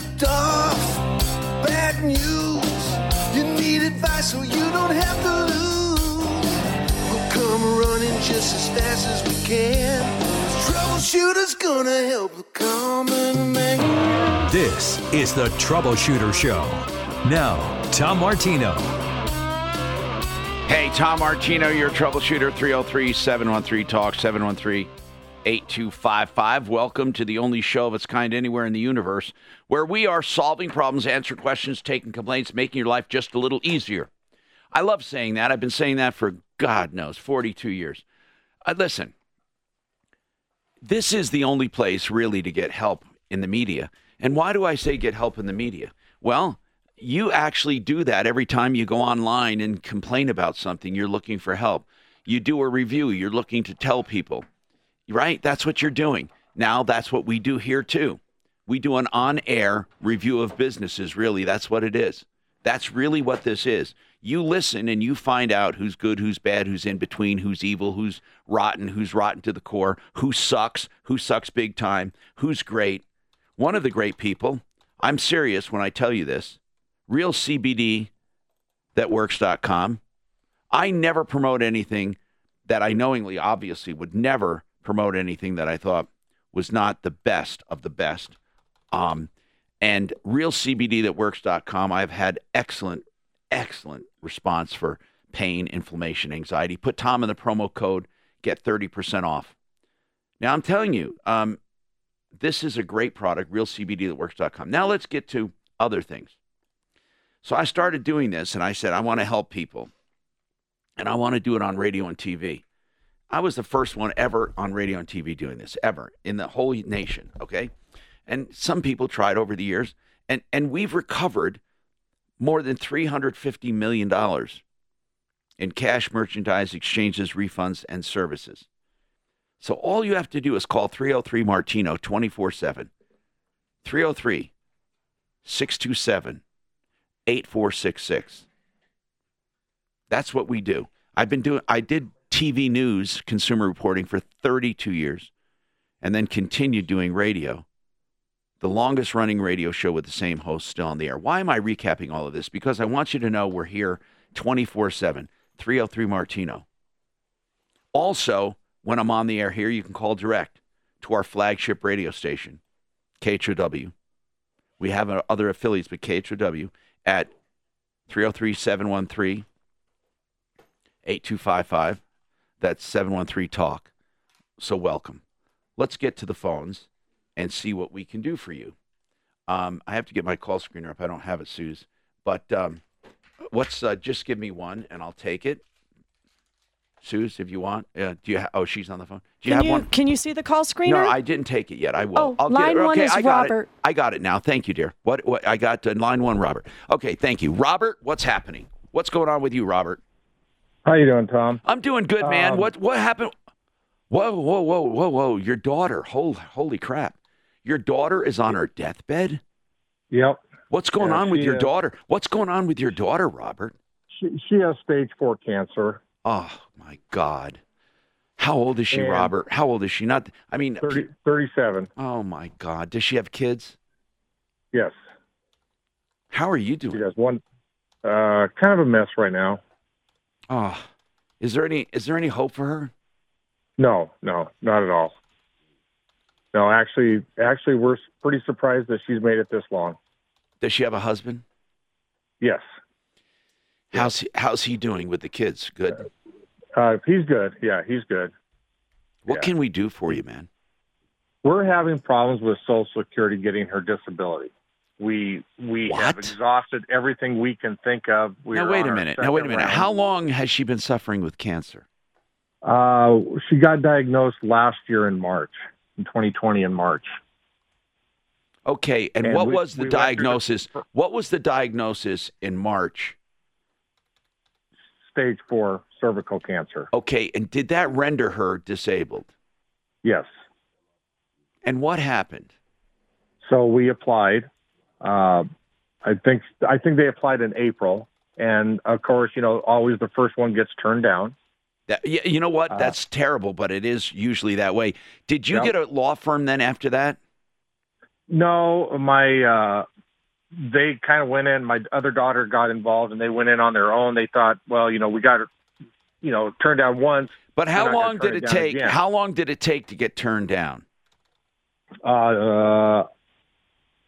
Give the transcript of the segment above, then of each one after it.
Ripped off. Bad news. You need advice so you don't have to lose. We'll come running just as fast as we can. Troubleshooter's gonna help the common man. This is the Troubleshooter Show. Now, Tom Martino. Hey, Tom Martino, your troubleshooter, 303 713 Talk, 713 8255. Welcome to the only show of its kind anywhere in the universe where we are solving problems, answering questions, taking complaints, making your life just a little easier. I love saying that. I've been saying that for, God knows, 42 years. Uh, listen, this is the only place really to get help in the media. And why do I say get help in the media? Well, you actually do that every time you go online and complain about something. You're looking for help. You do a review, you're looking to tell people, right? That's what you're doing. Now, that's what we do here too. We do an on air review of businesses, really. That's what it is. That's really what this is. You listen and you find out who's good, who's bad, who's in between, who's evil, who's rotten, who's rotten to the core, who sucks, who sucks big time, who's great. One of the great people, I'm serious when I tell you this, realcbdthatworks.com. I never promote anything that I knowingly, obviously, would never promote anything that I thought was not the best of the best. Um, and realcbdthatworks.com, I've had excellent, excellent response for pain, inflammation, anxiety. Put Tom in the promo code, get 30% off. Now, I'm telling you, um, this is a great product, realcbdthatworks.com. Now, let's get to other things. So I started doing this and I said, I want to help people and I want to do it on radio and TV. I was the first one ever on radio and TV doing this, ever in the whole nation. Okay. And some people tried over the years, and, and we've recovered more than $350 million in cash, merchandise, exchanges, refunds, and services. So all you have to do is call 303 Martino 24 7. 303 627 8466. That's what we do. I've been doing, I did TV news consumer reporting for 32 years and then continued doing radio. The longest running radio show with the same host still on the air. Why am I recapping all of this? Because I want you to know we're here 24 7, 303 Martino. Also, when I'm on the air here, you can call direct to our flagship radio station, KHOW. We have other affiliates, but KHOW at 303 713 8255. That's 713 Talk. So, welcome. Let's get to the phones and see what we can do for you. Um, I have to get my call screener up. I don't have it, Suze. But um, what's uh, just give me one and I'll take it. Suze, if you want. Uh, do you? Ha- oh, she's on the phone. Do you Can have you, one? can you see the call screener? No, I didn't take it yet. I will. Oh, I'll line get it. one Okay, is I got Robert. it. I got it now. Thank you, dear. What? What? I got uh, line one, Robert. Okay, thank you, Robert. What's happening? What's going on with you, Robert? How you doing, Tom? I'm doing good, man. Um, what? What happened? Whoa, whoa, whoa, whoa, whoa! Your daughter. Holy, holy crap! Your daughter is on her deathbed. Yep. What's going Yeah, on with your is. daughter? What's going on with your daughter, Robert? She, she has stage four cancer. Oh my God! How old is she, And- Robert? How old is she? Not. I mean. 30, 37. Oh my God! Does she have kids? Yes. How are you doing? She has one. Uh, kind of a mess right now. Oh, is there any is there any hope for her? No, no, not at all. No, actually, actually, we're pretty surprised that she's made it this long. Does she have a husband? Yes. How's he, how's he doing with the kids? Good. Uh, he's good. Yeah, he's good. What yeah. can we do for you, man? We're having problems with Social Security getting her disability. We we have exhausted everything we can think of. We're now wait a minute. Now wait a minute. round. How long has she been suffering with cancer? Uh, she got diagnosed last year in March, in 2020 in March. Okay, and, And what we- was the we through the- diagnosis? What was the diagnosis in March? Stage four cervical cancer. Okay, and did that render her disabled? Yes. And what happened? So we applied. Uh, I think I think they applied in April, and of course, you know, always the first one gets turned down. That, you know what? Uh, That's terrible, but it is usually that way. Did you Yep. get a law firm then after that? No, my uh, they kind of went in. My other daughter got involved, and they went in on their own. They thought, well, you know, we got, you know, turned down once. But how long did it it take? again. How long did it take to get turned down? Uh, uh,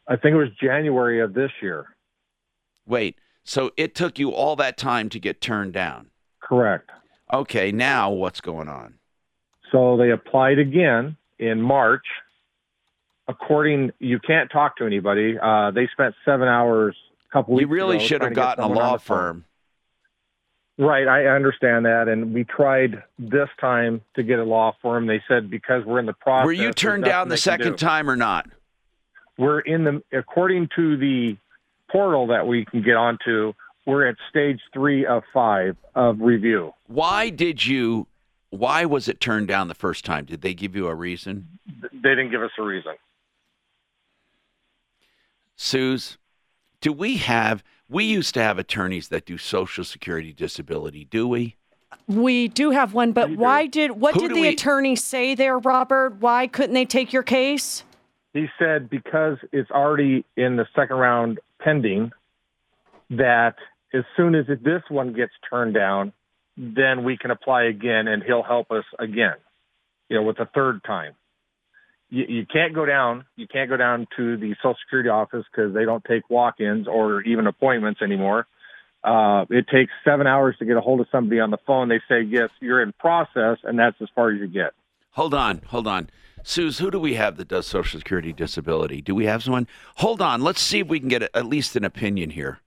I think it was January of this year. Wait, so it took you all that time to get turned down? Correct. Okay, now what's going on? So they applied again in March. According, you can't talk to anybody. Uh, they spent seven hours a couple You weeks. really should have gotten a law firm. Right, I understand that, and we tried this time to get a law firm. They said because we're in the process. Were you turned down the second do. time or not? We're in the according to the portal that we can get onto. We're at stage three of five of review. Why did you? Why was it turned down the first time? Did they give you a reason? They didn't give us a reason. Suze, do we have? We used to have attorneys that do Social Security disability. Do we? We do have one, but why did what Who did the we- attorney say there, Robert? Why couldn't they take your case? He said because it's already in the second round pending, that as soon as this one gets turned down, then we can apply again, and he'll help us again. You know, with the third time. You, you can't go down. You can't go down to the Social Security office because they don't take walk-ins or even appointments anymore. Uh, it takes seven hours to get a hold of somebody on the phone. They say yes, you're in process, and that's as far as you get. Hold on, hold on. Suze, who do we have that does Social Security disability? Do we have someone? Hold on. Let's see if we can get a, at least an opinion here.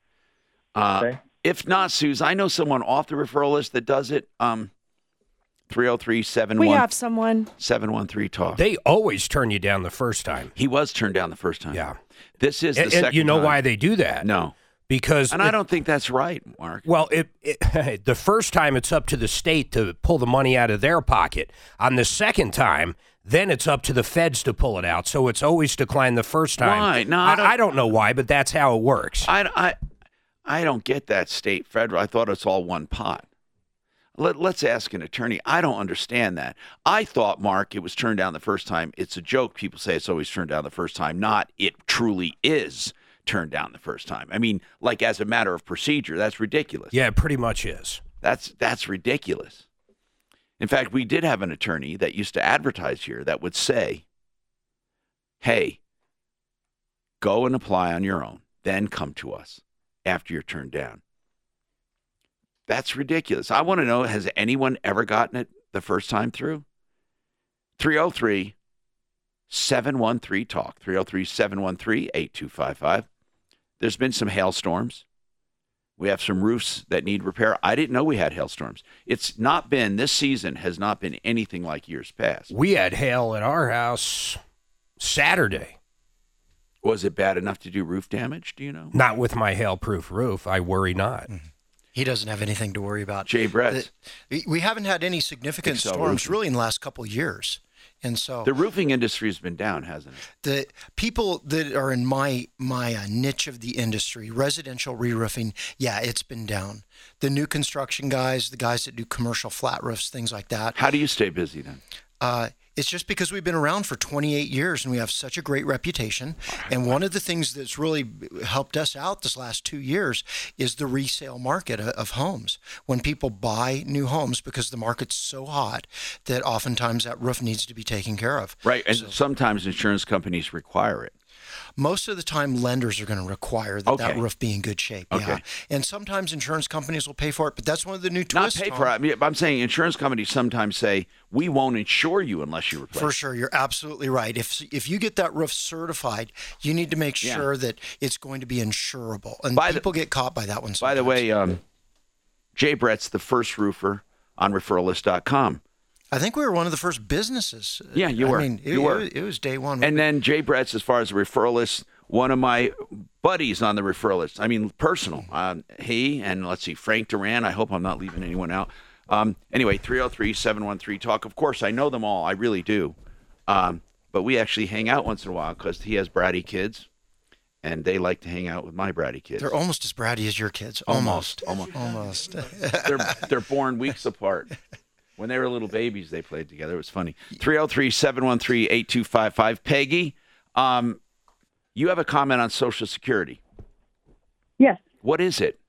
Uh, Okay. If not, Suze, I know someone off the referral list that does it. Um, 303 We have someone. 713 talk. They always turn you down the first time. He was turned down the first time. Yeah. This is the second and you know time. why they do that? No. Because And I don't think that's right, Mark. Well, it, it, the first time it's up to the state to pull the money out of their pocket. On the second time, then it's up to the feds to pull it out. So it's always declined the first time. Why? No, I I, don't- I don't know why, but that's how it works. I, I, I don't get that state federal. I thought it's all one pot. Let, let's ask an attorney. I don't understand that. I thought, Mark, it was turned down the first time. It's a joke. People say it's always turned down the first time. Not, it truly is turned down the first time. I mean, like as a matter of procedure, that's ridiculous. Yeah, it pretty much is. That's that's ridiculous. In fact, we did have an attorney that used to advertise here that would say, "Hey, go and apply on your own, then come to us after you're turned down." That's ridiculous. I want to know has anyone ever gotten it the first time through? 303 713 talk 303 713 8255. There's been some hailstorms. We have some roofs that need repair. I didn't know we had hailstorms. It's not been, this season has not been anything like years past. We had hail at our house Saturday. Was it bad enough to do roof damage? Do you know? Not with my hail-proof roof. I worry not. Mm-hmm. He doesn't have anything to worry about. Jay Brett. The- we haven't had any significant Excel storms Roofing. really in the last couple of years. And so The roofing industry has been down, hasn't it? the people that are in my my uh, niche of the industry, residential re-roofing, yeah, it's been down. The new construction guys, the guys that do commercial flat roofs, things like that. How do you stay busy then? Uh, it's just because we've been around for 28 years and we have such a great reputation. And one of the things that's really helped us out this last two years is the resale market of homes. When people buy new homes, because the market's so hot that oftentimes that roof needs to be taken care of. Right. And sometimes insurance companies require it. Most of the time, lenders are going to require that that roof be in good shape. Yeah. Okay. And sometimes insurance companies will pay for it, but that's one of the new twists. Not pay for it. I mean, I'm saying insurance companies sometimes say, we won't insure you unless you replace For sure, you're absolutely right. If if you get that roof certified, you need to make Yeah. sure that it's going to be insurable. And By the- people get caught by that one. By the way, um, Jay Brett's the first roofer on referralist.com. I think we were one of the first businesses. Yeah, you I were. mean, it, You were. It, was- it was day one. And then Jay Brett's, as far as the referral list, one of my buddies on the referral list. I mean, personal. Um, he and let's see, Frank Duran. I hope I'm not leaving anyone out. Um, anyway, 303 713 Talk. Of course, I know them all. I really do. Um, but we actually hang out once in a while because he has bratty kids and they like to hang out with my bratty kids. they're almost as bratty as your kids. Almost, Almost. almost. Almost. they're they're born weeks apart. When they were little babies, they played together. It was funny. 303 713 8255. Peggy, um, you have a comment on Social Security. Yes. What is it?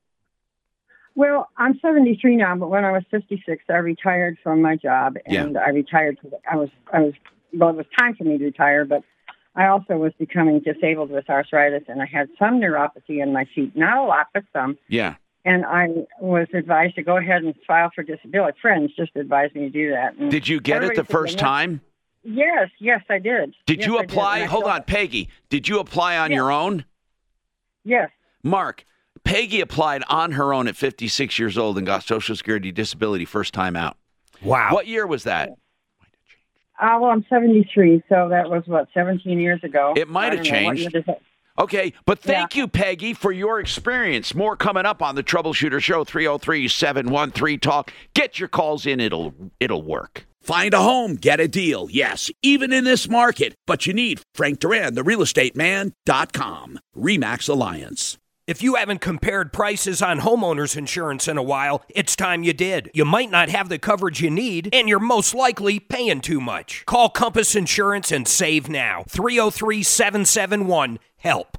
Well, I'm 73 now, but when I was 56, I retired from my job, Yeah. and I retired because I was I was well, it was time for me to retire, but I also was becoming disabled with arthritis, and I had some neuropathy in my feet, not a lot, but some. Yeah. And I was advised to go ahead and file for disability. Friends just advised me to do that. And Did you get it the first time? Yes, yes, I did. Did Yes, you I did, apply? Hold on, it. Peggy. Did you apply on Yeah. your own? Yes. Mark, Peggy applied on her own at 56 years old and got Social Security disability first time out. Wow. What year was that? Uh, well, I'm 73, so that was what 17 years ago. It might have don't know, what changed. year does that- Okay, but thank you, Peggy, for your experience. More coming up on the Troubleshooter Show 303 713 Talk. Get your calls in, it'll it'll work. Find a home, get a deal. Yes, even in this market. But you need Frank Duran, the real estate man.com. Remax Alliance. If you haven't compared prices on homeowners insurance in a while, it's time you did. You might not have the coverage you need, and you're most likely paying too much. Call Compass Insurance and save now. 303 771 HELP.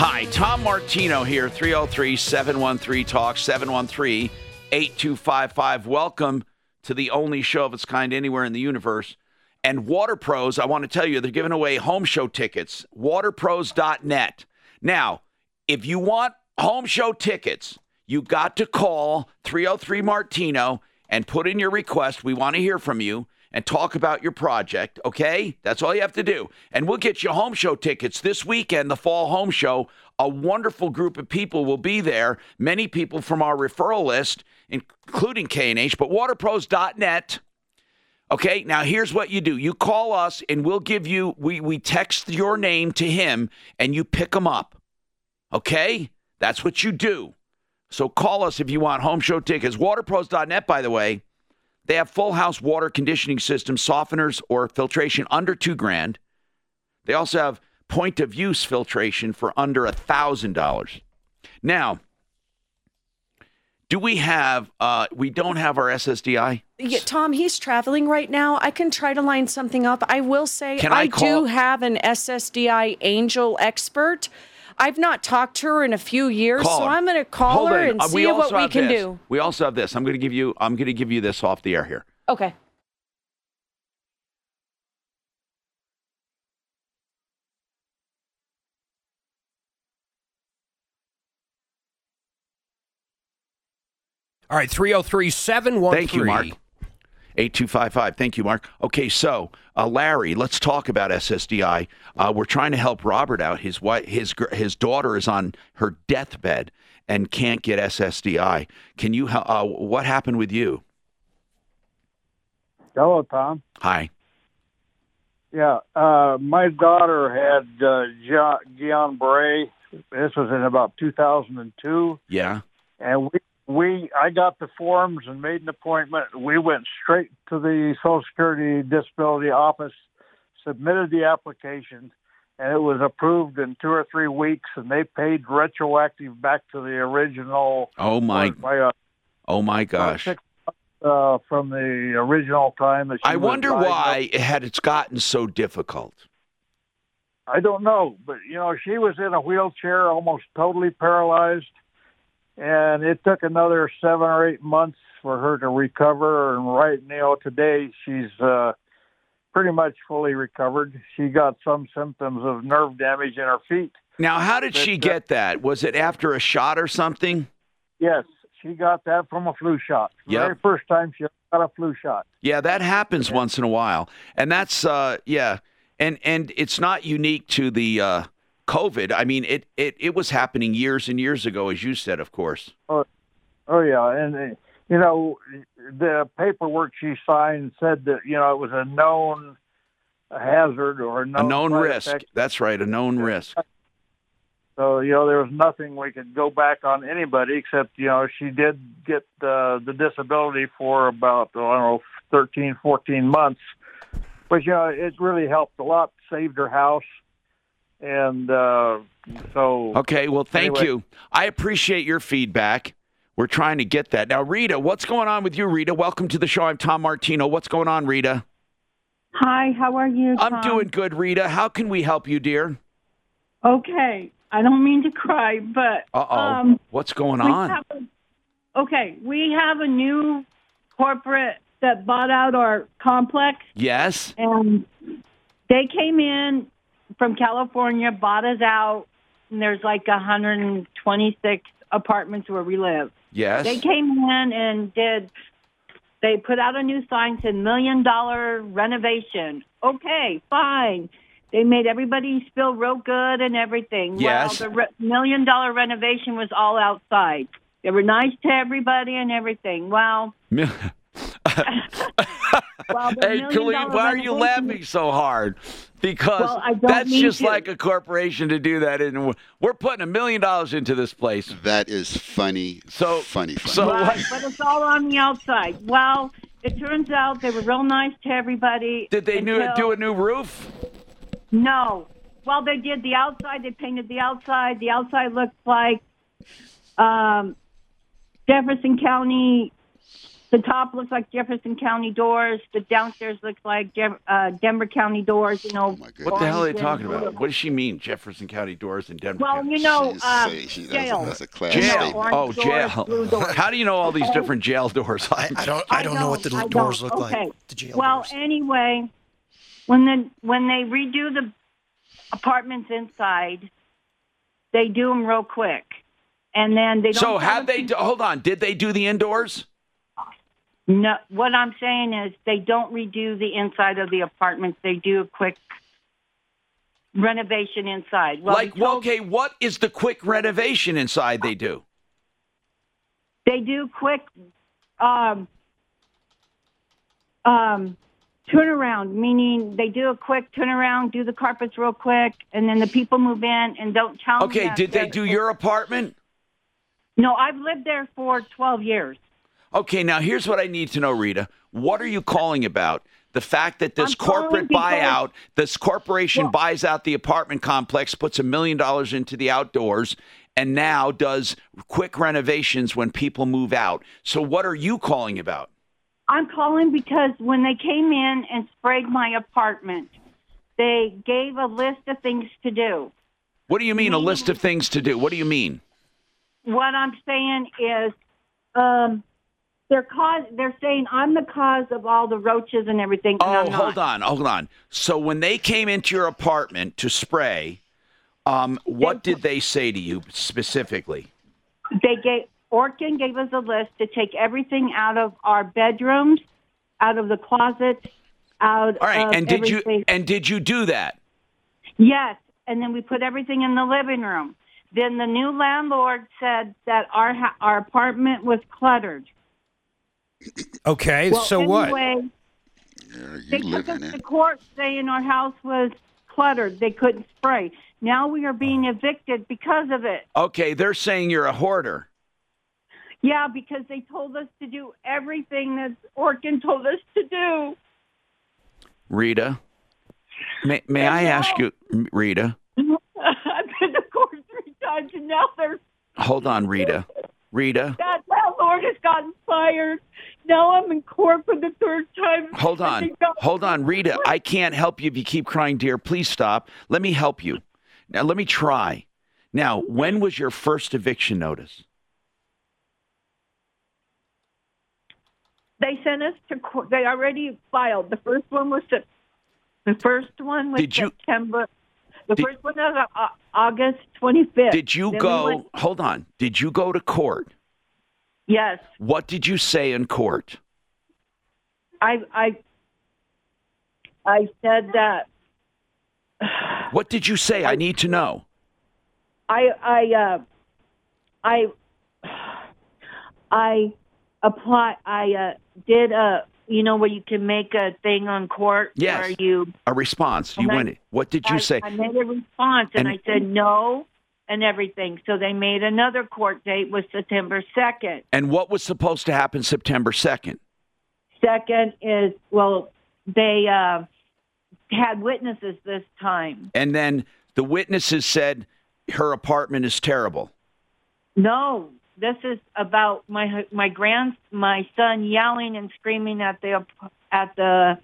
Hi, Tom Martino here, 303 713 Talk, 713 8255. Welcome to the only show of its kind anywhere in the universe. And Water Pros, I want to tell you, they're giving away home show tickets, waterpros.net. Now, if you want home show tickets, you got to call 303 Martino and put in your request. We want to hear from you and talk about your project, okay? That's all you have to do. And we'll get you home show tickets this weekend, the fall home show. A wonderful group of people will be there. Many people from our referral list, including K&H, but waterpros.net. Okay, now here's what you do. You call us and we'll give you we we text your name to him and you pick him up. Okay? That's what you do. So call us if you want home show tickets. Waterpros.net, by the way, they have full house water conditioning systems, softeners, or filtration under two grand. They also have point of use filtration for under a thousand dollars. Now, do we have? Uh, we don't have our SSDI. Yeah, Tom, he's traveling right now. I can try to line something up. I will say Can I I, call- do have an SSDI angel expert. I've not talked to her in a few years, Call so her. I'm going to call Hold her on. and Uh, see what we can this. do. We also have this. I'm going to give you. I'm going to give you this off the air here. Okay. All right, 303 713. Thank you, Mark. 8255. Thank you, Mark. Okay, so uh, Larry, let's talk about SSDI. Uh, we're trying to help Robert out. His wife, his his daughter is on her deathbed and can't get SSDI. Can you? Uh, what happened with you? Hello, Tom. Hi. Yeah, uh, my daughter had uh, John, Guillain-Barré This was in about 2002, Yeah. and we we I got the forms and made an appointment. We went straight to the Social Security Disability Office, submitted the application, and it was approved in two or three weeks. And they paid retroactive back to the original. Oh my. by, uh, Oh my gosh. six uh, from the original time that she I wonder why it had it's gotten so difficult. I don't know, but you know, she was in a wheelchair, almost totally paralyzed, and it took another seven or eight months for her to recover. And right now, today, she's uh, pretty much fully recovered. She got some symptoms of nerve damage in her feet. Now, how did she But, uh, get that? Was it after a shot or something? Yes, she got that from a flu shot. Yep. very first time she got a flu shot. Yeah, that happens once in a while, and that's uh, yeah, and and it's not unique to the uh, COVID. I mean, it it it was happening years and years ago, as you said, of course. Oh, oh yeah, and uh, you know the paperwork she signed said that you know it was a known hazard or a known, a known risk. effect. That's right, a known risk. So you know there was nothing we could go back on anybody except you know she did get uh, the disability for about I don't know 13, 14 months, but you know it really helped a lot, saved her house, and uh, so Okay, well, thank Anyway. you. I appreciate your feedback. We're trying to get that now, Rita. What's going on with you, Rita? Welcome to the show. I'm Tom Martino. What's going on, Rita? Hi, how are you? I'm doing good, Rita. How can we help you, dear? Okay, I don't mean to cry, but Uh oh. um, What's going on? a- okay, we have a new corporate that bought out our complex, Yes. and they came in from California, bought us out, and there's like 126 apartments where we live. Yes. They came in and did. They put out a new sign said million dollar renovation. Okay, fine. They made everybody feel real good and everything. Yes. Well, the re- million dollar renovation was all outside. They were nice to everybody and everything. Well, well hey, million Khalid, dollar why are you renovation- laughing so hard? Because Well, that's just to. like a corporation to do that, and we're- we're putting a million dollars into this place. That is funny. So funny, funny. So Right, but it's all on the outside. Well, it turns out they were real nice to everybody. did they new, until- do a new roof? No. Well, they did the outside. They painted the outside. The outside looks like um, Jefferson County. The top looks like Jefferson County doors. The downstairs looks like Jeff- uh, Denver County doors. You know. What the hell are they talking about? What does she mean, Jefferson County doors in Denver? Well, County? you know, She's uh, saying she- that's a- that's a class You know, jail. Oh, jail. doors. How do you know all these different jail doors? I, I don't. I don't know what the I doors don't. look okay. like. The jail well, doors. anyway, when the when they redo the apartments inside, they do them real quick, and then they don't. So have they? Do, hold on. Did they do the indoors? No, what I'm saying is they don't redo the inside of the apartments. They do a quick renovation inside. Well, like, told- okay, what is the quick renovation inside they do? they do quick um, um, turnaround, meaning they do a quick turnaround, do the carpets real quick, and then the people move in and don't tell them Okay, did they do your apartment? No, I've lived there for 12 years. Okay, now here's what I need to know, Rita. What are you calling about? The fact that this I'm corporate buyout, this corporation buys out the apartment complex, puts a million dollars into the outdoors, and now does quick renovations when people move out. So, what are you calling about? I'm calling because when they came in and sprayed my apartment, they gave a list of things to do. What do you mean, a list of things to do? What do you mean? What I'm saying is, um, they're cause they're saying I'm the cause of all the roaches and everything. and Oh, hold on, hold on. So, when they came into your apartment to spray, um, what did they say to you specifically? They gave Orkin gave us a list to take everything out of our bedrooms, out of the closets, out. All right, of and did you and did you do that? Yes, and then we put everything in the living room. Then the new landlord said that our ha- our apartment was cluttered. Okay, Well, so what? anyway, They took us to court saying our house was cluttered. They couldn't spray. Now we are being oh. evicted because of it. Okay, they're saying you're a hoarder. Yeah, because they told us to do everything that Orkin told us to do. Rita, may, may I ask you, Rita? I've been to court three times, and now they're Hold on, Rita. Rita, that landlord has gotten fired. Now I'm in court for the third time. hold on. Hold on, Rita. I can't help you if you keep crying, dear. Please stop. Let me help you. Now, let me try. Now, when was your first eviction notice? They sent us to court. They already filed. The first one was Sep- the first one was Did you- September. The Did- first one was uh, August 25th. Did you Then we go? went- hold on. Did you go to court? Yes, What did you say in court? I I I said that What did you say? I need to know. I I uh, I I apply. I uh, did a you know where you can make a thing on court Yes. where you A response. You I- went. What did you I, say? I made a response and, And- I said no and everything. So they made another court date was September second. And what was supposed to happen September 2nd? Second is well they uh, had witnesses this time. And then the witnesses said her apartment is terrible. No, this is about my my grand my son yelling and screaming at the at the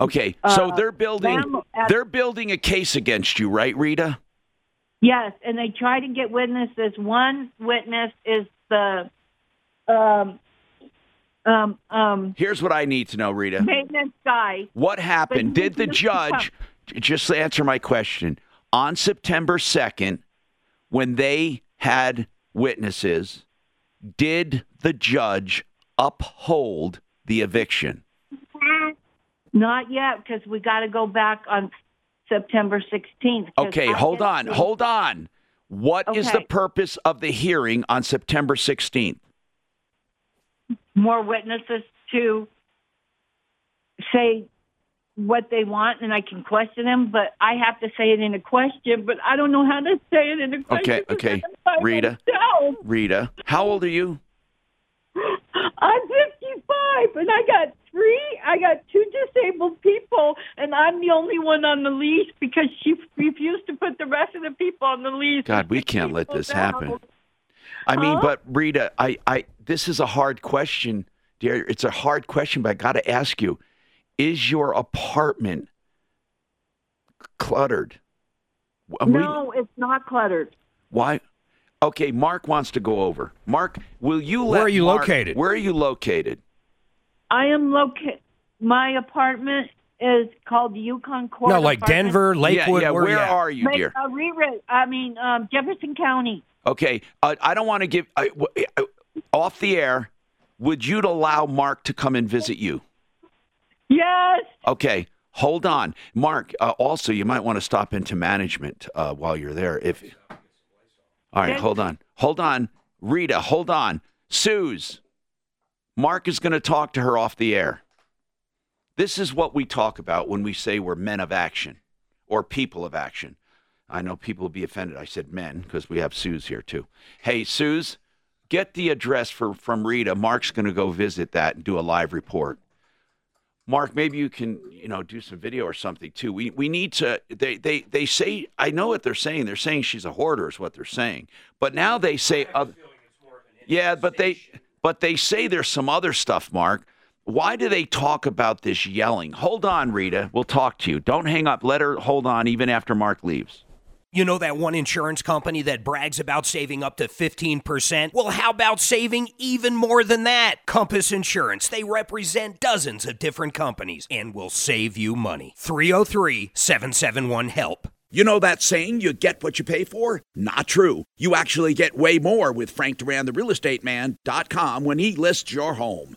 Okay, so Uh, they're building them at- they're building a case against you, right, Rita? Yes, and they try to get witnesses. One witness is the um um um Here's what I need to know, Rita. maintenance guy. What happened? Did the judge just answer my question? On September 2nd, when they had witnesses, did the judge uphold the eviction? Not yet because we got to go back on September 16th. Okay, I hold on. to- Hold on. What is the purpose of the hearing on September 16th? more witnesses to say what they want and I can question them, but I have to say it in a question, but I don't know how to say it in a question. Okay, okay. Rita. myself. Rita, how old are you? I'm 55 and I got three, I got two disabled people and I'm the only one on the lease because she refused to put the rest of the people on the lease. God, we can't let this People happen. I mean, Huh? but Rita, I, I, this is a hard question, dear. It's a hard question, but I got to ask you: Is your apartment cluttered? And we- No, it's not cluttered. why? Okay, Mark wants to go over. Mark, will you? Let Where are you Mark- located? Where are you located? I am located. My apartment is called Yukon Court. No, like Apartment. Denver, Lakewood. yeah, where, where you are you, Like, dear? uh, Rewrit- I mean, um, Jefferson County. Okay, uh, I don't want to give I, w- uh, off the air. Would you allow Mark to come and visit you? Yes. Okay, hold on, Mark. Uh, also, you might want to stop into management uh, while you're there. If all right, hold on, hold on, Rita, hold on, Suze. Mark is going to talk to her off the air. This is what we talk about when we say we're men of action or people of action. I know people will be offended. I said men because we have Suze here too. Hey, Suze, get the address for from Rita. Mark's going to go visit that and do a live report. Mark, maybe you can, you know, do some video or something too. We we need to. They they they say. I know what they're saying. They're saying she's a hoarder is what they're saying. But now they say, uh, yeah, but they but they say there's some other stuff. Mark, why do they talk about this yelling? Hold on, Rita. We'll talk to you. Don't hang up. Let her hold on even after Mark leaves. You know that one insurance company that brags about saving up to 15%? Well, how about saving even more than that? Compass Insurance. They represent dozens of different companies and will save you money. 303 771 HELP. You know that saying, you get what you pay for? Not true. You actually get way more with Frank Duran, the real estate man.com when he lists your home.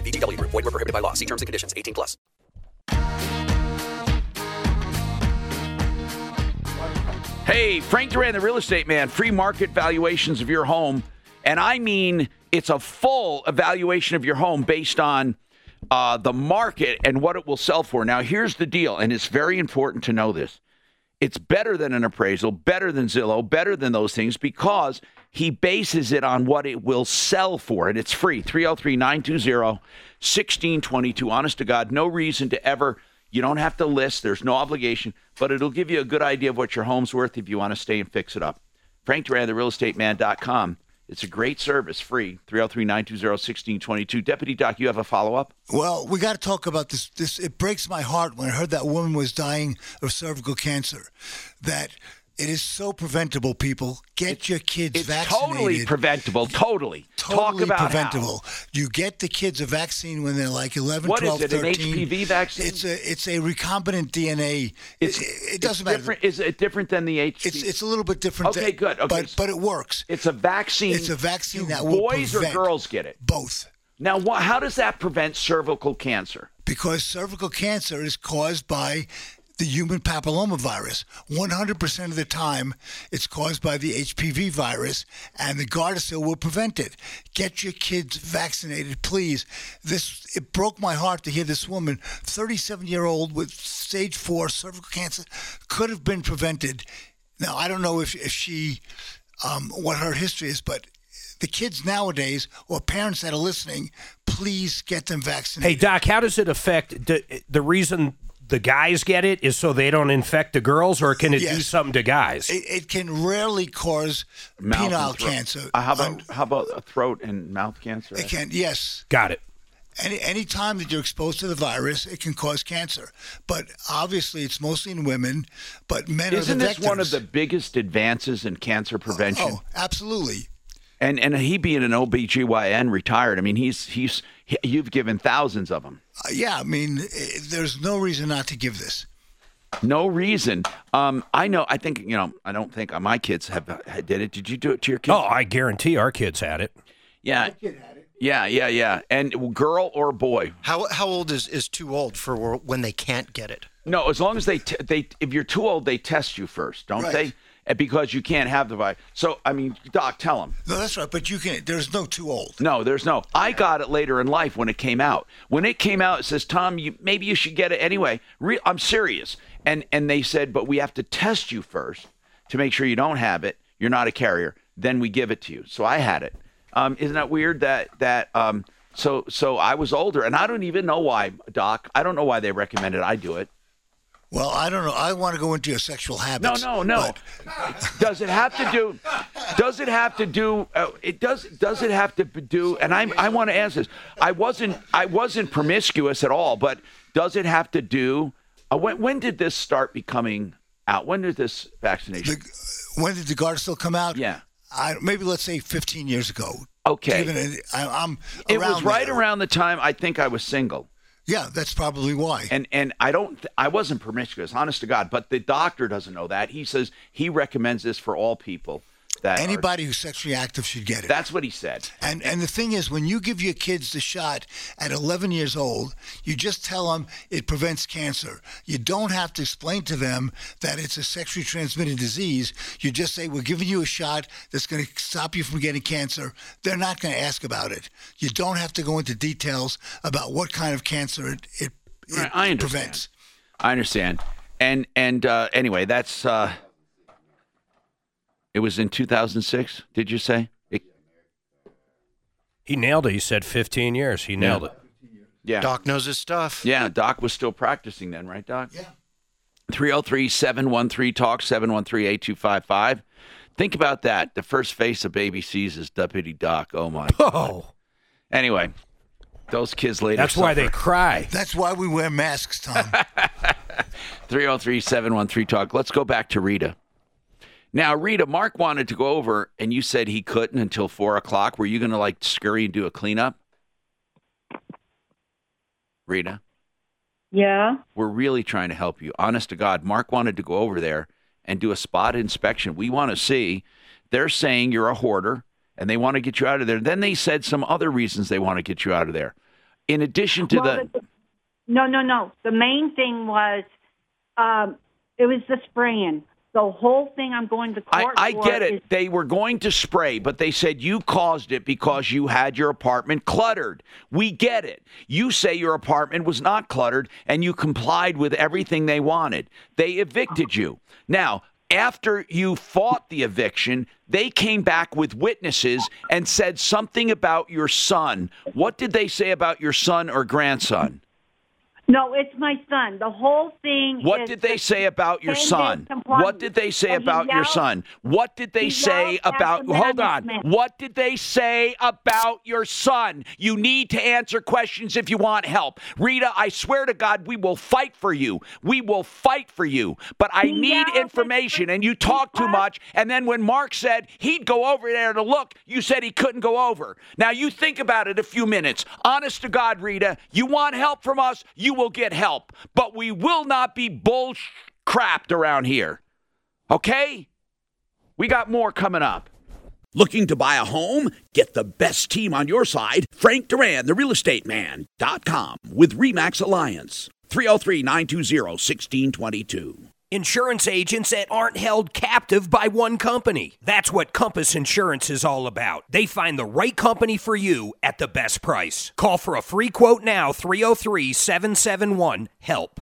VGW Group. Void were prohibited by law. See terms and conditions. 18 plus. Hey, Frank Duran, the real estate man, free market valuations of your home. And I mean, it's a full evaluation of your home based on uh, the market and what it will sell for. Now, here's the deal, and it's very important to know this. It's better than an appraisal, better than Zillow, better than those things because he bases it on what it will sell for. And it's free 303 920 1622. Honest to God, no reason to ever, you don't have to list, there's no obligation, but it'll give you a good idea of what your home's worth if you want to stay and fix it up. Frank Duran, therealestateman.com. It's a great service, free 303 920 1622. Deputy Doc, you have a follow up? Well, we got to talk about this. This it breaks my heart when I heard that woman was dying of cervical cancer. That it is so preventable. People get your kids vaccinated. It's vaccinated. totally preventable. Totally. Talk Totally about how. preventable. You get the kids a vaccine when they're like 11, What is 12, it, an 13. HPV vaccine? It's a it's a recombinant DNA. It's, it, it doesn't matter. different. Is it different than the HPV? It's it's a little bit different. Okay, than- good. Okay. But but it works. It's a vaccine. It's a vaccine that boys or girls get it? Both. Now, wha how does that prevent cervical cancer? because cervical cancer is caused by the human papillomavirus. 100% of the time, it's caused by the HPV virus, and the Gardasil will prevent it. Get your kids vaccinated, please. This it broke my heart to hear this woman, 37 year old with stage four cervical cancer, could have been prevented. Now I don't know if if she, um, what her history is, but. The kids nowadays, or parents that are listening, please get them vaccinated. Hey, Doc, how does it affect the, the reason the guys get it is so they don't infect the girls, or can it do something to guys? It, it can rarely cause Mouth penile cancer. Uh, how about how about uh, throat and mouth cancer? It can, yes. Got it. Any any time that you're exposed to the virus, it can cause cancer. But obviously, it's mostly in women. But men Isn't are the this one of the biggest advances in cancer prevention? Oh, absolutely. And and he being an OBGYN retired, I mean, he's he's he, you've given thousands of them. Uh, yeah, I mean, eh, there's no reason not to give this. No reason. Um, I know. I think you know. I don't think my kids have did it. Did you do it to your kids? Oh, I guarantee our kids had it. Yeah. Yeah, yeah, yeah. And girl or boy? How how old is is too old for when they can't get it? No, as long as they t- they if you're too old, they test you first, don't Right. they? Because you can't have the virus. So I mean, doc, tell them. No, that's right. But you can't. There's no too old. No, there's no. I got it later in life when it came out. When it came out, it says, "Tom, you maybe you should get it anyway." Re- I'm serious. And and they said, "But we have to test you first to make sure you don't have it. You're not a carrier. Then we give it to you." So I had it. Um, isn't that weird? That that um, so so I was older, and I don't even know why, Doc. I don't know why they recommended I do it. Well, I don't know. I want to go into your sexual habits. no, no. No. does it have to do? Does it have to do? Uh, it does. Does it have to do? And I, I want to ask this. I wasn't, I wasn't promiscuous at all. But does it have to do? Uh, when, when did this start becoming out? When did this vaccination? When did the Gardasil come out? Yeah. I, maybe let's say 15 years ago. Okay. It, I, I'm it was right there. around the time I think I was single. Yeah, that's probably why. And and I don't I wasn't promiscuous, honest to God. But the doctor doesn't know that. He says he recommends this for all people. That are- Anybody who's sexually active should get it. that's what he said. And and the thing is, when you give your kids the shot at 11 years old, you just tell them it prevents cancer. You don't have to explain to them that it's a sexually transmitted disease. You just say we're giving you a shot that's going to stop you from getting cancer. They're not going to ask about it. You don't have to go into details about what kind of cancer it it, it I understand. prevents. I understand. And and uh, anyway, that's uh, it was in 2006. Did you say? It, He nailed it. He said 15 years. He nailed Yeah. it. yeah. Doc knows his stuff. Yeah, Doc was still practicing then, right, Doc? Yeah. 303 713 Talk, 713 8255. Think about that. The first face a baby sees is Deputy Doc. Oh, my. Oh. Anyway, those kids later. That's why they cry. That's why we wear masks, Tom. 303 713 Talk. Let's go back to Rita. Now, Rita, Mark wanted to go over, and you said he couldn't until four o'clock. Were you going to like scurry and do a cleanup? Rita, Yeah. we're really trying to help you. Honest to God, Mark wanted to go over there and do a spot inspection. We want to see. They're saying you're a hoarder and they want to get you out of there. Then they said some other reasons they want to get you out of there. In addition to Well, the, No, no, no. The main thing was um, it was the spraying. The whole thing I'm going to I, court I for get is it. They were going to spray, but they said you caused it because you had your apartment cluttered. We get it. You say your apartment was not cluttered and you complied with everything they wanted. They evicted you. Now, after you fought the eviction, they came back with witnesses and said something about your son. What did they say about your son or grandson? No, it's my son. The whole thing. What is did they say about your 10-day son? What did they say about your son? What did they say yelled about Hold on. What did they say about your son? You need to answer questions if you want help. Rita, I swear to God, we will fight for you. We will fight for you. But I He need information and you talk too much and then when Mark said he'd go over there to look, you said he couldn't go over. Now you think about it a few minutes. Honest to God, Rita, you want help from us, you will get help. But we will not be bull crapped around here. Okay? We got more coming up. Looking to buy a home? Get the best team on your side. Frank Duran, the real estate man.com with Remax Alliance. 303 920 1622. Insurance agents that aren't held captive by one company. That's what Compass Insurance is all about. They find the right company for you at the best price. Call for a free quote now 303 771 HELP.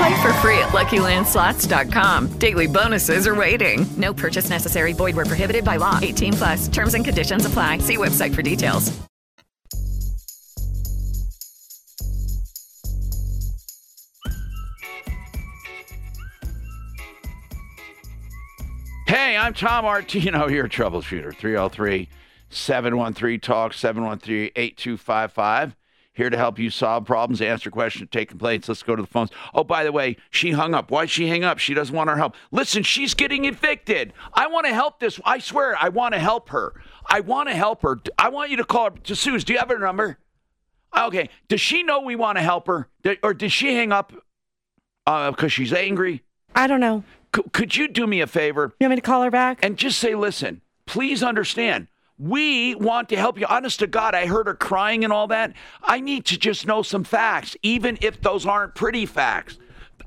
Play for free at LuckyLandSlots.com. Daily bonuses are waiting. No purchase necessary. Void where prohibited by law. 18 plus. Terms and conditions apply. See website for details. Hey, I'm Tom Martino, your troubleshooter. 303 713 Talk, 713 8255. Here to help you solve problems, answer questions, take complaints. Let's go to the phones. Oh, by the way, she hung up. Why'd she hang up? She doesn't want our help. Listen, she's getting evicted. I want to help this. I swear, I want to help her. I want to help her. I want you to call her. To Suze, do you have her number? Okay. Does she know we want to help her? Or did she hang up uh, because she's angry? I don't know. C- could you do me a favor? You want me to call her back? And just say, listen, please understand. We want to help you. Honest to God, I heard her crying and all that. I need to just know some facts, even if those aren't pretty facts.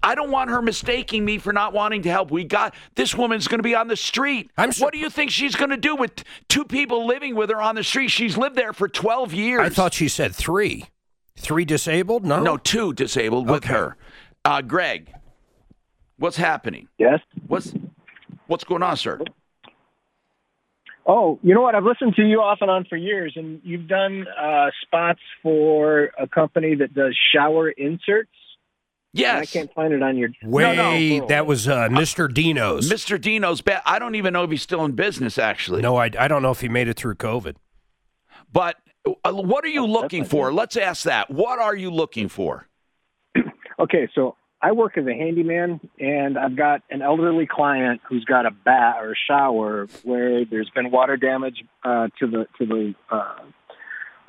I don't want her mistaking me for not wanting to help. We got this woman's going to be on the street. what do you think she's going to do with two people living with her on the street? She's lived there for 12 years. I thought she said three. Three disabled? No. No, two disabled with her. Uh, Greg, what's happening? Yes. What's what's going on, sir? Oh, you know what? I've listened to you off and on for years, and you've done uh, spots for a company that does shower inserts. Yes. I can't find it on your. Way, No, no, no. that was uh, Mr. Dino's. Mr. Dino's bet. I don't even know if he's still in business, actually. No, I, I don't know if he made it through COVID. But uh, what are you looking for? Let's ask that. What are you looking for? Okay, so I work as a handyman, and I've got an elderly client who's got a bath or a shower where there's been water damage uh, to the to the uh,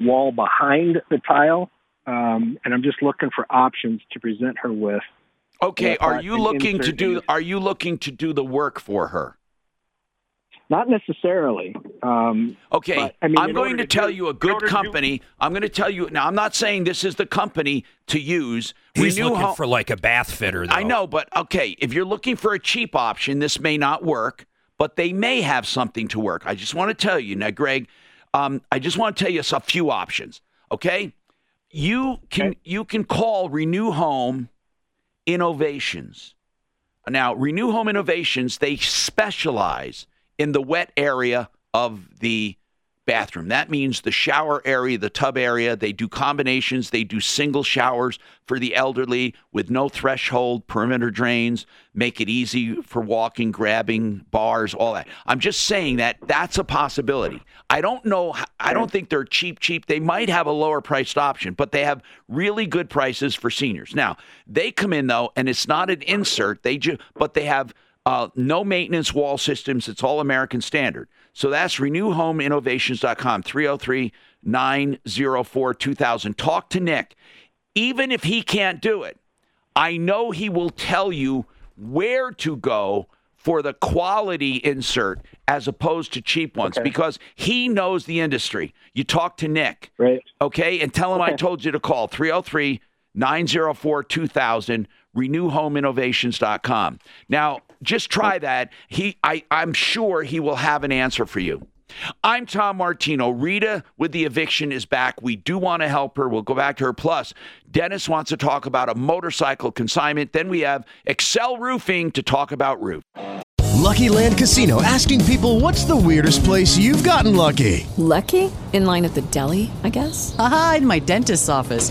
wall behind the tile, um, and I'm just looking for options to present her with. Okay, are you looking to do are you looking to do the work for her? Not necessarily. Um, Okay, but, I mean, I'm in going to tell do- you a good order to do- company. I'm going to tell you now. I'm not saying this is the company to use. He's Renew looking Home- for like a bath fitter, though. I know, but okay, if you're looking for a cheap option, this may not work, but they may have something to work. I just want to tell you now, Greg. Um, I just want to tell you a few options. Okay, you can you can call Renew Home Innovations. Now, Renew Home Innovations they specialize in the wet area of the bathroom. That means the shower area, the tub area. They do combinations. They do single showers for the elderly with no threshold, perimeter drains, make it easy for walking, grabbing, bars, all that. I'm just saying that that's a possibility. I don't know. I don't think they're cheap, cheap. They might have a lower priced option, but they have really good prices for seniors. Now, they come in though, and it's not an insert. They just, but they have uh, no maintenance wall systems. It's all American standard. So that's renewhomeinnovations.com, 303 904 2000. Talk to Nick. Even if he can't do it, I know he will tell you where to go for the quality insert as opposed to cheap ones Okay. because he knows the industry. You talk to Nick. Right. Okay. And tell him I told you to call 303 904 2000, renewhomeinnovations.com. Now, just try that. He, I, I'm sure he will have an answer for you. I'm Tom Martino. Rita with the eviction is back. We do want to help her. We'll go back to her. Plus, Dennis wants to talk about a motorcycle consignment. Then we have Excel Roofing to talk about roof. Lucky Land Casino asking people what's the weirdest place you've gotten lucky? Lucky? In line at the deli, I guess? Aha, in my dentist's office.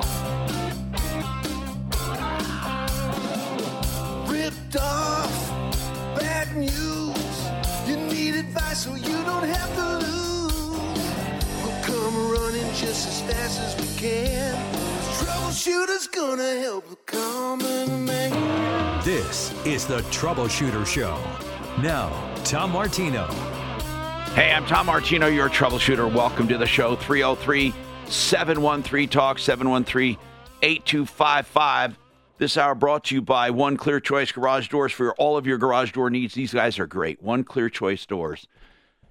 can. Troubleshooter's gonna help the common man. This is the Troubleshooter Show. Now, Tom Martino. Hey, I'm Tom Martino, your troubleshooter. Welcome to the show. 303 713 Talk, 713 8255. This hour brought to you by One Clear Choice Garage Doors for all of your garage door needs. These guys are great. One Clear Choice Doors.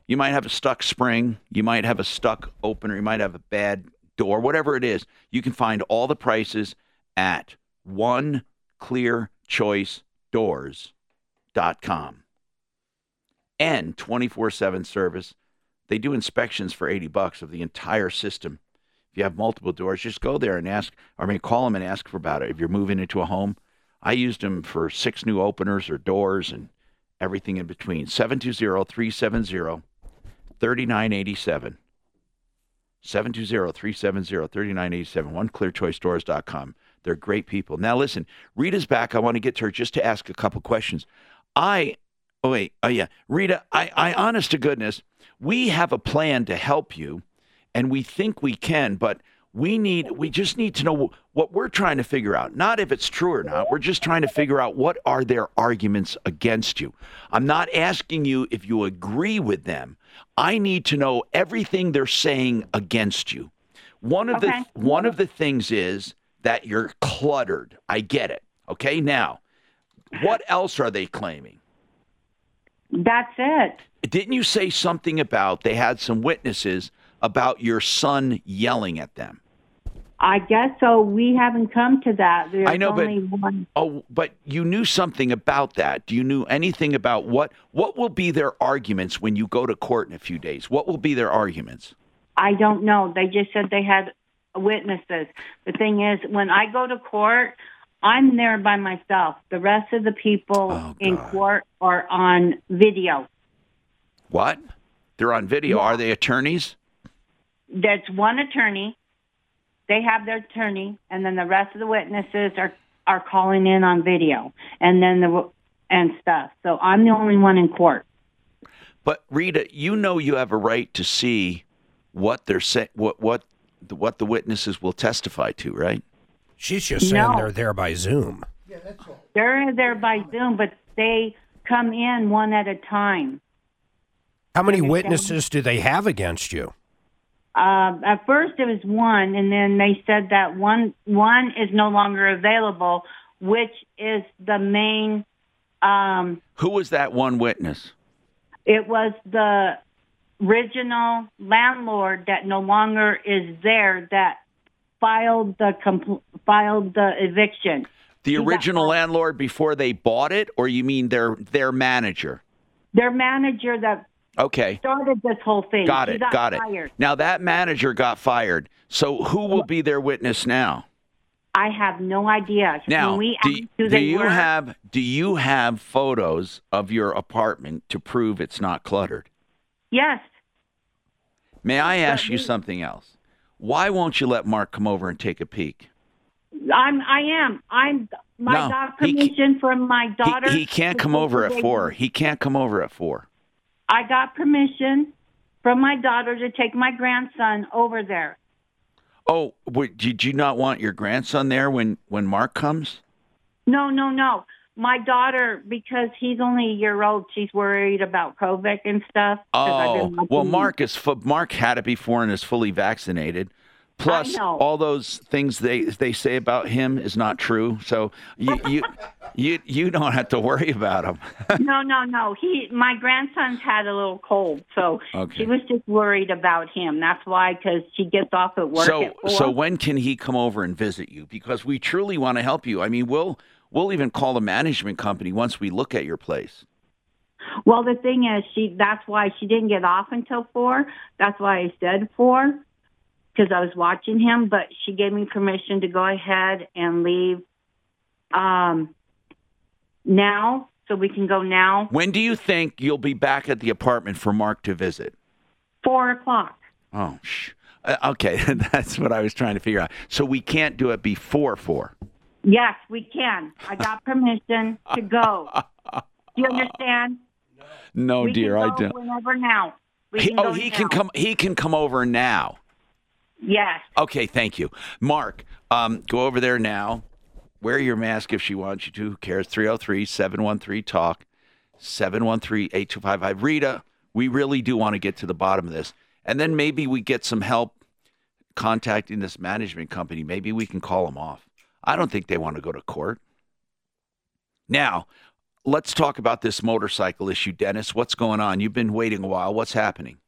You might have a stuck spring, you might have a stuck opener, you might have a bad door, whatever it is. You can find all the prices at oneclearchoicedoors.com and 24/7 service. They do inspections for 80 bucks of the entire system. If you have multiple doors, just go there and ask, or I mean, call them and ask for about it. If you're moving into a home, I used them for six new openers or doors and everything in between. 720-370-3987. 720-370-3987. OneClearChoiceDoors.com. They're great people. Now listen, Rita's back. I want to get to her just to ask a couple questions. I Oh wait, oh yeah, Rita. I, I, honest to goodness, we have a plan to help you, and we think we can, but we need, we just need to know what we're trying to figure out. Not if it's true or not. We're just trying to figure out what are their arguments against you. I'm not asking you if you agree with them. I need to know everything they're saying against you. One of Okay. the one of the things is that you're cluttered. I get it. Okay, now, what else are they claiming? That's it. Didn't you say something about they had some witnesses about your son yelling at them? I guess so. We haven't come to that. There's I know, but- one. Oh, but you knew something about that. Do you knew anything about what what will be their arguments when you go to court in a few days? What will be their arguments? I don't know. They just said they had witnesses. The thing is, when I go to court, I'm there by myself. The rest of the people Oh, in court are on video. What? They're on video. Are they attorneys? That's one attorney. They have their attorney, and then the rest of the witnesses are are calling in on video, and then the and stuff. So I'm the only one in court. But Rita, you know you have a right to see what they're saying, what what the, what the witnesses will testify to, right? She's just saying No. they're there by Zoom. Yeah, that's all. They're there by Zoom, but they come in one at a time. How many witnesses do they have against you? Uh, at first it was one, and then they said that one one is no longer available, which is the main. Um, Who was that one witness? it was the original landlord that no longer is there that filed the compl- filed the eviction. The original landlord before they bought it, or you mean their their manager? Their manager that Okay. started this whole thing. Got it. got Got fired. it. Now that manager got fired. So who will be their witness now? I have no idea. Now, do, do you were, have do you have photos of your apartment to prove it's not cluttered? yes, May I ask you something else? Why won't you let Mark come over and take a peek? I'm. I am. I'm. My No, got he permission from my daughter. he can't come over at four. He can't come over at four. I got permission from my daughter to take my grandson over there. Oh, wait, did you not want your grandson there when when Mark comes? No, no, no. My daughter, because he's only a year old, she's worried about COVID and stuff. Oh, well. Mark is Mark had it before and is fully vaccinated. Plus, all those things they they say about him is not true. So you you you you don't have to worry about him. no, no, no. He, my grandson's had a little cold, so Okay. she was just worried about him. That's why, because she gets off at work so at so when can he come over and visit you? Because we truly want to help you. I mean, we'll we'll even call the management company once we look at your place. Well, the thing is, she that's why she didn't get off until four. That's why I said four, because I was watching him. But she gave me permission to go ahead and leave um, now, so we can go now. When do you think you'll be back at the apartment for Mark to visit? Four o'clock. Oh, sh- uh, okay. That's what I was trying to figure out. So we can't do it before four. Yes, we can. I got permission to go. Do you understand? No, we dear, I don't. Whenever now. He, oh, he now. can come. He can come over now. Yes. Okay, thank you, Mark. Um, go over there now. Wear your mask if she wants you to. Who cares? 303 713 TALK, 713 8255. Rita, we really do want to get to the bottom of this. And then maybe we get some help contacting this management company. Maybe we can call them off. I don't think they want to go to court. Now, let's talk about this motorcycle issue, Dennis. What's going on? You've been waiting a while. What's happening?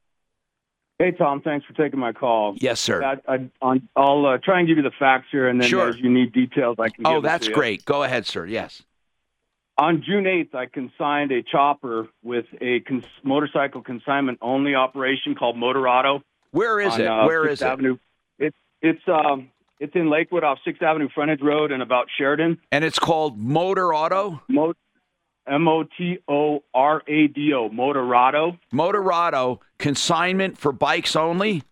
Hey, Tom. Thanks for taking my call. Yes, sir. I, I, on, I'll uh, try and give you the facts here, and then Sure. as you need details, I can. Oh, that's great. Go ahead, sir. Yes. On June 8th, I consigned a chopper with a cons- motorcycle consignment only operation called Motorado. Where is on, it? uh, Where Sixth is it? Avenue. It's it's um it's in Lakewood off Sixth Avenue frontage road and about Sheridan. And it's called Motor Auto? Mo- M O T O R A D O Motorado. Motorado consignment for bikes only?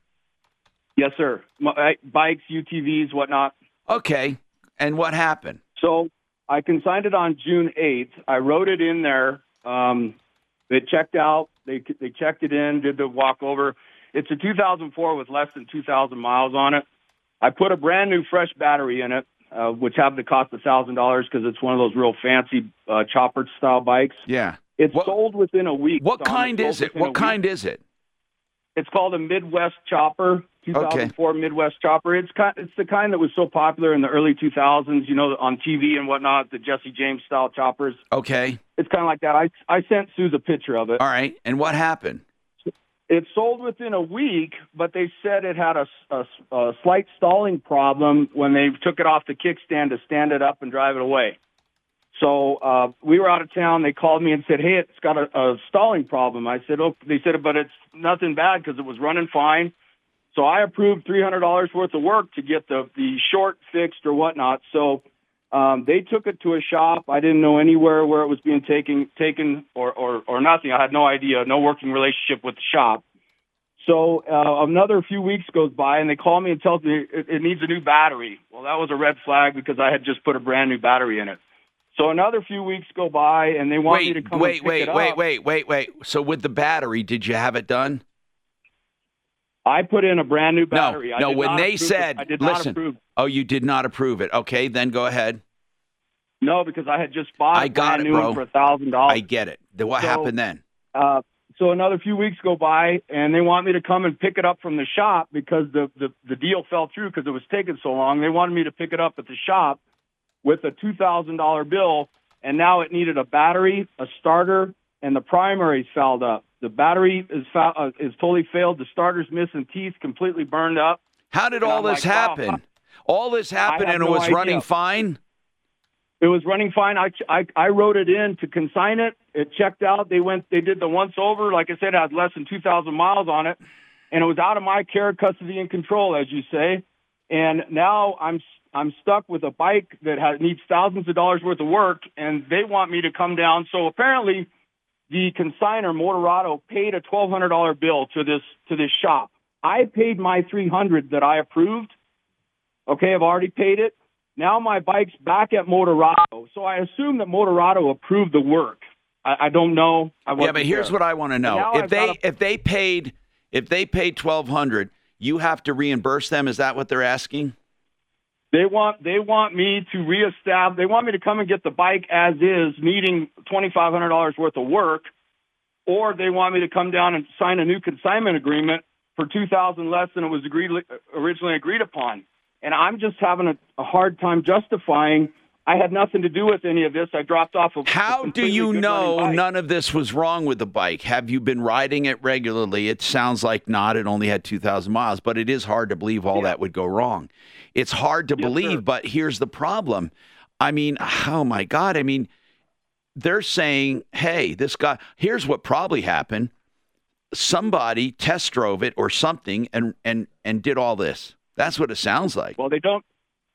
Yes, sir. Uh, bikes, UTVs, whatnot. Okay. And what happened? So I consigned it on June 8th. I wrote it in there. Um, they checked out. They they checked it in, did the walkover. It's a 2004 with less than 2,000 miles on it. I put a brand new fresh battery in it, uh, which have to cost a thousand dollars because it's one of those real fancy uh, chopper style bikes. Yeah. It's sold within a week. What kind is it? What kind is it? It's called a Midwest Chopper, 2004 Midwest Chopper. It's kind, it's the kind that was so popular in the early 2000s, you know, on TV and whatnot, the Jesse James style choppers. Okay. It's kind of like that. I I sent Suze a picture of it. All right. And what happened? It sold within a week, but they said it had a, a, a slight stalling problem when they took it off the kickstand to stand it up and drive it away. So uh, we were out of town. They called me and said, "Hey, it's got a, a stalling problem." I said, "Oh," they said, "But it's nothing bad because it was running fine." So I approved three hundred dollars worth of work to get the the short fixed or whatnot. So um, they took it to a shop. I didn't know anywhere where it was being taken taken or, or or nothing. I had no idea, no working relationship with the shop. So uh, another few weeks goes by, and they call me and tell me it, it needs a new battery. Well, that was a red flag because I had just put a brand new battery in it. So another few weeks go by, and they want me to Wait, come wait, and pick wait, it up. wait, wait, wait, wait. So with the battery, did you have it done? I put in a brand new battery. No, no. When not they approve it. said, I did not listen, approve. oh, you did not approve it. Okay, then go ahead. No, because I had just bought I a got brand it, new one for a thousand dollars. I get it. Then what So- happened then? Uh, so another few weeks go by, and they want me to come and pick it up from the shop because the the, the deal fell through because it was taking so long. They wanted me to pick it up at the shop with a two thousand dollar bill, and now it needed a battery, a starter, and the primary's fouled up. The battery is foul, uh, is totally failed. The starter's missing teeth, completely burned up. How did all this like, wow, happen? all this happened and it was idea. running fine? It was running fine. I, I I wrote it in to consign it. It checked out. They went. They did the once over. Like I said, it had less than two thousand miles on it, and it was out of my care, custody, and control, as you say. And now I'm I'm stuck with a bike that has, needs thousands of dollars worth of work, and they want me to come down. So apparently, the consigner Motorado paid a twelve hundred dollar bill to this to this shop. I paid my three hundred that I approved. Okay, I've already paid it. Now my bike's back at Motorado, so I assume that Motorado approved the work. I, I don't know. I Yeah, but here's there. what I want to know. If I've they a- if they paid if they paid twelve hundred, you have to reimburse them. Is that what they're asking? They want they want me to reestablish. They want me to come and get the bike as is, needing twenty five hundred dollars worth of work, or they want me to come down and sign a new consignment agreement for two thousand less than it was agreed originally agreed upon. And I'm just having a, a hard time justifying. I had nothing to do with any of this. I dropped off of. How do you know none of this was wrong with the bike? Have you been riding it regularly? It sounds like not. It only had 2,000 miles, but it is hard to believe all that would go wrong. It's hard to believe, but here's the problem. I mean, oh my God. I mean, they're saying, hey, this guy, here's what probably happened. Somebody test drove it or something and, and, and did all this. That's what it sounds like. Well, they don't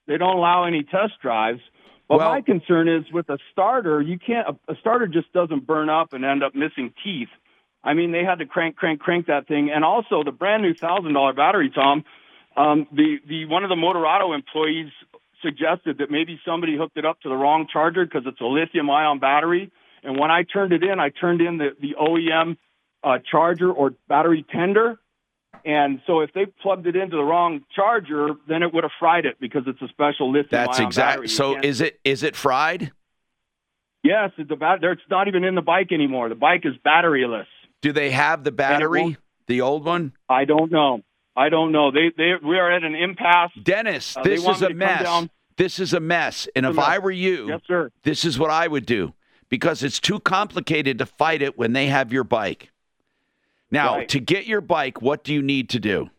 they don't allow any test drives. But my concern is with a starter, you can't a, a starter just doesn't burn up and end up missing teeth. I mean, they had to crank, crank, crank that thing, and also the brand new thousand dollar battery, Tom. Um, the the one of the Motorado employees suggested that maybe somebody hooked it up to the wrong charger because it's a lithium ion battery. And when I turned it in, I turned in the the OEM uh, charger or battery tender. And so if they plugged it into the wrong charger, then it would have fried it because it's a special lithium That's ion battery. exact. You So is it is it fried? Yes, it's bat- It's not even in the bike anymore. The bike is batteryless. Do they have the battery, the old one? I don't know. I don't know. They they we are at an impasse. Dennis, Uh, this is a mess. This is a mess. And It's if. I were you, Yes, sir. this is what I would do because it's too complicated to fight it when they have your bike. Now, Right. to get your bike, what do you need to do?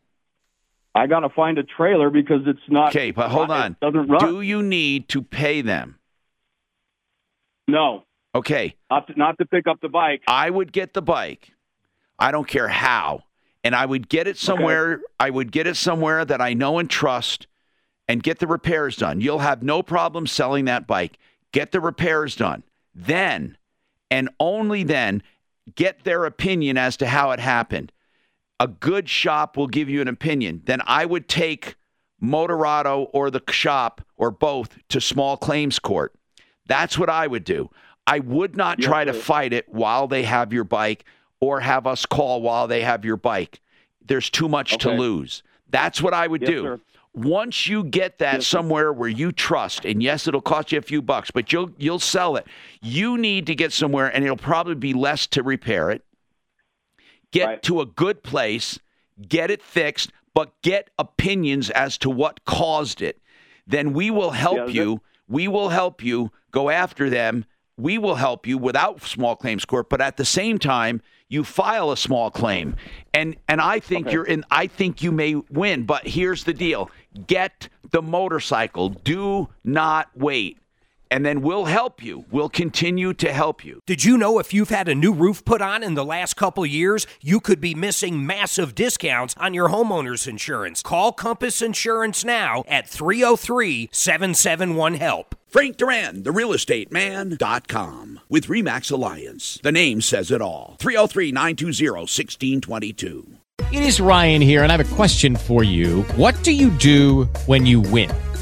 I got to find a trailer because it's not. Okay, but hold on. doesn't run. Do you need to pay them? No. Okay. Not to, not to pick up the bike. I would get the bike. I don't care how. And I would get it somewhere. I would get it somewhere that I know and trust and get the repairs done. You'll have no problem selling that bike. Get the repairs done. Then, and only then, get their opinion as to how it happened. A good shop will give you an opinion. Then I would take Motorado or the shop or both to small claims court. That's what I would do. I would not try to fight it while they have your bike or have us call while they have your bike. There's too much to lose. That's what I would Yes, do. sir. Once you get that somewhere where you trust, and yes, it'll cost you a few bucks, but you'll you'll sell it. You need to get somewhere, and it'll probably be less to repair it. Get to a good place, get it fixed, but get opinions as to what caused it. Then we will help Yeah, you. We will help you go after them. We will help you without small claims court, but at the same time, you file a small claim. And and I think Okay. you're in I think you may win, but here's the deal. Get the motorcycle. Do not wait. And then we'll help you. We'll continue to help you. Did you know if you've had a new roof put on in the last couple years, you could be missing massive discounts on your homeowner's insurance? Call Compass Insurance now at 303 771 HELP. Frank Duran, the real estate man.com with Remax Alliance. The name says it all. 303 920 1622. It is Ryan here, and I have a question for you. What do you do when you win?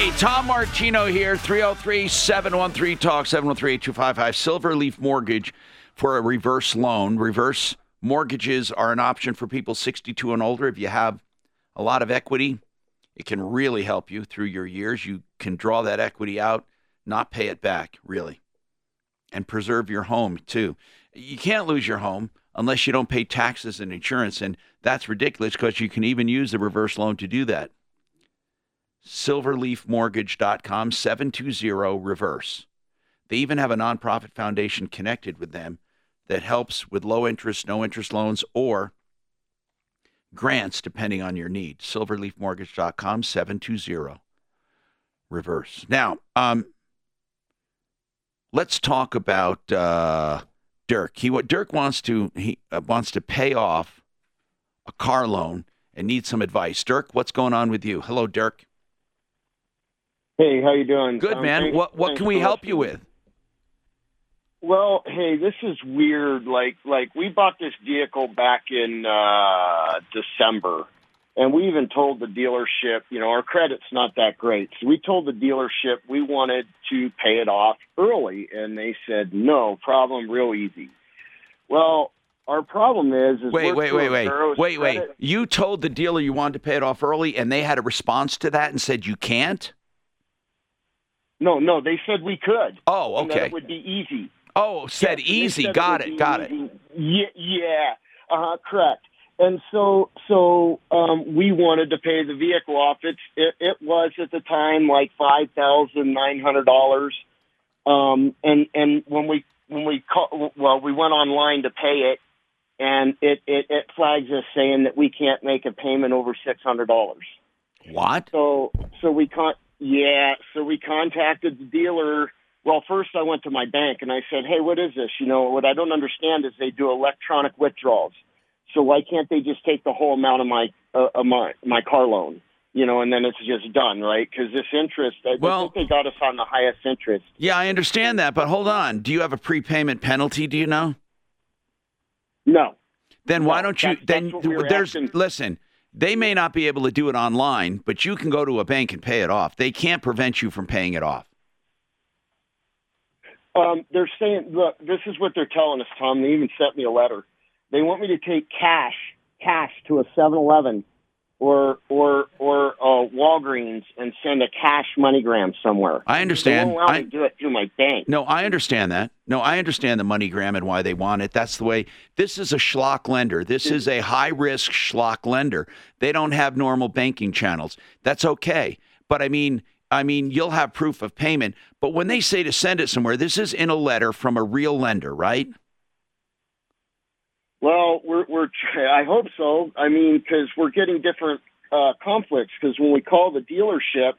Hey, Tom Martino here, 303 713 Talk, 713 8255. Silverleaf Mortgage for a reverse loan. Reverse mortgages are an option for people 62 and older. If you have a lot of equity, it can really help you through your years. You can draw that equity out, not pay it back, really, and preserve your home too. You can't lose your home unless you don't pay taxes and insurance, and that's ridiculous because you can even use the reverse loan to do that. Silverleafmortgage.com 720 reverse. They even have a nonprofit foundation connected with them that helps with low interest, no interest loans or grants depending on your need. Silverleafmortgage.com 720 reverse. Now, um, let's talk about uh, Dirk. He what Dirk wants to he uh, wants to pay off a car loan and needs some advice. Dirk, what's going on with you? Hello, Dirk. Hey, how you doing? Good Um, man. thanks- what what can we help you with? Well, hey, this is weird. Like, like we bought this vehicle back in uh, December, and we even told the dealership, you know, our credit's not that great. So we told the dealership we wanted to pay it off early, and they said no problem, real easy. Well, our problem is, is Wait, we're wait, wait, wait, wait, wait. You told the dealer you wanted to pay it off early, and they had a response to that and said you can't. No, no, they said we could. Oh, okay. it would be easy. Oh, said Yes, easy. said got it. be Got it. Yeah, yeah. Uh-huh, correct. And so, so um, we wanted to pay the vehicle off. It's it, it was at the time like five thousand nine hundred dollars. Um, and and when we when we call, well, we went online to pay it, and it it, it flags us saying that we can't make a payment over six hundred dollars. What? So so we con yeah, so we contacted the dealer. Well, first I went to my bank and I said, "Hey, what is this? You know, what I don't understand is they do electronic withdrawals. So why can't they just take the whole amount of my uh, of my my car loan? You know, and then it's just done, right? Because this interest, I Well- think they got us on the highest interest. Yeah, I understand that, but hold on. Do you have a prepayment penalty? Do you know? No. Then why No, don't you? that's- then that's we there's asking. listen. They may not be able to do it online, but you can go to a bank and pay it off. They can't prevent you from paying it off. Um, they're saying, look, this is what they're telling us, Tom. They even sent me a letter. They want me to take cash, cash to a 7-Eleven or or or uh, Walgreens and send a cash moneygram somewhere. I understand. They won't allow I- me to do it through my bank. No, I understand that. No, I understand the MoneyGram and why they want it. That's the way. This is a schlock lender. This is a high risk schlock lender. They don't have normal banking channels. That's okay. But I mean, I mean, you'll have proof of payment. But when they say to send it somewhere, this is in a letter from a real lender, right? Well, we're we're. I hope so. I mean, because we're getting different uh, conflicts. Because when we call the dealership,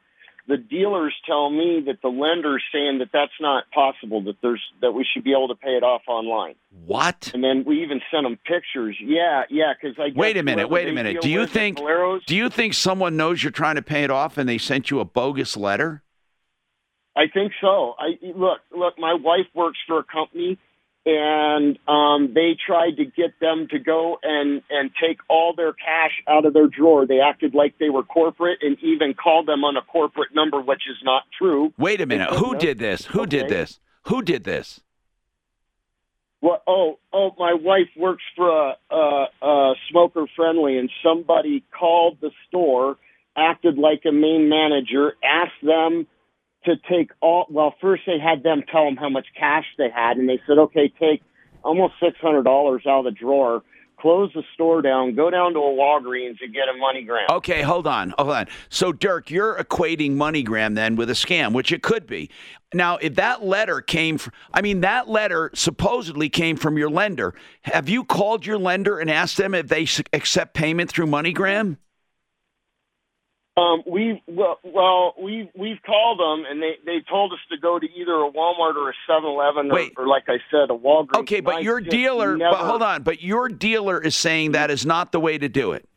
the dealers tell me that the lender's saying that that's not possible. That there's that we should be able to pay it off online. What? And then we even sent them pictures. Yeah, yeah. Because I Wait a minute. Wait a minute. Do you think? Do you think someone knows you're trying to pay it off and they sent you a bogus letter? I think so. I look, look. My wife works for a company, and um, they tried to get them to go and and take all their cash out of their drawer. They acted like they were corporate, and even called them on a corporate number, which is not true. Wait a minute. Who did this? Who did this? Who did this? Well, oh, oh, my wife works for a, a, a smoker friendly, and somebody called the store, acted like a main manager, asked them to take all. Well, first they had them tell them how much cash they had, and they said, "Okay, take almost six hundred dollars out of the drawer." Close the store down, go down to a Walgreens and get a MoneyGram. Okay, hold on, hold on. So, Dirk, you're equating MoneyGram then with a scam, which it could be. Now, if that letter came from, I mean, that letter supposedly came from your lender. Have you called your lender and asked them if they accept payment through MoneyGram? Um, we well, well, we we've called them, and they they told us to go to either a Walmart or a Seven Eleven, or, or like I said, a Walgreens. Okay, but your dealer, never- but hold on, but your dealer is saying that is not the way to do it.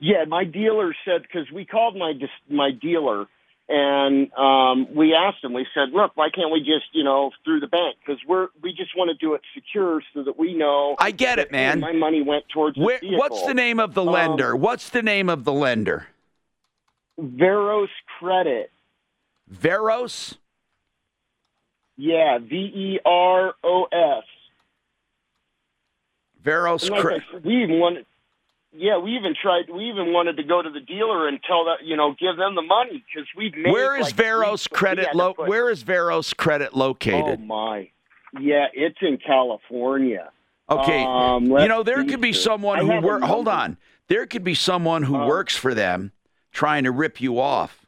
Yeah, my dealer said because we called my my dealer and um, we asked them. We said, "Look, why can't we just you know through the bank? Because we're we just want to do it secure so that we know." I get it, man. My money went towards Where, the what's the name of the Um, lender? What's the name of the lender? Veros Credit. Veros? Yeah, V E R O S. Veros like Credit. We even wanted. Yeah, we even tried. We even wanted to go to the dealer and tell that you know give them the money because we've made. Where is like, Veros Credit? Lo- put- where is Veros Credit located? Oh my, yeah, it's in California. Okay, Um, you know there could be someone I who work. Hold on, there could be someone who Uh, works for them trying to rip you off.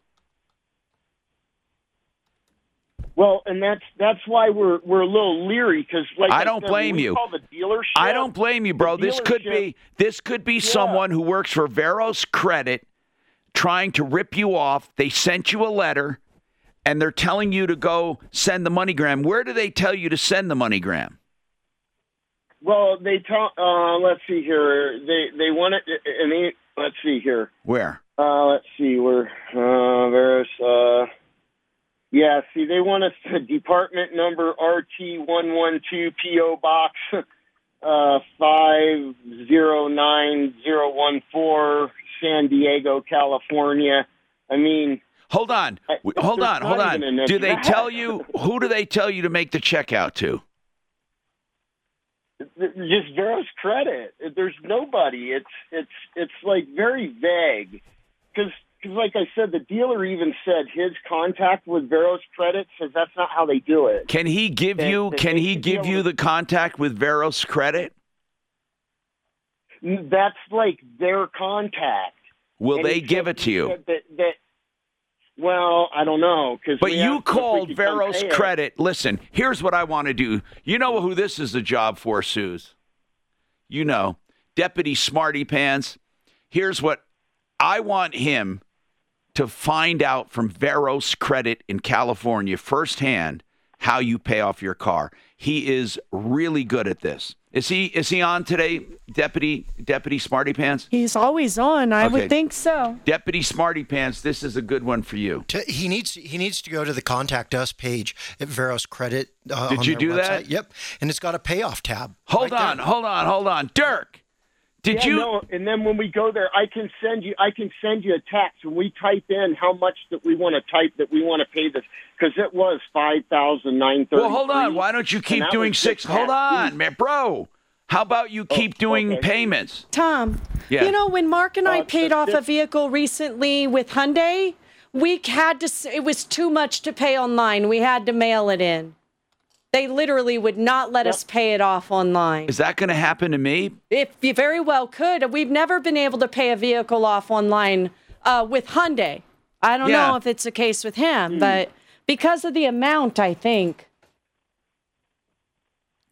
Well, and that's that's why we're we're a little leery because like I I don't said, blame you. Call the dealership. I don't blame you, bro. This could be this could be someone who works for Veros Credit trying to rip you off. They sent you a letter and they're telling you to go send the MoneyGram. Where do they tell you to send the MoneyGram? Well, they tell. Uh, let's see here. They they want it. I mean, let's see here. Where? Uh, let's see. We're uh, there's uh, yeah. See, they want us to department number RT one one two PO box uh five zero nine zero one four San Diego, California. I mean, Hold on. W- Hold on. Hold on. Do they tell you who do they tell you to make the check out to? just Veros credit. There's nobody. It's it's it's like very vague because like I said, the dealer even said his contact with Veros credit says that's not how they do it. Can he give They- you can he give you the contact with Veros Credit? That's like their contact. Will And they give it to you? That, that well, I don't know because But you called Veros Credit. Listen, here's what I want to do. You know who this is a job for, Suze? You know, Deputy Smarty Pants. Here's what I want him to find out from Veros Credit in California firsthand how you pay off your car. He is really good at this. Is he is he on today, Deputy Deputy Smarty Pants? He's always on. I Okay. would think so. Deputy Smarty Pants, this is a good one for you. To, he needs he needs to go to the contact us page at Veros Credit. Uh, Did on you their do that? Yep, and it's got a payoff tab. Hold on, hold on, hold on. Dirk, did yeah, you No, and then when we go there, I can send you. I can send you a text when we type in how much that we want to type that we want to pay this because it was five thousand nine thirty. Well, hold on. Why don't you keep doing six? Hold on, man, bro. How about you keep doing payments? Tom, Yeah. you know when Mark and I Uh, paid off a vehicle recently with Hyundai, we had to. It was too much to pay online. We had to mail it in. They literally would not let us pay it off online. Is that going to happen to me? If you very well could. We've never been able to pay a vehicle off online uh, with Hyundai. I don't Yeah. know if it's a case with him, but because of the amount, I think.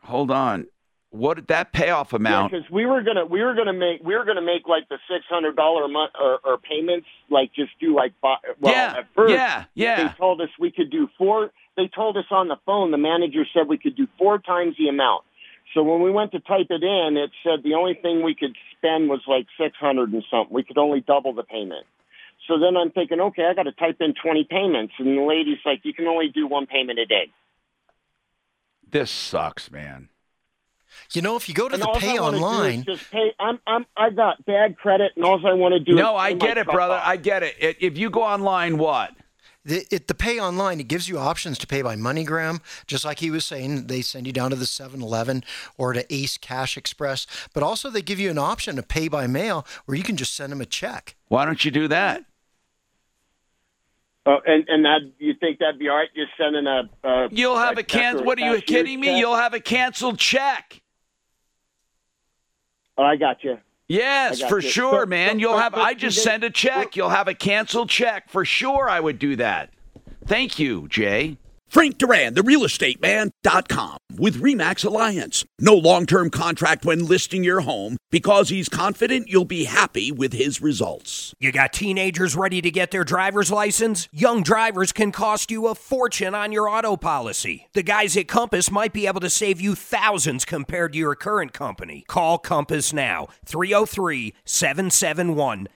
Hold on. What did that payoff amount? because we were gonna we were gonna make we were gonna make like the six hundred dollar a month or, or payments like just do like fi- well Yeah, at first yeah, yeah. they told us we could do four they told us on the phone the manager said we could do four times the amount so when we went to type it in it said the only thing we could spend was like six hundred and something we could only double the payment so then I'm thinking okay I got to type in twenty payments and the lady's like you can only do one payment a day This sucks, man. You know, if you go to and the pay I wanna do is online, just pay. I'm I'm I got bad credit, and all I want to do. is No, I get it, brother. off. I get it. It- If you go online, what? The, it, the pay online, it gives you options to pay by MoneyGram, just like he was saying. They send you down to the 7-Eleven or to Ace Cash Express, but also they give you an option to pay by mail where you can just send them a check. Why don't you do that? Oh, and and that you think that'd be all right? Just sending a. a You'll have a check can. What are you kidding me? check? You'll have a canceled check. Oh, I got you. Yes, for you. sure, So- man. so- You'll so- have. I just send a check. You'll have a canceled check for sure. I would do that. Thank you, Jay. Frank Duran, the real estate man.com with Remax Alliance. No long term contract when listing your home because he's confident you'll be happy with his results. You got teenagers ready to get their driver's license? Young drivers can cost you a fortune on your auto policy. The guys at Compass might be able to save you thousands compared to your current company. Call Compass now 303 771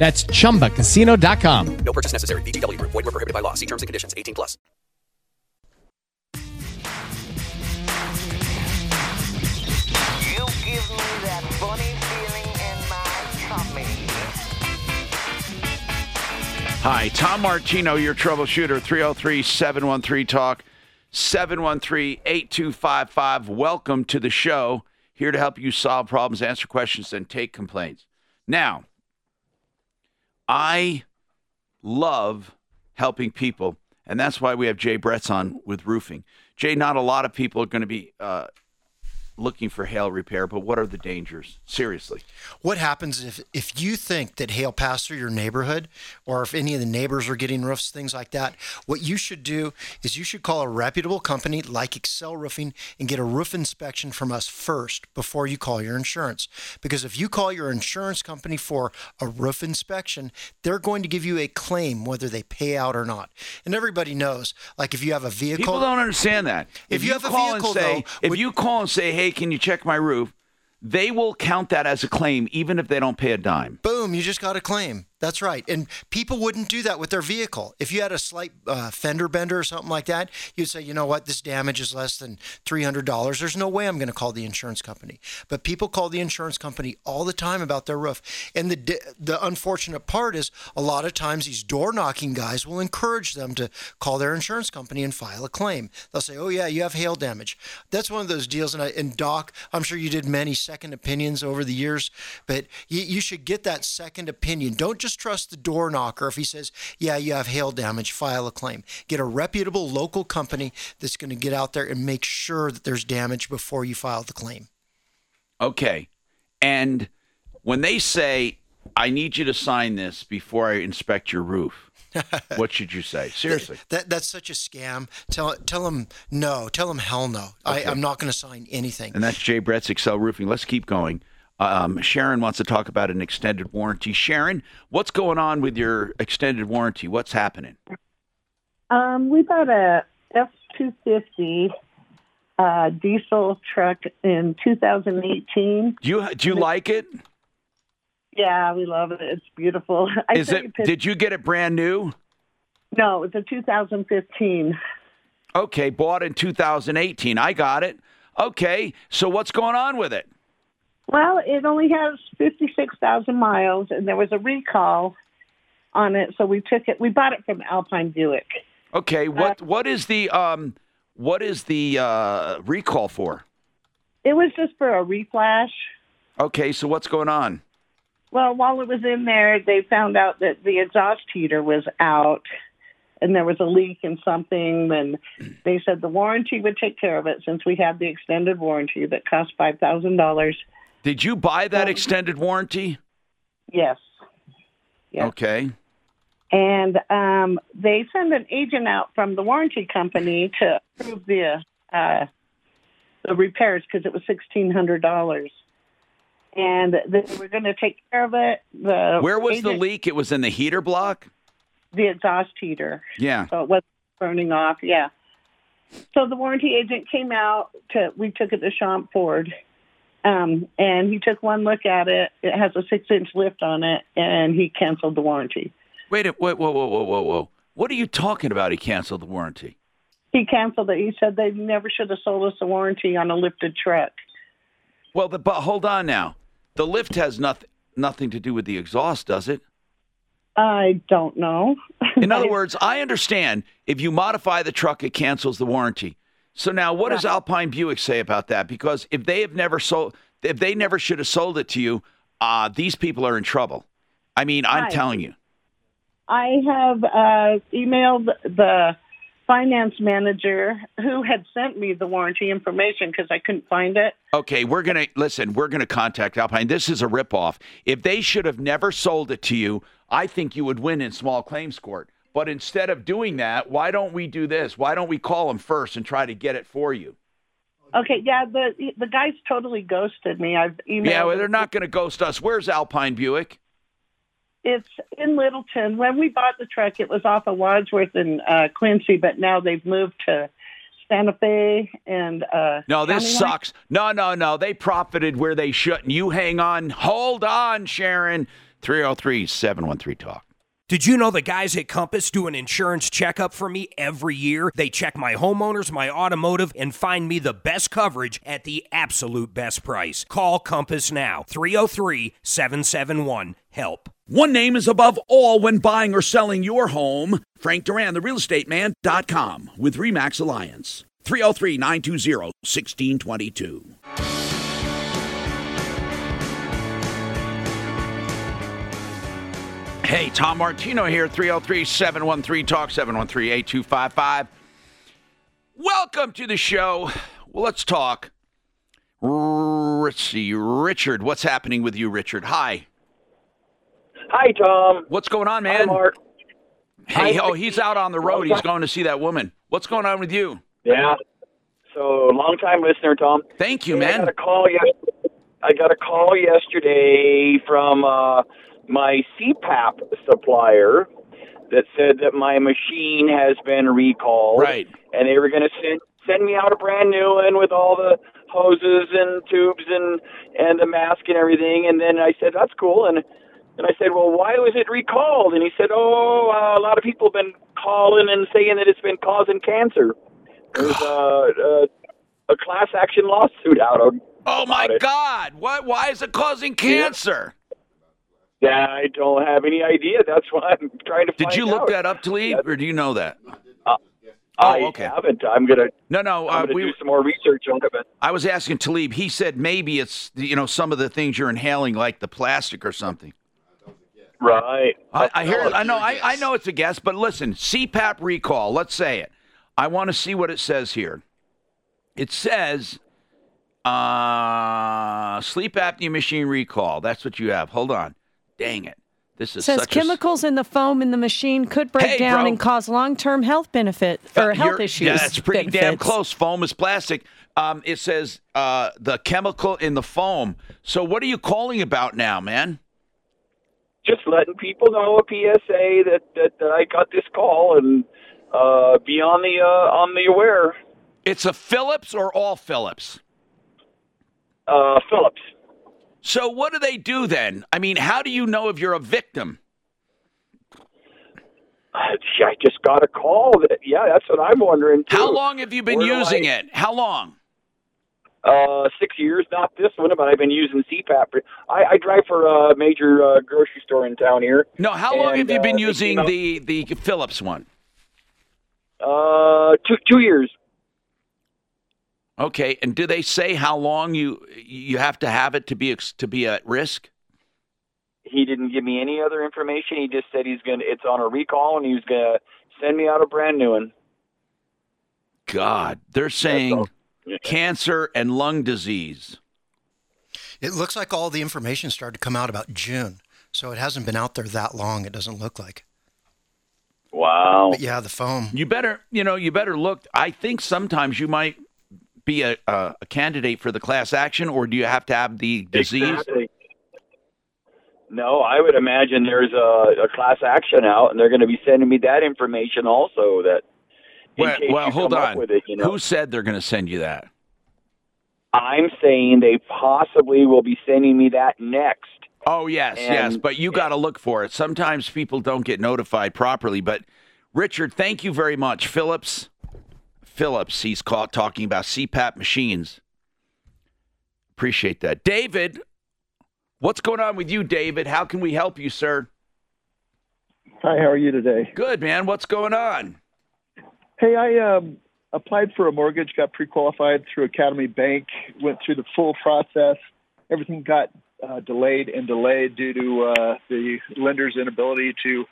That's chumbacasino.com. No purchase necessary. VGW Group. Void were prohibited by law. See terms and conditions. 18 plus. You give me that funny feeling in my tummy. Hi, Tom Martino, your troubleshooter, 303 713 Talk, 713 8255. Welcome to the show. Here to help you solve problems, answer questions, and take complaints. Now, I love helping people, and that's why we have Jay Bretts on with roofing. Jay, not a lot of people are going to be uh, looking for hail repair, but what are the dangers? Seriously. What happens if if you think that hail passed through your neighborhood, or if any of the neighbors are getting roofs, things like that? What you should do is you should call a reputable company like Excel Roofing and get a roof inspection from us first before you call your insurance. Because if you call your insurance company for a roof inspection, they're going to give you a claim whether they pay out or not. And everybody knows, like if you have a vehicle, People don't understand that. If you have a vehicle, and say, though, if you call and say, "Hey, can you check my roof?" They will count that as a claim, even if they don't pay a dime. Boom, you just got a claim. That's right. And people wouldn't do that with their vehicle. If you had a slight uh, fender bender or something like that, you'd say, you know what, this damage is less than $300. There's no way I'm going to call the insurance company. But people call the insurance company all the time about their roof. And the, the unfortunate part is a lot of times these door knocking guys will encourage them to call their insurance company and file a claim. They'll say, oh, yeah, you have hail damage. That's one of those deals. And, I, and Doc, I'm sure you did many second opinions over the years, but you, you should get that second opinion. Don't just trust the door knocker. If he says, yeah, you have hail damage, file a claim. Get a reputable local company that's going to get out there and make sure that there's damage before you file the claim. Okay. And when they say, I need you to sign this before I inspect your roof, what should you say? Seriously. That, that's such a scam. Tell tell them no. Tell them hell no. I, Okay. I'm not going to sign anything. And that's Jay Brett's Excel Roofing. Let's keep going. Um, Sharon wants to talk about an extended warranty. Sharon, what's going on with your extended warranty? What's happening? Um, we bought a F two fifty uh, diesel truck in 2018. Do you do you like it? Yeah, we love it. It's beautiful. I Is sent you it? Did you get it brand new? No, it's a 2015. Okay, bought in 2018. I got it. Okay, so what's going on with it? Well, it only has 56,000 miles, and there was a recall on it, so we took it. We bought it from Alpine Buick. Okay, what what is the um what is the uh, recall for? It was just for a reflash. Okay, so what's going on? Well, while it was in there, they found out that the exhaust heater was out and there was a leak in something. And they said the warranty would take care of it since we had the extended warranty that cost $5,000. Did you buy that extended warranty? Yes. Yes. Okay. And um, they send an agent out from the warranty company to approve the uh, the repairs because it was sixteen hundred dollars, and they were going to take care of it. The Where was the leak? It was in the heater block? The exhaust heater. Yeah. So it wasn't burning off. Yeah. So the warranty agent came out to. We took it to Sean Ford, um, and he took one look at it. It has a six-inch lift on it, and he canceled the warranty. Wait, a- wait, whoa, whoa, whoa, whoa, whoa. What are you talking about? He canceled the warranty. He canceled it. He said they never should have sold us a warranty on a lifted truck. Well, the, but hold on now. The lift has nothing nothing to do with the exhaust, does it? I don't know. In other words, I understand if you modify the truck, it cancels the warranty. So now, what does Alpine Buick say about that? Because if they have never sold, if they never should have sold it to you, uh, these people are in trouble. I mean, I'm Right. telling you. I have uh, emailed the finance manager who had sent me the warranty information because I couldn't find it. Okay, we're gonna listen. We're gonna contact Alpine. This is a ripoff. If they should have never sold it to you, I think you would win in small claims court. But instead of doing that, why don't we do this? Why don't we call them first and try to get it for you? Okay, yeah, the the guy's totally ghosted me. I've emailed. Yeah, well, they're not going to ghost us. Where's Alpine Buick? It's in Littleton. When we bought the truck, it was off of Wadsworth and uh, Quincy, but now they've moved to Santa Fe and. Uh, No, this County Line. sucks. No, no, no. They profited where they shouldn't. You hang on. Hold on, Sharon. 303 713 Talk. Did you know the guys at Compass do an insurance checkup for me every year? They check my homeowners, my automotive, and find me the best coverage at the absolute best price. Call Compass now 303 771 HELP. One name is above all when buying or selling your home. Frank Duran, the real estate man.com with Remax Alliance. 303 920 1622. Hey, Tom Martino here, 303 713 Talk, 713 8255. Welcome to the show. Well, let's talk. Let's see, Richard. What's happening with you, Richard? Hi. Hi, Tom. What's going on, man? Mark. Hey, Hi. oh, he's out on the road. He's going to see that woman. What's going on with you? Yeah. So, long time listener, Tom. Thank you, Hey, I man. got a call yes- I got a call yesterday from uh, my CPAP supplier that said that my machine has been recalled. Right. And they were going to send send me out a brand new one with all the hoses and tubes and and the mask and everything. And then I said, "That's cool." And and I said, "Well, why was it recalled?" And he said, "Oh, uh, a lot of people have been calling and saying that it's been causing cancer." There's a, uh, a class action lawsuit out on. Oh my it. God! What? Why is it causing cancer? Yeah, I don't have any idea. That's why I'm trying to. Did you look out. that up, Talib, or do you know that? I Oh, okay. haven't. I'm gonna. No, no. I'm Uh, gonna we, do some more research on it. But I was asking Talib. He said maybe it's you know some of the things you're inhaling, like the plastic or something. right. I, I hear. I know. I, I know it's a guess, but listen. CPAP recall. Let's say it. I want to see what it says here. It says uh, sleep apnea machine recall. That's what you have. Hold on. Dang it. This It is says such a s- chemicals in the foam in the machine could break Hey, down bro. and cause long-term health benefit or Uh, health you're- issues. Yeah, that's pretty damn close. Foam is plastic. Um, it says uh, the chemical in the foam. So what are you calling about now, man? just letting people know a PSA that that, that I got this call and uh, be on the uh, on the aware. It's a Philips or all Philips? Uh, Philips. So what do they do then? I mean, how do you know if you're a victim? I just got a call that. Yeah, that's what I'm wondering. Too. How long have you been Where using I- it? How long? Uh, six years, not this one, but I've been using CPAP. I, I drive for a major uh, grocery store in town here. No, how long And, have you been uh, using the the Philips one? Uh, two two years. Okay, and do they say how long you you have to have it to be to be at risk? He didn't give me any other information. He just said he's gonna. It's on a recall, and he's gonna send me out a brand new one. God, they're saying cancer and lung disease. It looks like all the information started to come out about June, so it hasn't been out there that long. It doesn't look like. Wow. But yeah, the foam. You better, you know, you better look. I think sometimes you might be a, a, a candidate for the class action, or do you have to have the disease? Exactly. No, I would imagine there's a, a class action out, and they're going to be sending me that information also. That Well, well hold on. it, you know. Who said they're going to send you that? I'm saying they possibly will be sending me that next. Oh yes, yes, but you got to look for it. Sometimes people don't get notified properly. But Richard, thank you very much, Phillips. Phillips, he's caught talking about CPAP machines. Appreciate that, David. What's going on with you, David? How can we help you, sir? Hi, how are you today? Good, man. What's going on? Hey, I um, applied for a mortgage, got pre-qualified through Academy Bank, went through the full process. Everything got uh, delayed and delayed due to uh, the lender's inability to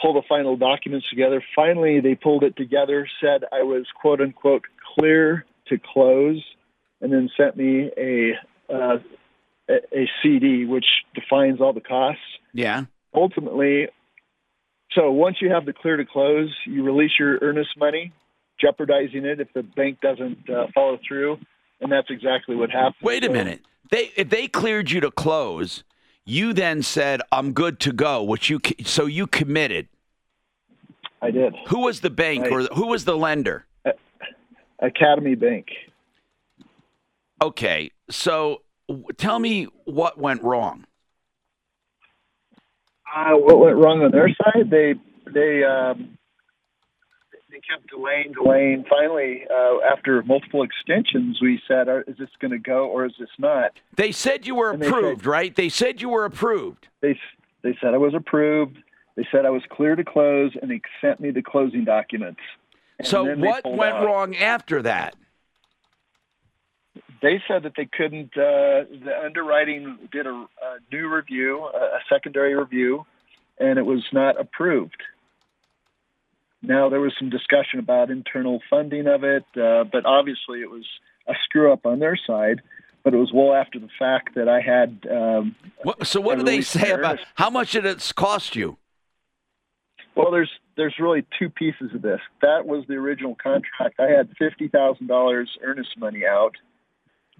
pull the final documents together. Finally, they pulled it together, said I was quote unquote clear to close, and then sent me a uh, a, CD which defines all the costs. Yeah. ultimately, so once you have the clear to close, you release your earnest money, jeopardizing it if the bank doesn't uh, follow through, and that's exactly what happened. Wait a minute. They if they cleared you to close, you then said I'm good to go, which you so you committed. I did. Who was the bank or who was the lender? Academy Bank. Okay, so tell me what went wrong. Uh, what went wrong on their side? They they um, they kept delaying, delaying. Finally, uh, after multiple extensions, we said, "Is this going to go or is this not?" They said you were And they said- approved, right? They said you were approved. They they said I was approved. They said I was clear to close, and they sent me the closing documents. And So what went out. wrong after that? They said that they couldn't. Uh, the underwriting did a, a new review, a secondary review, and it was not approved. Now there was some discussion about internal funding of it, uh, but obviously it was a screw up on their side. But it was well after the fact that I had. Um, What, so what do they say of about how much did it cost you? Well, there's there's really two pieces of this. That was the original contract. I had fifty thousand dollars earnest money out,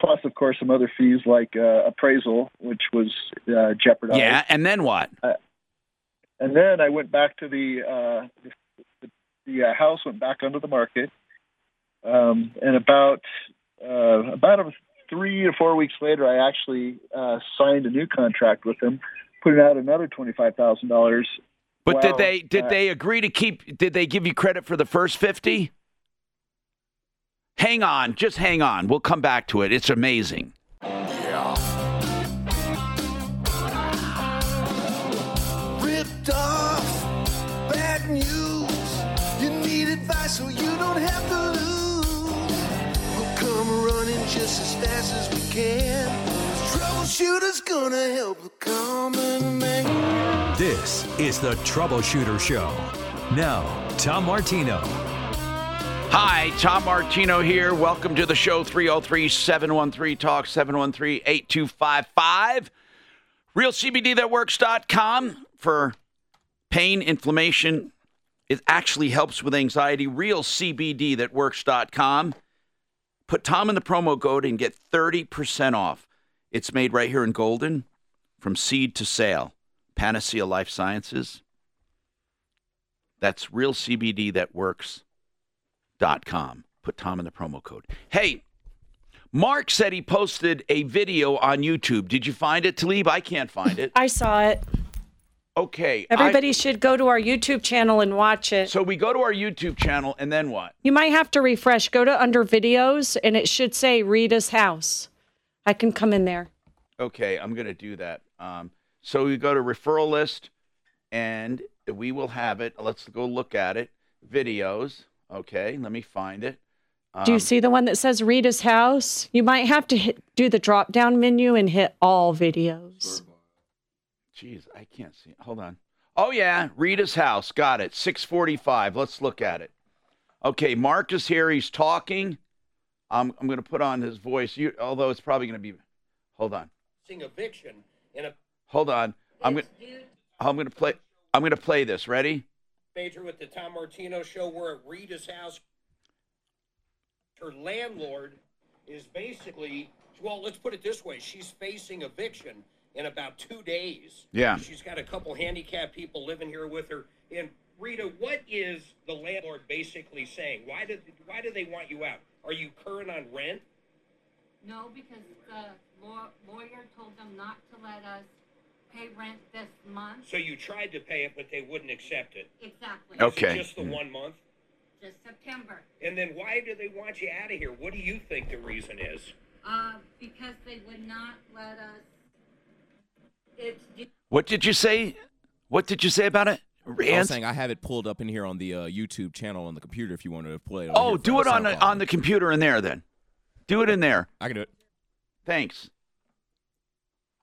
plus of course some other fees like uh, appraisal, which was uh, jeopardized. Yeah, and then what? Uh, and then I went back to the uh, the, the uh, house went back under the market, um, and about uh, about a, three or four weeks later, I actually uh, signed a new contract with them, putting out another twenty five thousand dollars. But did they did uh, they agree to keep? Did they give you credit for the first fifty? Hang on, just hang on. We'll come back to it. It's amazing. Running just as fast as we can. Troubleshooter's gonna help the common man. This is the Troubleshooter Show. Now, Tom Martino. Hi, Tom Martino here. Welcome to the show 303 713 Talk 713 8255. RealCBDThatWorks.com for pain, inflammation. It actually helps with anxiety. RealCBDThatWorks.com. Put Tom in the promo code and get 30% off. It's made right here in Golden from seed to sale. Panacea Life Sciences. That's RealCBDThatWorks.com. Put Tom in the promo code. Hey, Mark said he posted a video on YouTube. Did you find it, Talib? I can't find it. I saw it. Okay. I- Everybody should go to our YouTube channel and watch it. so we go to our YouTube channel, and then what? You might have to refresh. Go to under videos, and it should say Rita's house. I can come in there. Okay, I'm going to do that. Um, so we go to referral list, and we will have it. Let's go look at it. Videos. Okay, let me find it. Do you Um, see the one that says Rita's house? You might have to hit, do the drop down menu and hit all videos. Jeez, I can't see. Hold on. Oh yeah, Rita's house. Got it. 645. Let's look at it. Okay, Mark is here. He's talking. I'm I'm gonna put on his voice. You although it's probably gonna be hold on. Sing eviction in a Hold on. I'm gonna I'm gonna play I'm gonna play this. Ready? major with the Tom Martino show. We're at Rita's house. Her landlord is basically, well, let's put it this way: she's facing eviction in about two days. Yeah. She's got a couple handicapped people living here with her. And Rita, what is the landlord basically saying? Why do why do they want you out? Are you current on rent? No, because the law- lawyer told them not to let us pay rent this month. So you tried to pay it, but they wouldn't accept it. Exactly. Is it Okay. just the one month. Just September. And then why do they want you out of here? What do you think the reason is? Uh, because they would not let us. It's due What did you say? What did you say about it? I was saying I have it pulled up in here on the uh, YouTube channel on the computer if you wanted to play it. Oh, do it on the, on the computer in there then. Do it in there. I can do it. Thanks.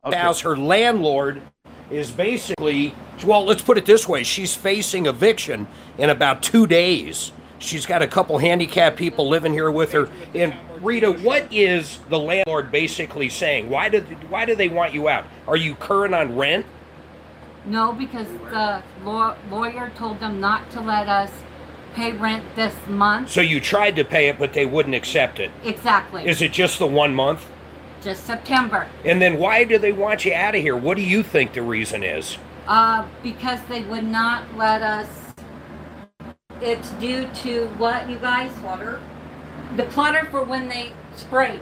House, her landlord is basically, well, let's put it this way: she's facing eviction in about two days. She's got a couple handicapped people living here with her. And Rita, what is the landlord basically saying? Why do why do they want you out? Are you current on rent? no, because the law- lawyer told them not to let us pay rent this month. So you tried to pay it, but they wouldn't accept it. Exactly. Is it just the one month? Just September. And then why do they want you out of here? What do you think the reason is? Uh, because they would not let us. It's due to what, you guys? Clutter. The clutter for when they sprayed.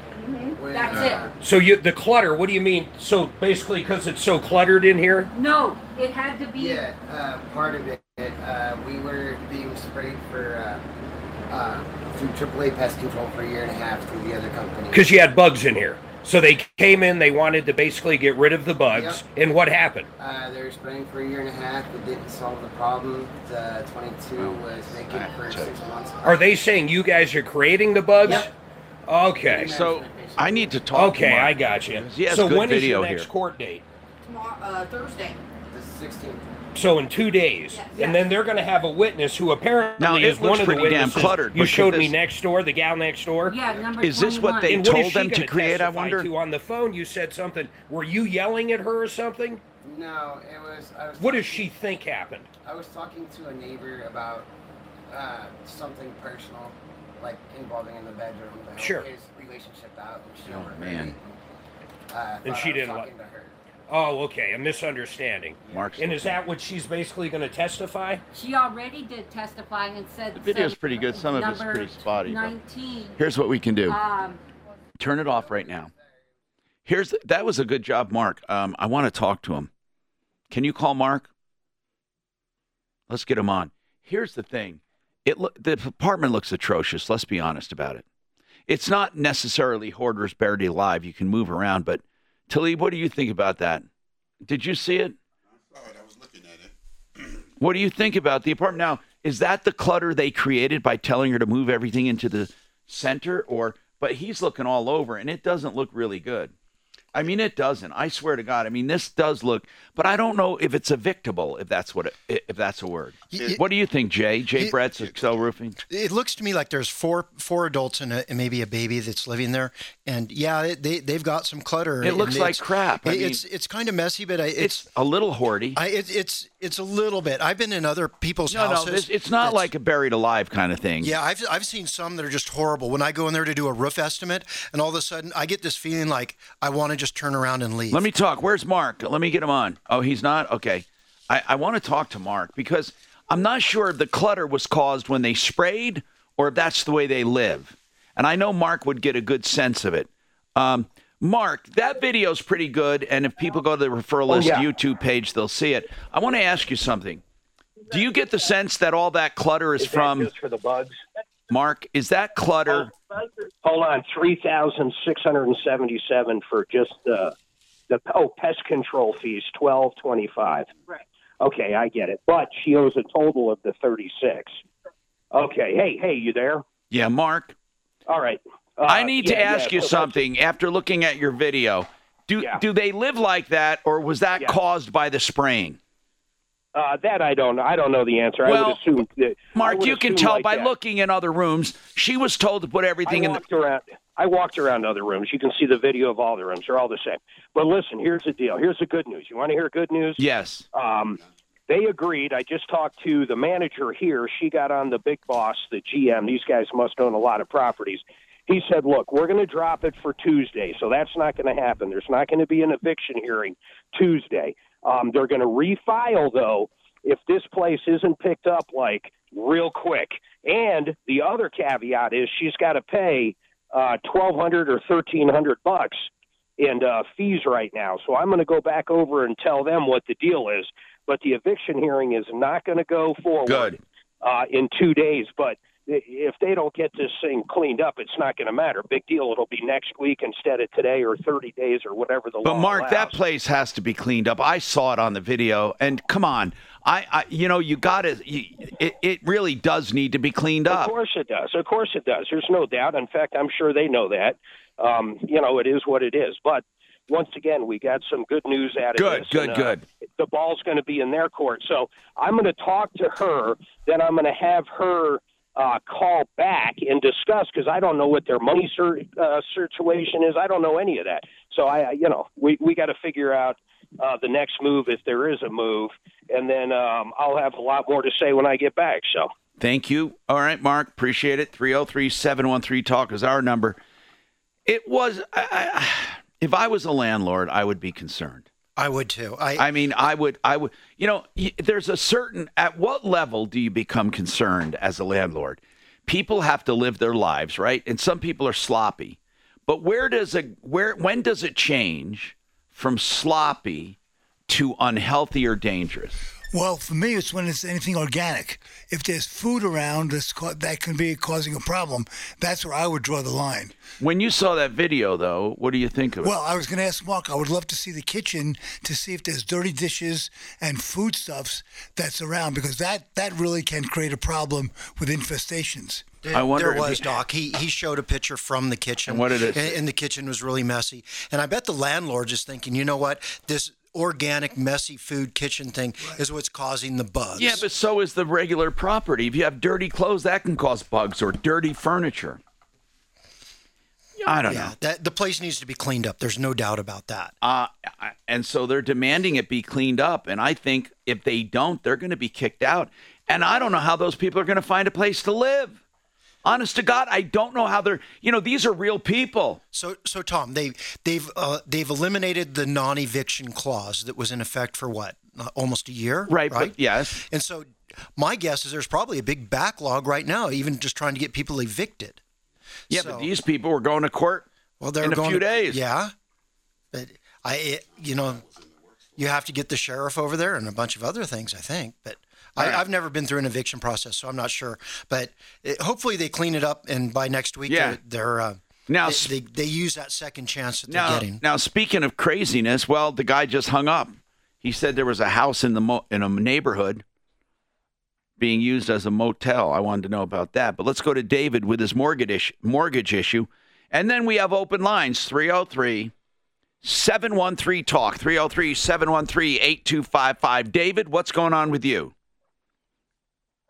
That's it. So you the clutter. What do you mean? So basically, because it's so cluttered in here. No, it had to be. Yeah, uh, part of it. Uh, we were being sprayed for uh, uh, through AAA pest control for a year and a half through the other company. Because you had bugs in here. So they came in. They wanted to basically get rid of the bugs. Yep. And what happened? Uh, they were spraying for a year and a half. It didn't solve the problem. The 22 was vacant for six months. Are they saying you guys are creating the bugs? Yep. Okay. So I need to talk. Okay, Mark. I got you. He so good when is video your next here. court date? Tomorrow, uh, Thursday. The 16th. So in two days, and then they're going to have a witness who apparently Now, it is looks one of the pretty damn witnesses. cluttered, You showed could me next door, the gal next door. Yeah, number Is this what they And told she them to gonna create, I testify wonder? To on the phone, you said something. Were you yelling at her or something? No, it was. I was What does she think happened? I was talking to a neighbor about uh, something personal, like involving in the bedroom. To help Sure. His relationship out. And she Oh, man. it. Uh, And she I was didn't talking like- to her. Oh, okay, a misunderstanding. Mark's and is that what she's basically going to testify? She already did testify and said. The video's said pretty good. Some of it's pretty spotty. but- 19. Here's what we can do. Um, Turn it off right now. Here's that was a good job, Mark. Um, I want to talk to him. Can you call Mark? Let's get him on. Here's the thing. It look the apartment looks atrocious. Let's be honest about it. It's not necessarily hoarders buried alive. You can move around, but Talib, what do you think about that? Did you see it? I saw it. I was looking at it. What do you think about the apartment? Now, is that the clutter they created by telling her to move everything into the center or but he's looking all over and it doesn't look really good. I mean it doesn't. I swear to God. I mean this does look but I don't know if it's evictable if that's what it, if that's a word. Y- what do you think, Jay? Jay y- Brett's Excel Roofing? It looks to me like there's four four adults and, a, and maybe a baby that's living there, and yeah, they they've got some clutter. It looks like it's- crap. I it- mean- it's it's kind of messy, but I, it's, It's a little hoardy. I, it, it's it's a little bit. I've been in other people's No, no, houses. this, it's not like a buried alive kind of thing. Yeah, I've I've seen some that are just horrible. When I go in there to do a roof estimate, and all of a sudden I get this feeling like I want to just turn around and leave. Let me talk. Where's Mark? Let me get him on. Oh, he's not? Okay. I, I want to talk to Mark because I'm not sure if the clutter was caused when they sprayed or if that's the way they live. And I know Mark would get a good sense of it. Um, Mark, that video's pretty good. And if people go to the referral Oh, list yeah. YouTube page, they'll see it. I want to ask you something. Do you get the sense that all that clutter is, Is from just for the bugs? Mark? Is that clutter? Hold on, three thousand six hundred and seventy-seven for just the the oh pest control fees, twelve twenty-five. Right. Okay, I get it. But she owes a total of the thirty-six. Okay, hey, hey, you there? Yeah, Mark. All right. Uh, I need to ask yeah, you so something after looking at your video. Do do they live like that, or was that caused by the spraying? Uh, that I don't know. I don't know the answer. I would assume that. Mark, would you can tell like by that. looking in other rooms. She was told to put everything I in the. around. I walked around other rooms. You can see the video of all the rooms. They're all the same. But listen, here's the deal. Here's the good news. You want to hear good news? Yes. Um, they agreed. I just talked to the manager here. She got on the big boss, the GM. These guys must own a lot of properties. He said, "Look, we're going to drop it for Tuesday, so that's not going to happen. There's not going to be an eviction hearing Tuesday. Um, they're going to refile though if this place isn't picked up like real quick. And the other caveat is she's got to pay uh, twelve hundred or thirteen hundred bucks in uh, fees right now. So I'm going to go back over and tell them what the deal is. But the eviction hearing is not going to go forward. Uh, in two days. But if they don't get this thing cleaned up, it's not going to matter. Big deal. It'll be next week instead of today or 30 days or whatever the But Mark, allows. that place has to be cleaned up. I saw it on the video, and come on, I, I you know, you got to. It, it really does need to be cleaned up. Of course it does. Of course it does. There's no doubt. In fact, I'm sure they know that. Um, you know, it is what it is. But once again, we got some good news out of Good, this. good, and, uh, good. The ball's going to be in their court. So I'm going to talk to her. Then I'm going to have her uh, call back and discuss because I don't know what their money uh, situation is. I don't know any of that. So I, you know, we we got to figure out uh, the next move if there is a move, and then um, I'll have a lot more to say when I get back. So. Thank you. All right, Mark, appreciate it. 303 713 Talk is our number. It was, I, I, if I was a landlord, I would be concerned. I would too. I, I mean, I would, I would, you know, there's a certain, at what level do you become concerned as a landlord? People have to live their lives, right? And some people are sloppy. But where does it where when does it change from sloppy to unhealthy or dangerous? Well, for me, it's when it's anything organic. If there's food around that's ca- that can be causing a problem, that's where I would draw the line. When you saw that video, though, what do you think of it? Well, I was going to ask Mark. I would love to see the kitchen to see if there's dirty dishes and foodstuffs that's around because that that really can create a problem with infestations. I wonder there was he- Doc. He he showed a picture from the kitchen. And what did it And, and the kitchen was really messy. And I bet the landlord is thinking, you know what, this organic messy food kitchen thing is what's causing the bugs. Yeah, but so is the regular property. If you have dirty clothes, that can cause bugs or dirty furniture. I don't yeah, know. that the place needs to be cleaned up. There's no doubt about that. Uh, and so they're demanding it be cleaned up. And I think if they don't, they're going to be kicked out. And I don't know how those people are going to find a place to live. Honest to God, I don't know how they're. You know, these are real people. So, so Tom, they they've uh, they've eliminated the non-eviction clause that was in effect for what uh, almost a year, Right, but yes. And so, my guess is there's probably a big backlog right now, even just trying to get people evicted. Yeah, So- but these people were going to court Well, they're in a few to- days. Yeah, but I, it, you know, you have to get the sheriff over there and a bunch of other things. I think, but I, right. I've never been through an eviction process, so I'm not sure. But it, hopefully, they clean it up, and by next week, Yeah. they're, they're uh, Now, they, they they use that second chance that they're Now, getting. now, speaking of craziness, well, the guy just hung up. He said there was a house in the mo- in a neighborhood being used as a motel. I wanted to know about that. But let's go to David with his mortgage issue, mortgage issue. And then we have open lines 303 713 Talk, 303 713 8255. David, what's going on with you?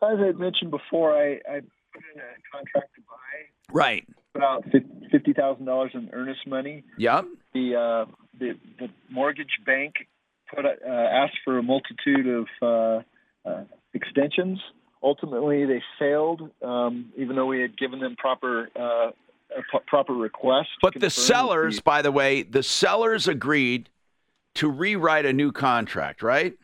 As I mentioned before, I, I put in a contract to buy, Right. put out fifty thousand dollars in earnest money. Yep. The uh, the, the mortgage bank put a, uh, asked for a multitude of uh, uh, extensions. Ultimately, they failed, um, even though we had given them proper uh, proper request. But the sellers, by the way, the sellers agreed to rewrite a new contract, right?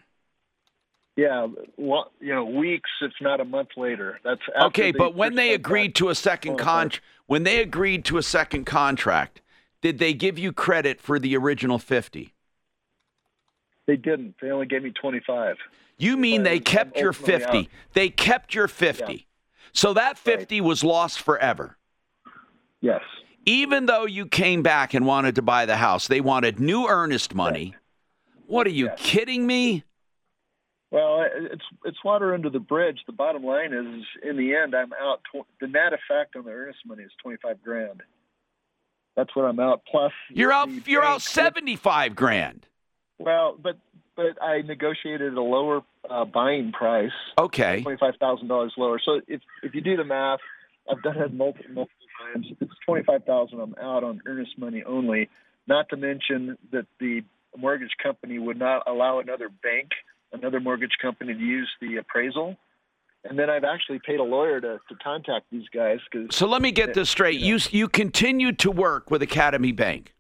Yeah, well, you know, weeks, if not a month later. That's Okay, but when they agreed to a second Oh, sorry. con, when they agreed to a second contract, did they give you credit for the original fifty? They didn't. They only gave me twenty five. You mean they kept your ultimately fifty? They kept your fifty. So that fifty was lost forever. Yes. Even though you came back and wanted to buy the house, they wanted new earnest money. What are you kidding me? Well, it's it's water under the bridge. The bottom line is, in the end, I'm out. Tw- the net effect on the earnest money is twenty five grand. That's what I'm out. Plus, You're out. You're out seventy five grand. Well, but but I negotiated a lower uh, buying price. Okay. Twenty five thousand dollars lower. So if if you do the math, I've done it multiple multiple times. It's twenty five thousand, I'm out on earnest money only. Not to mention that the mortgage company would not allow another bank, another mortgage company, to use the appraisal. And then I've actually paid a lawyer to, to contact these guys because. So let me get this straight. You you continued to work with Academy Bank.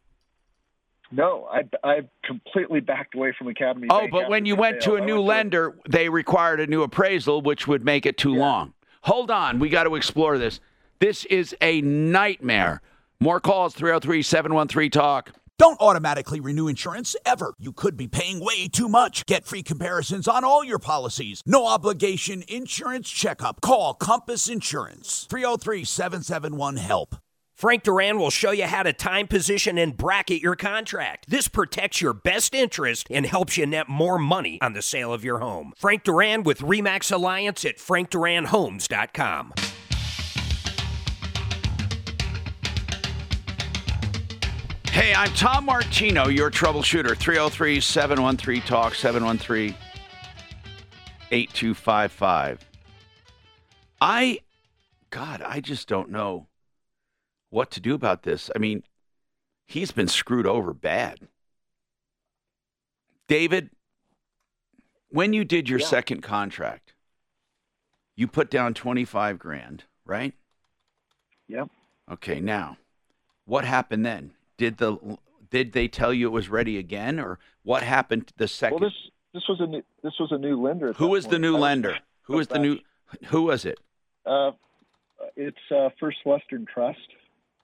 No, I I completely backed away from Academy. Oh, Bank but when you went to a new went to- lender, they required a new appraisal, which would make it too long. Hold on. We got to explore this. This is a nightmare. More calls 303 713 Talk. Don't automatically renew insurance ever. You could be paying way too much. Get free comparisons on all your policies. No obligation insurance checkup. Call Compass Insurance 303 771 HELP. Frank Duran will show you how to time, position, and bracket your contract. This protects your best interest and helps you net more money on the sale of your home. Frank Duran with Remax Alliance at frankduranhomes.com. Hey, I'm Tom Martino, your troubleshooter. 303 713 Talk, 713 8255. I, God, I just don't know what to do about this. I mean, he's been screwed over bad. David, when you did your second contract, you put down 25 grand, right? Yep. Okay, now, what happened then? Did the did they tell you it was ready again, or what happened the second? Well, this this was a new this was a new lender. who was the new I lender? Who was the new? Who was it? Uh, it's uh, First Western Trust.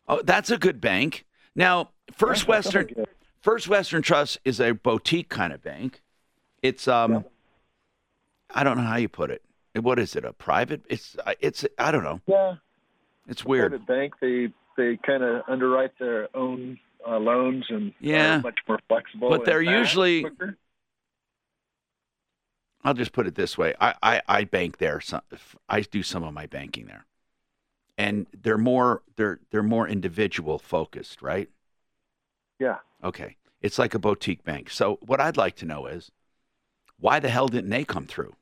Oh, that's a good bank. Now, First Western First Western Trust is a boutique kind of bank. It's um I don't know how you put it. What is it? A private? It's uh, it's I don't know. Yeah. It's weird. Private bank, they they kind of underwrite their own uh, loans and Yeah. are much more flexible. But they're usually- quicker. I'll just put it this way. I, I, I bank there. Some, I do some of my banking there, and they're more they're they're more individual focused, right? Yeah. Okay, it's like a boutique bank. So what I'd like to know is, why the hell didn't they come through?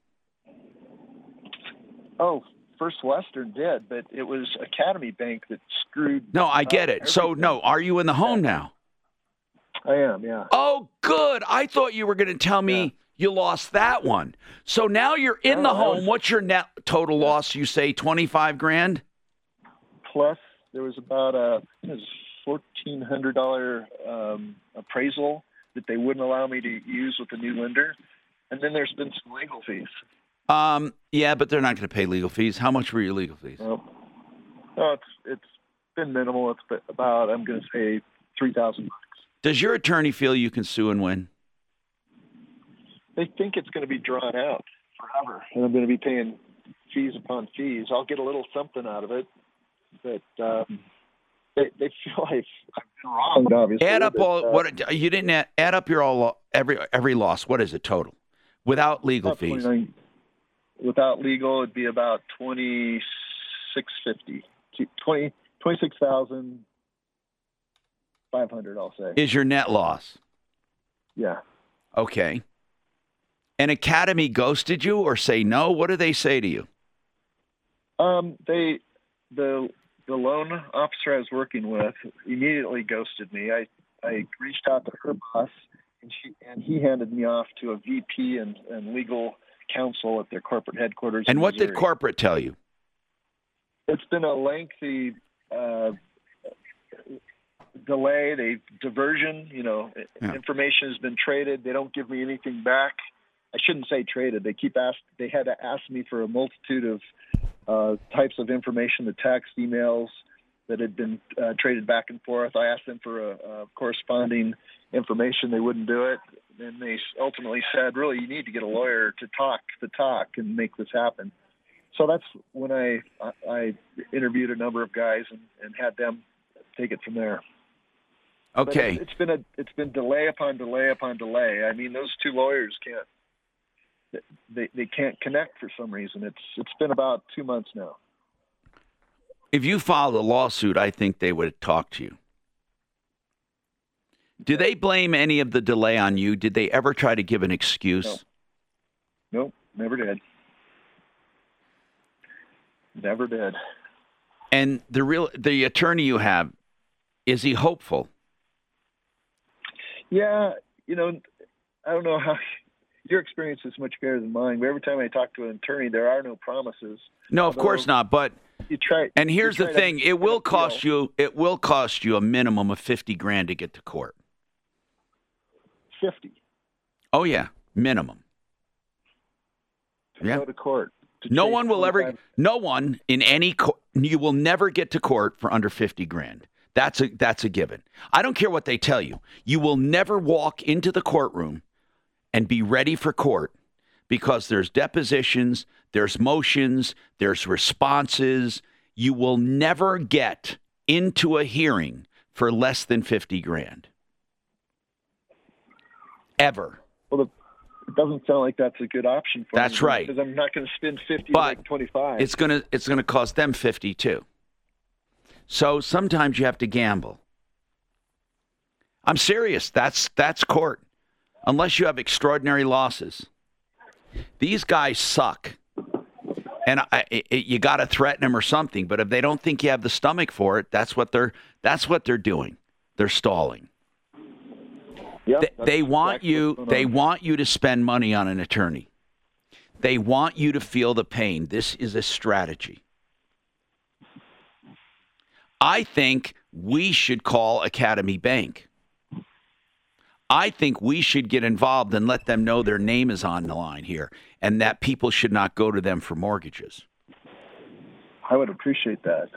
Oh, First Western did, but it was Academy Bank that screwed. No, I get it. So no, are you in the home now? I am. Yeah. Oh, good. I thought you were going to tell me you lost that one. So now you're in the No, home. was- What's your net total loss? You say twenty five grand. Plus, there was about a fourteen hundred dollar um, appraisal that they wouldn't allow me to use with the new lender, and then there's been some legal fees. Um, yeah, but they're not going to pay legal fees. How much were your legal fees? Oh, oh it's it's been minimal. It's been about I'm going to say three thousand. bucks. Does your attorney feel you can sue and win? They think it's going to be drawn out forever, and I'm going to be paying fees upon fees. I'll get a little something out of it, but um, they they feel I've, I've been wronged. Obviously, Add up but, all uh, what you didn't add, add up your all every every loss. What is it total without legal fees? 29 Without legal, it'd be about twenty six fifty. Twenty twenty six thousand five hundred. I'll say. Is your net loss Yeah. okay? And Academy ghosted you or say no? What do they say to you? Um, they the the loan officer I was working with immediately ghosted me. I I reached out to her boss, and she and he handed me off to a VP and, and legal counsel at their corporate headquarters. And what did corporate tell you? It's been a lengthy uh, delay. They diversion. You know, Yeah. information has been traded. They don't give me anything back. I shouldn't say traded. They keep ask. They had to ask me for a multitude of uh, types of information, the text, emails that had been uh, traded back and forth. I asked them for a, a corresponding information. They wouldn't do it. And they ultimately said, "Really, you need to get a lawyer to talk the talk and make this happen." So that's when I I, interviewed a number of guys and, and had them take it from there. Okay. it's- it's been a it's been delay upon delay upon delay. I mean, those two lawyers can't they they can't connect for some reason. It's it's been about two months now. If you filed a lawsuit, I think they would talk to you. Do they blame any of the delay on you? Did they ever try to give an excuse? Nope, never did. Never did. And the real the attorney you have, is he hopeful? Yeah, you know, I don't know how your experience is much better than mine. But every time I talk to an attorney, there are no promises. No, of course not. But You try. and here's the try to thing: it will cost you. It will cost you a minimum of fifty grand to get to court. Fifty. Oh yeah, minimum. to Yeah. go to court. to No one will ever. 25 No one in any. Co- you will never get to court for under fifty grand. That's a that's a given. I don't care what they tell you. You will never walk into the courtroom and be ready for court because there's depositions, there's motions, there's responses. You will never get into a hearing for less than 50 grand. Ever. Well, the, it doesn't sound like that's a good option for That's me. right. Because I'm not going to spend fifty But like twenty-five. It's gonna it's gonna cost them fifty too. So sometimes you have to gamble. I'm serious. That's that's court. Unless you have extraordinary losses. These guys suck. And I, I, you got to threaten them or something. But if they don't think you have the stomach for it, that's what they're that's what they're doing. They're stalling. Yeah, they, they want exactly you. They want you to spend money on an attorney. They want you to feel the pain. This is a strategy. I think we should call Academy Bank. I think we should get involved and let them know their name is on the line here and that people should not go to them for mortgages. I would appreciate that.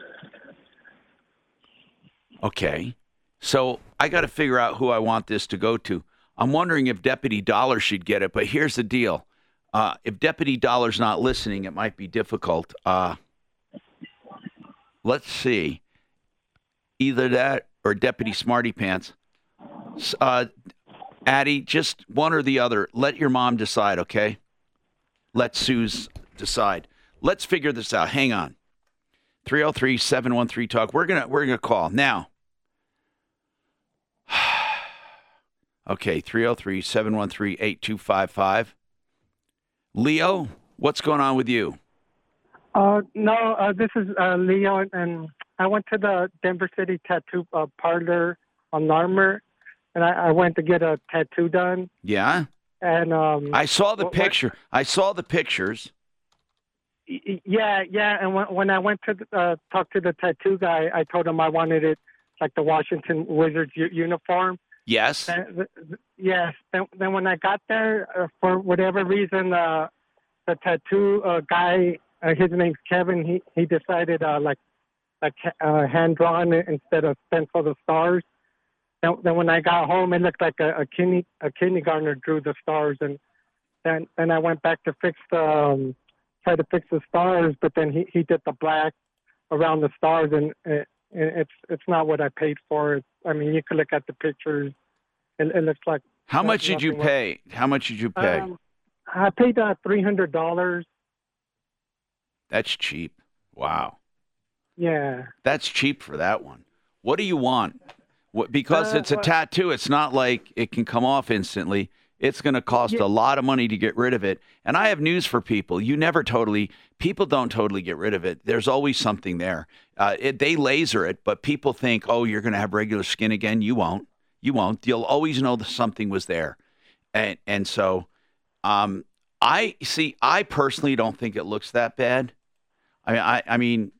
Okay. So I got to figure out who I want this to go to. I'm wondering if Deputy Dollar should get it, but here's the deal. Uh, if Deputy Dollar's not listening, it might be difficult. Uh, let's see. Either that or Deputy Smarty Pants. Uh, Addie, just one or the other. Let your mom decide, okay? Let Sue's decide. Let's figure this out. Hang on. 303 713 Talk. We're going to we're to call. Now, Okay, 303 713 8255. Leo, what's going on with you? Uh, no, uh, this is uh, Leo, and I went to the Denver City Tattoo uh, Parlor on Larimer, and I, I went to get a tattoo done. Yeah? And um, I saw the what- what- picture. I saw the pictures. yeah, yeah. And when, when I went to uh, talk to the tattoo guy, I told him I wanted it like the Washington Wizards u- uniform. Yes. Uh, th- yes. Then, then when I got there, uh, for whatever reason, uh, the tattoo uh, guy, uh, his name's Kevin. He he decided uh, like like uh, hand drawn instead of pencil the stars. Then, then when I got home, it looked like a, a kidney a kindergartner drew the stars, and then then I went back to fix the um, try to fix the stars, but then he he did the black around the stars, and it, it's it's not what I paid for. It's, I mean, you could look at the pictures. It, it looks like How much did you pay? How much did you pay? Um, I paid uh, three hundred dollars. That's cheap. Wow. Yeah. That's cheap for that one. What do you want? What, because Uh, it's a well- tattoo, it's not like it can come off instantly. It's going to cost Yeah. a lot of money to get rid of it. And I have news for people. You never totally, people don't totally get rid of it. There's always something there. Uh, it, they laser it, but people think, oh, you're going to have regular skin again. You won't. You won't. You'll always know that something was there. And, and so um, I see, I personally don't think it looks that bad. I mean, I, I mean,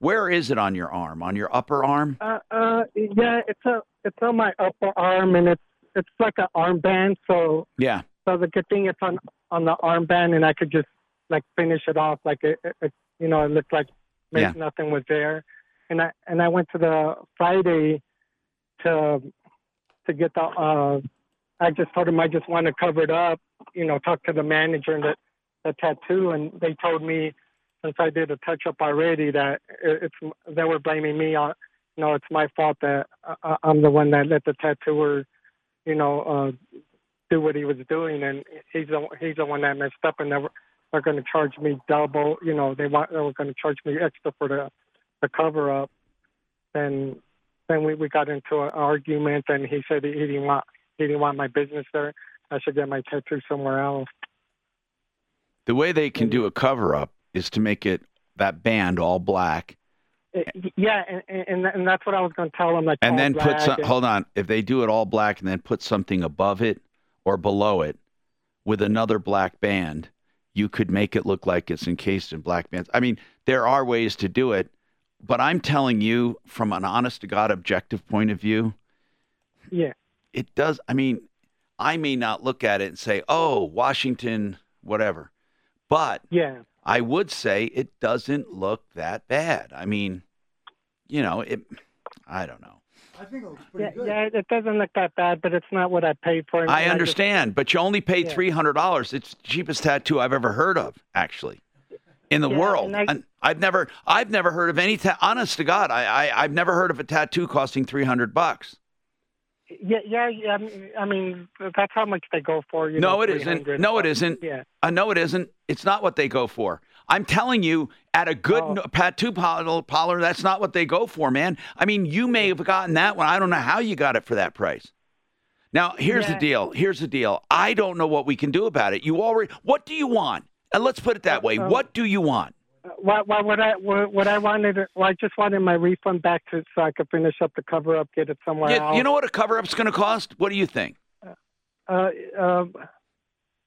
where is it on your arm? On your upper arm? Uh, uh, yeah, it's a it's on my upper arm, and it's it's like an armband. So Yeah. so the good thing it's on on the armband, and I could just like finish it off. Like it, it, it you know, it looked like maybe Yeah. nothing was there. And I and I went to the Friday to to get the. Uh, I just told him I just want to cover it up. You know, talk to the manager and the the tattoo, and they told me since I did a touch up already that it's they were blaming me on. You know, it's my fault that I, I'm the one that let the tattooer, you know, uh, do what he was doing, and he's the he's the one that messed up, and were they're going to charge me double. You know, they want they were going to charge me extra for the the cover up. And then we we got into an argument, and he said he, he didn't want he didn't want my business there. I should get my tattoo somewhere else. The way they can do a cover up is to make it that band all black Uh, yeah, and, and and that's what I was going to tell him. Like and then put some and- hold on if they do it all black and then put something above it or below it with another black band you could make it look like it's encased in black bands i mean there are ways to do it but i'm telling you from an honest to god objective point of view Yeah. it does i mean i may not look at it and say oh washington whatever but Yeah. i would say it doesn't look that bad i mean you know it i don't know I think it looks Yeah, yeah, it doesn't look that bad, but it's not what I paid for. and I just- understand, but you only paid Yeah. three hundred dollars. It's the cheapest tattoo I've ever heard of, actually, in the Yeah, world. and I, I've never, I've never heard of any. Ta- honest to God, I, I, I've never heard of a tattoo costing three hundred bucks. Yeah, yeah, yeah. I mean- that's how much they go for. You No, know, it isn't. No, it isn't. Yeah. Uh, no, it isn't. It's not what they go for. I'm telling you, at a good Oh. parlor, parlor, that's not what they go for, man. I mean, you may have gotten that one. I don't know how you got it for that price. Now, here's the deal. Here's the deal. I don't know what we can do about it. You already. What do you want? And let's put it that way. Uh, What do you want? What, what, what I what, what I wanted, well, I just wanted my refund back to so I could finish up the cover up, get it somewhere You, else. you know what a cover up's going to cost? What do you think? uh, uh,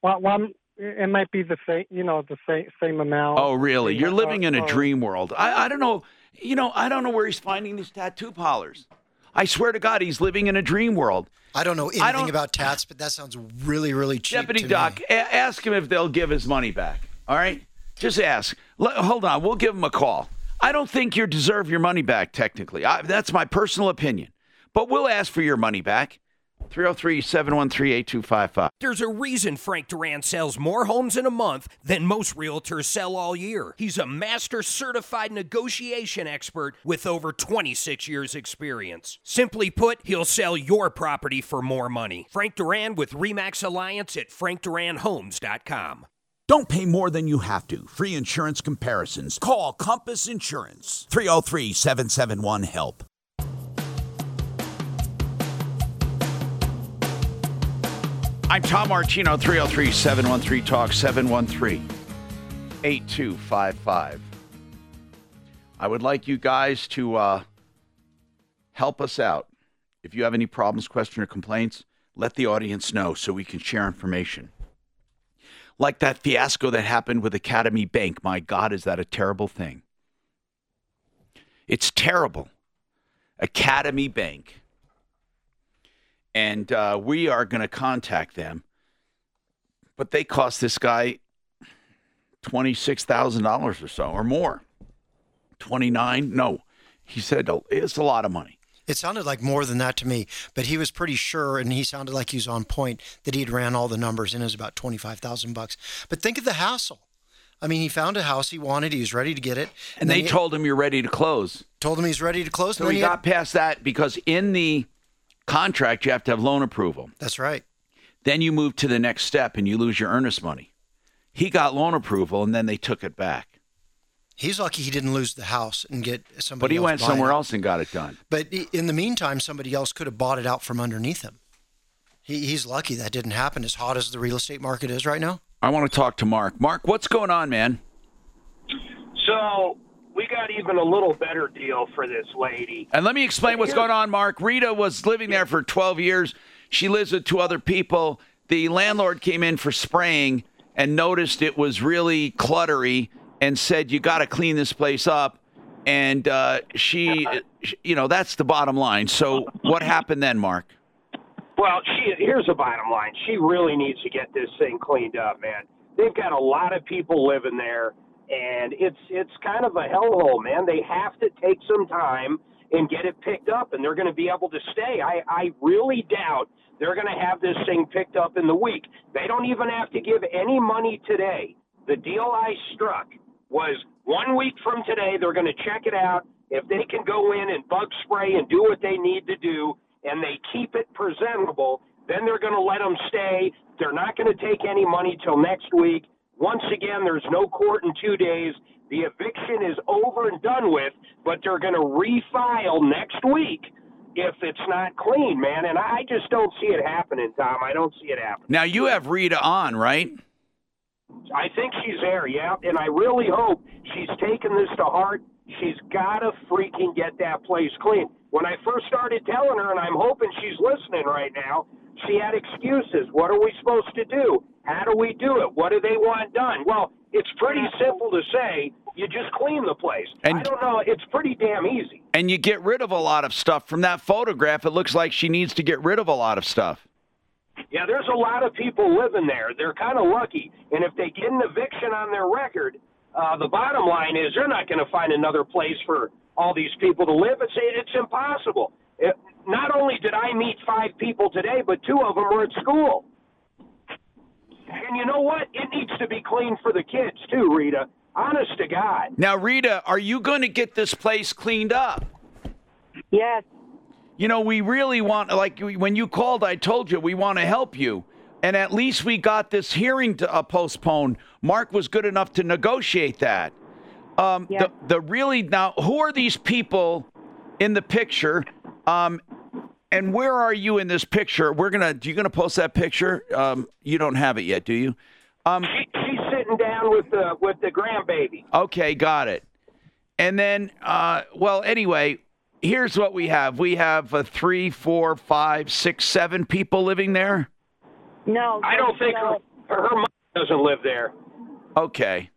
well, well, it might be the same, you know, the same same amount. Oh, really? You're living in a dream world. I, I don't know. You know, I don't know where he's finding these tattoo parlors. I swear to God, he's living in a dream world. I don't know anything don't- about tats, but that sounds really, really cheap. Deputy to Doc, me. a- ask him if they'll give his money back. All right? Just ask. Let, hold on. We'll give him a call. I don't think you deserve your money back, technically. I, that's my personal opinion. But we'll ask for your money back. 303 713 8255. There's a reason Frank Duran sells more homes in a month than most realtors sell all year. He's a master certified negotiation expert with over 26 years' experience. Simply put, he'll sell your property for more money. Frank Duran with REMAX Alliance at frankduranhomes.com. Don't pay more than you have to. Free insurance comparisons. Call Compass Insurance. 303 771 HELP. I'm Tom Martino, 303 713 Talk 713 8255. I would like you guys to uh, help us out. If you have any problems, questions, or complaints, let the audience know so we can share information. Like that fiasco that happened with Academy Bank. My God, is that a terrible thing? It's terrible. Academy Bank and uh, we are going to contact them. But they cost this guy twenty six thousand dollars or so, or more. Twenty nine? No, he said oh, it's a lot of money. It sounded like more than that to me, but he was pretty sure, and he sounded like he was on point that he'd ran all the numbers, and it was about twenty five thousand bucks. But think of the hassle. I mean, he found a house he wanted. He was ready to get it, And, then they he- told him you're ready to close. told him he's ready to close. So and he had- got past that because in the contract you have to have loan approval. That's right. Then you move to the next step and you lose your earnest money. He got loan approval and then they took it back. He's lucky he didn't lose the house and get somebody. But he else went somewhere it. else and got it done. But in the meantime, somebody else could have bought it out from underneath him. He, he's lucky that didn't happen. As hot as the real estate market is right now. I want to talk to Mark. Mark, what's going on, man? So we got even a little better deal for this lady. And let me explain what's going on, Mark. Rita was living there for 12 years. She lives with two other people. The landlord came in for spraying and noticed it was really cluttery and said, You got to clean this place up. And uh, she, you know, that's the bottom line. So what happened then, Mark? Well, she here's the bottom line. She really needs to get this thing cleaned up, man. They've got a lot of people living there, and it's it's kind of a hellhole, man. They have to take some time and get it picked up, and they're going to be able to stay. I I really doubt they're going to have this thing picked up in the week. They don't even have to give any money today. The deal I struck was one week from today. They're going to check it out. If they can go in and bug spray and do what they need to do, and they keep it presentable, then they're going to let them stay. They're not going to take any money till next week. Once again, there's no court in two days. The eviction is over and done with, but they're going to refile next week if it's not clean, man. And I just don't see it happening, Tom. I don't see it happening. Now, you have Rita on, right? I think she's there, yeah, and I really hope she's taken this to heart. She's got to freaking get that place clean. When I first started telling her, and I'm hoping she's listening right now, she had excuses. What are we supposed to do? How do we do it? What do they want done? Well, it's pretty simple to say. You just clean the place. I don't know. It's pretty damn easy. And you get rid of a lot of stuff. From that photograph, it looks like she needs to get rid of a lot of stuff. Yeah, there's a lot of people living there. They're kind of lucky, and if they get an eviction on their record, uh, the bottom line is they're not going to find another place for all these people to live. It's it's impossible. It, not only did I meet five people today, but two of them were at school. And you know what? It needs to be clean for the kids too, Rita. Honest to God. Now, Rita, are you going to get this place cleaned up? Yes. You know, we really want, like when you called, I told you we want to help you. And at least we got this hearing to, uh, postponed. Mark was good enough to negotiate that. Um, the, the really, now, who are these people in the picture? Um, and where are you in this picture? We're going to, you going to post that picture? Um, you don't have it yet, do you? Um, She's sitting down with the with the grandbaby. Okay, got it. And then, uh, well, anyway, here's what we have. We have uh, three, four, five, six, seven people living there. No. I don't think her, her, her mom doesn't live there. Okay.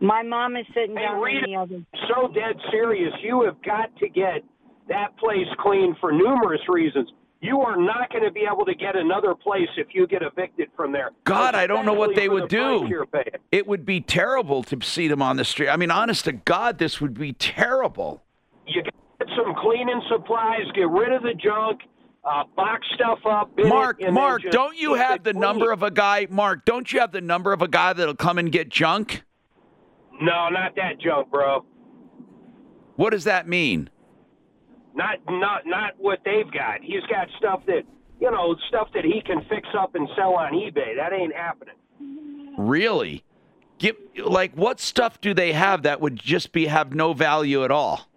My mom is sitting Hey, down Rita, in the other. so dead serious. You have got to get that place clean for numerous reasons. You are not going to be able to get another place if you get evicted from there. God, I don't know what they would the do. It would be terrible to see them on the street. I mean, honest to God, this would be terrible. You got get some cleaning supplies, get rid of the junk, uh, box stuff up. bin it, Mark, Mark, just don't you have the clean. number of a guy? Mark, don't you have the number of a guy that'll come and get junk? No, not that junk, bro. What does that mean? Not not not what they've got. He's got stuff that you know, stuff that he can fix up and sell on eBay. That ain't happening. Really? Give like what stuff do they have that would just be have no value at all?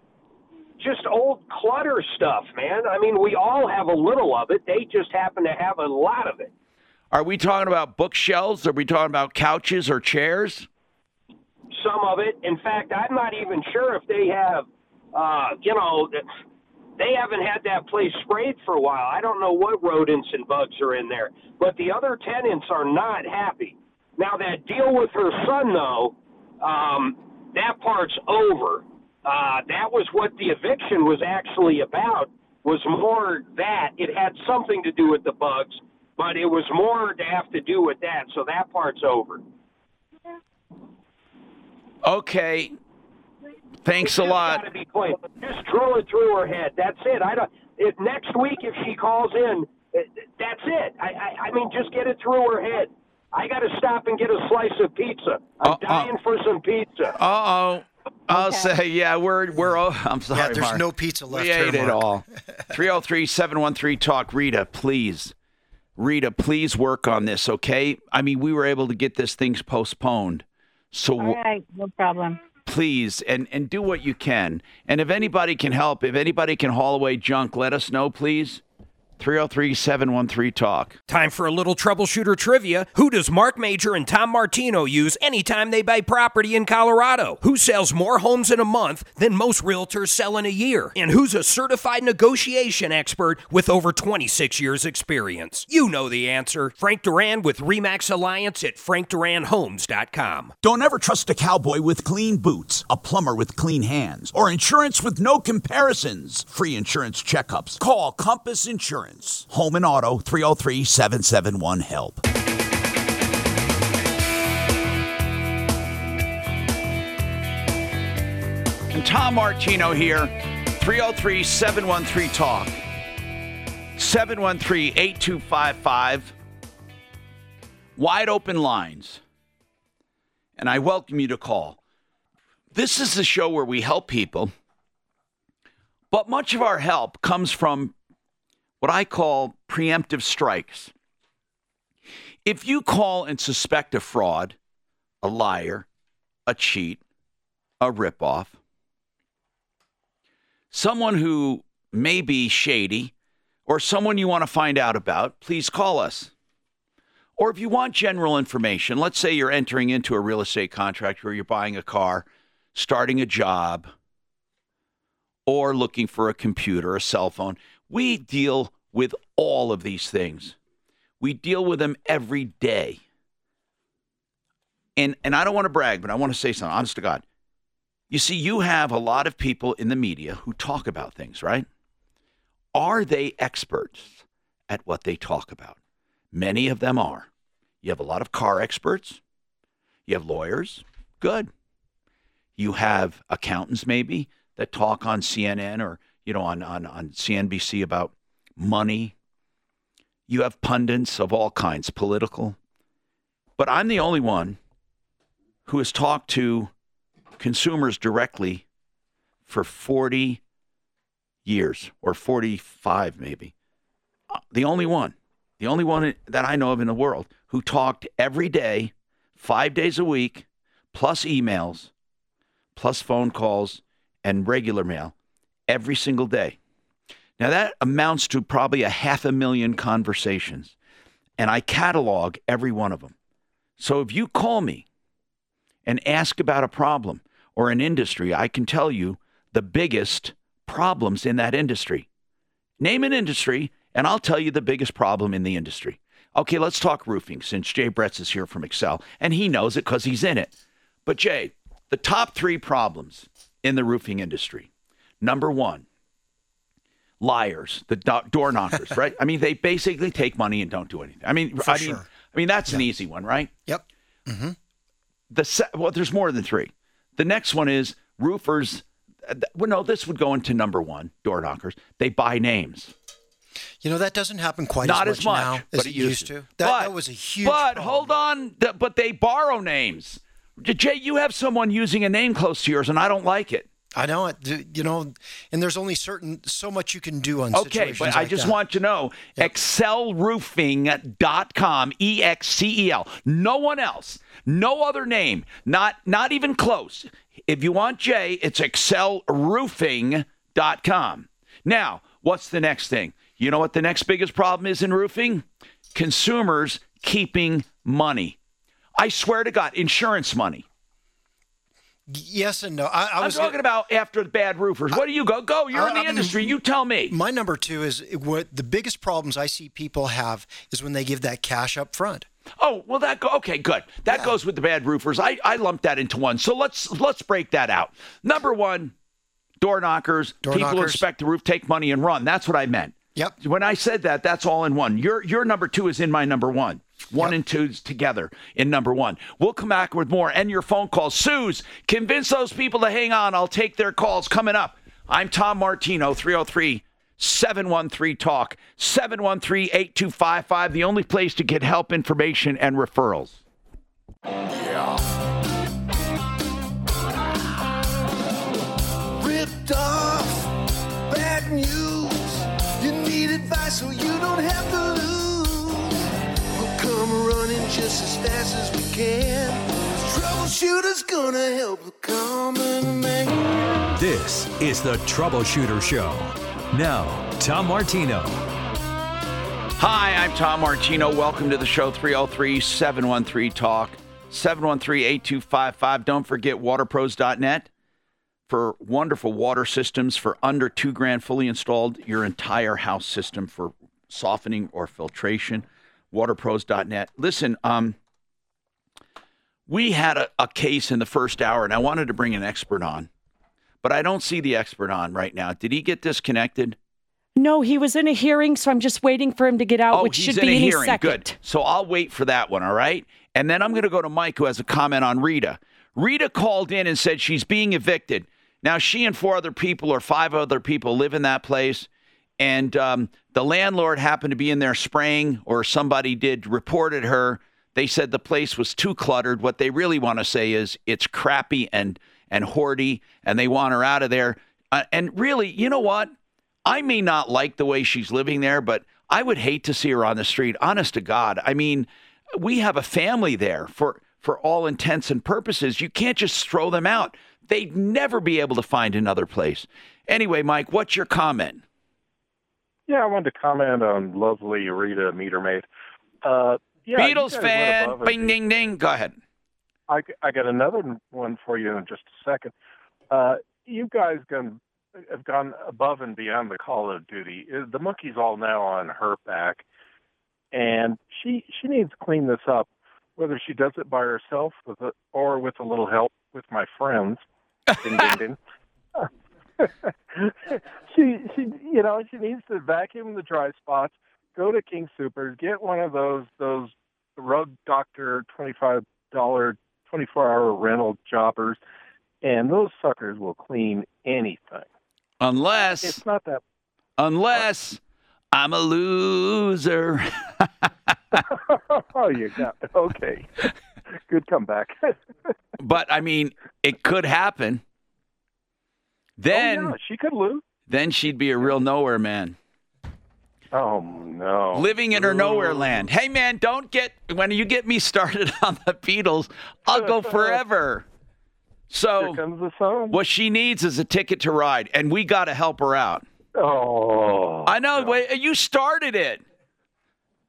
Just old clutter stuff, man. I mean, we all have a little of it. They just happen to have a lot of it. Are we talking about bookshelves? Are we talking about couches or chairs? Some of it. In fact, I'm not even sure if they have, uh, you know, they haven't had that place sprayed for a while. I don't know what rodents and bugs are in there. But the other tenants are not happy. Now, that deal with her son, though, um, that part's over. Uh, that was what the eviction was actually about, was more that. It had something to do with the bugs, but it was more to have to do with that. So that part's over. Okay. Thanks a lot. Be. Just drill it through her head. That's it. I don't. If next week if she calls in, eh, that's it. I, I, I mean, just get it through her head. I got to stop and get a slice of pizza. I'm dying for some pizza. Uh oh. I'll say, yeah, we're we're. Oh, I'm sorry. Yeah, there's Mark. no pizza left We here, ate it all. 303 713 Talk. Rita, please. Rita, please work on this, okay? I mean, we were able to get this thing postponed. So All right, no problem. Please and and do what you can. And if anybody can help, if anybody can haul away junk, let us know, please. 303 713 Talk. Time for a little troubleshooter trivia. Who does Mark Major and Tom Martino use anytime they buy property in Colorado? Who sells more homes in a month than most realtors sell in a year? And who's a certified negotiation expert with over 26 years' experience? You know the answer. Frank Duran with Remax Alliance at frankduranhomes.com. Don't ever trust a cowboy with clean boots, a plumber with clean hands, or insurance with no comparisons. Free insurance checkups. Call Compass Insurance. Home and Auto 303 771 HELP. And Tom Martino here, 303 713 Talk. 713 8255. Wide open lines. And I welcome you to call. This is the show where we help people, but much of our help comes from what I call preemptive strikes. If you call and suspect a fraud, a liar, a cheat, a ripoff, someone who may be shady, or someone you want to find out about, please call us. Or if you want general information, let's say you're entering into a real estate contract or you're buying a car, starting a job, or looking for a computer, a cell phone. We deal with all of these things. We deal with them every day. And and I don't want to brag, but I want to say something, honest to God. You see, you have a lot of people in the media who talk about things, right? Are they experts at what they talk about? Many of them are. You have a lot of car experts. You have lawyers. Good. You have accountants, maybe, that talk on CNN or, you know, on, on, on CNBC about money. You have pundits of all kinds, political. But I'm the only one who has talked to consumers directly for 40 years or 45 maybe. Uh, The only one, the only one that I know of in the world who talked every day, five days a week, plus emails, plus phone calls and regular mail every single day. Now that amounts to probably a half a million conversations, and I catalog every one of them. So if you call me and ask about a problem or an industry, I can tell you the biggest problems in that industry. Name an industry, and I'll tell you the biggest problem in the industry. Okay, let's talk roofing since Jay Bretz is here from Excel, and he knows it because he's in it. But Jay, the top three problems in the roofing industry. Number one, liars, the do- door knockers, right? I mean, they basically take money and don't do anything. I mean, For I mean. I mean that's an easy one, right? Yep. Mm-hmm. The se- well, there's more than three. The next one is roofers well, no, this would go into number one. Door knockers. They buy names. You know that doesn't happen quite Not as as much, much, now but as it used to. to. That, But- that was a huge. But hold on, but they borrow names. Jay, you have someone using a name close to yours, and I don't like it. I know it. You know, and there's only certain so much you can do on Okay, but I like just that. want you to know excelroofing.com, E X C E L. No one else, no other name, not not even close. If you want Jay, it's excelroofing.com. Now, what's the next thing? You know what the next biggest problem is in roofing? Consumers keeping money. I swear to God, insurance money. Yes and no. I, I I'm was talking about after the bad roofers. What do you go? Go. You're in the Um, industry. You tell me. My number two is what the biggest problems I see people have is when they give that cash up front. Oh well, that go okay. Good. That goes with the bad roofers. I I lumped that into one. So let's let's break that out. Number one, door knockers. Door people knockers. inspect the roof, take money and run. That's what I meant. Yep. When I said that, that's all in one. Your your number two is in my number one. One and two's together in number one. We'll come back with more and your phone calls. Suze, convince those people to hang on. I'll take their calls coming up. I'm Tom Martino, 303 713 Talk, 713 8255, the only place to get help, information, and referrals. ripped just as fast as we can. Troubleshooter's gonna help the common man. This is the Troubleshooter Show. Now, Tom Martino. Hi, I'm Tom Martino. Welcome to the show 303 713 Talk, 713 8255. Don't forget waterpros.net for wonderful water systems for under two grand, fully installed your entire house system for softening or filtration. Waterpros.net. Listen, um, we had a, a case in the first hour, and I wanted to bring an expert on, but I don't see the expert on right now. Did he get disconnected? No, he was in a hearing, so I'm just waiting for him to get out, Oh, which should in be a any hearing. second. Good. So I'll wait for that one, all right? And then I'm going to go to Mike, who has a comment on Rita. Rita called in and said she's being evicted. Now, she and four other people or five other people live in that place. And um, the landlord happened to be in there spraying, or somebody did reported her. They said the place was too cluttered. What they really want to say is it's crappy and and hoardy, and they want her out of there. Uh, and really, you know what? I may not like the way she's living there, but I would hate to see her on the street. Honest to God, I mean, we have a family there for for all intents and purposes. You can't just throw them out. They'd never be able to find another place. Anyway, Mike, what's your comment? Yeah, I wanted to comment on lovely Rita Metermaid. Uh, yeah, Beatles fan, bing, ding, ding. Go ahead. I, I got another one for you in just a second. Uh, you guys gone, have gone above and beyond the call of duty. The monkey's all now on her back, and she she needs to clean this up. Whether she does it by herself with a, or with a little help with my friends. Ding, ding, ding. She she you know she needs to vacuum the dry spots. Go to King Supers, get one of those those rug doctor twenty five dollar 24 hour rental jobbers, and those suckers will clean anything. Unless It's not that. unless I'm a loser. oh, you got okay. Good comeback. but I mean, it could happen. Oh, then oh, yeah, she could lose. then she'd be a real nowhere man. Oh no. Living in her nowhere land. Hey man, don't get when you get me started on the Beatles, I'll go forever. So Here comes the sun. what she needs is a ticket to ride, and we got to help her out. Oh. I know. Wait, you started it.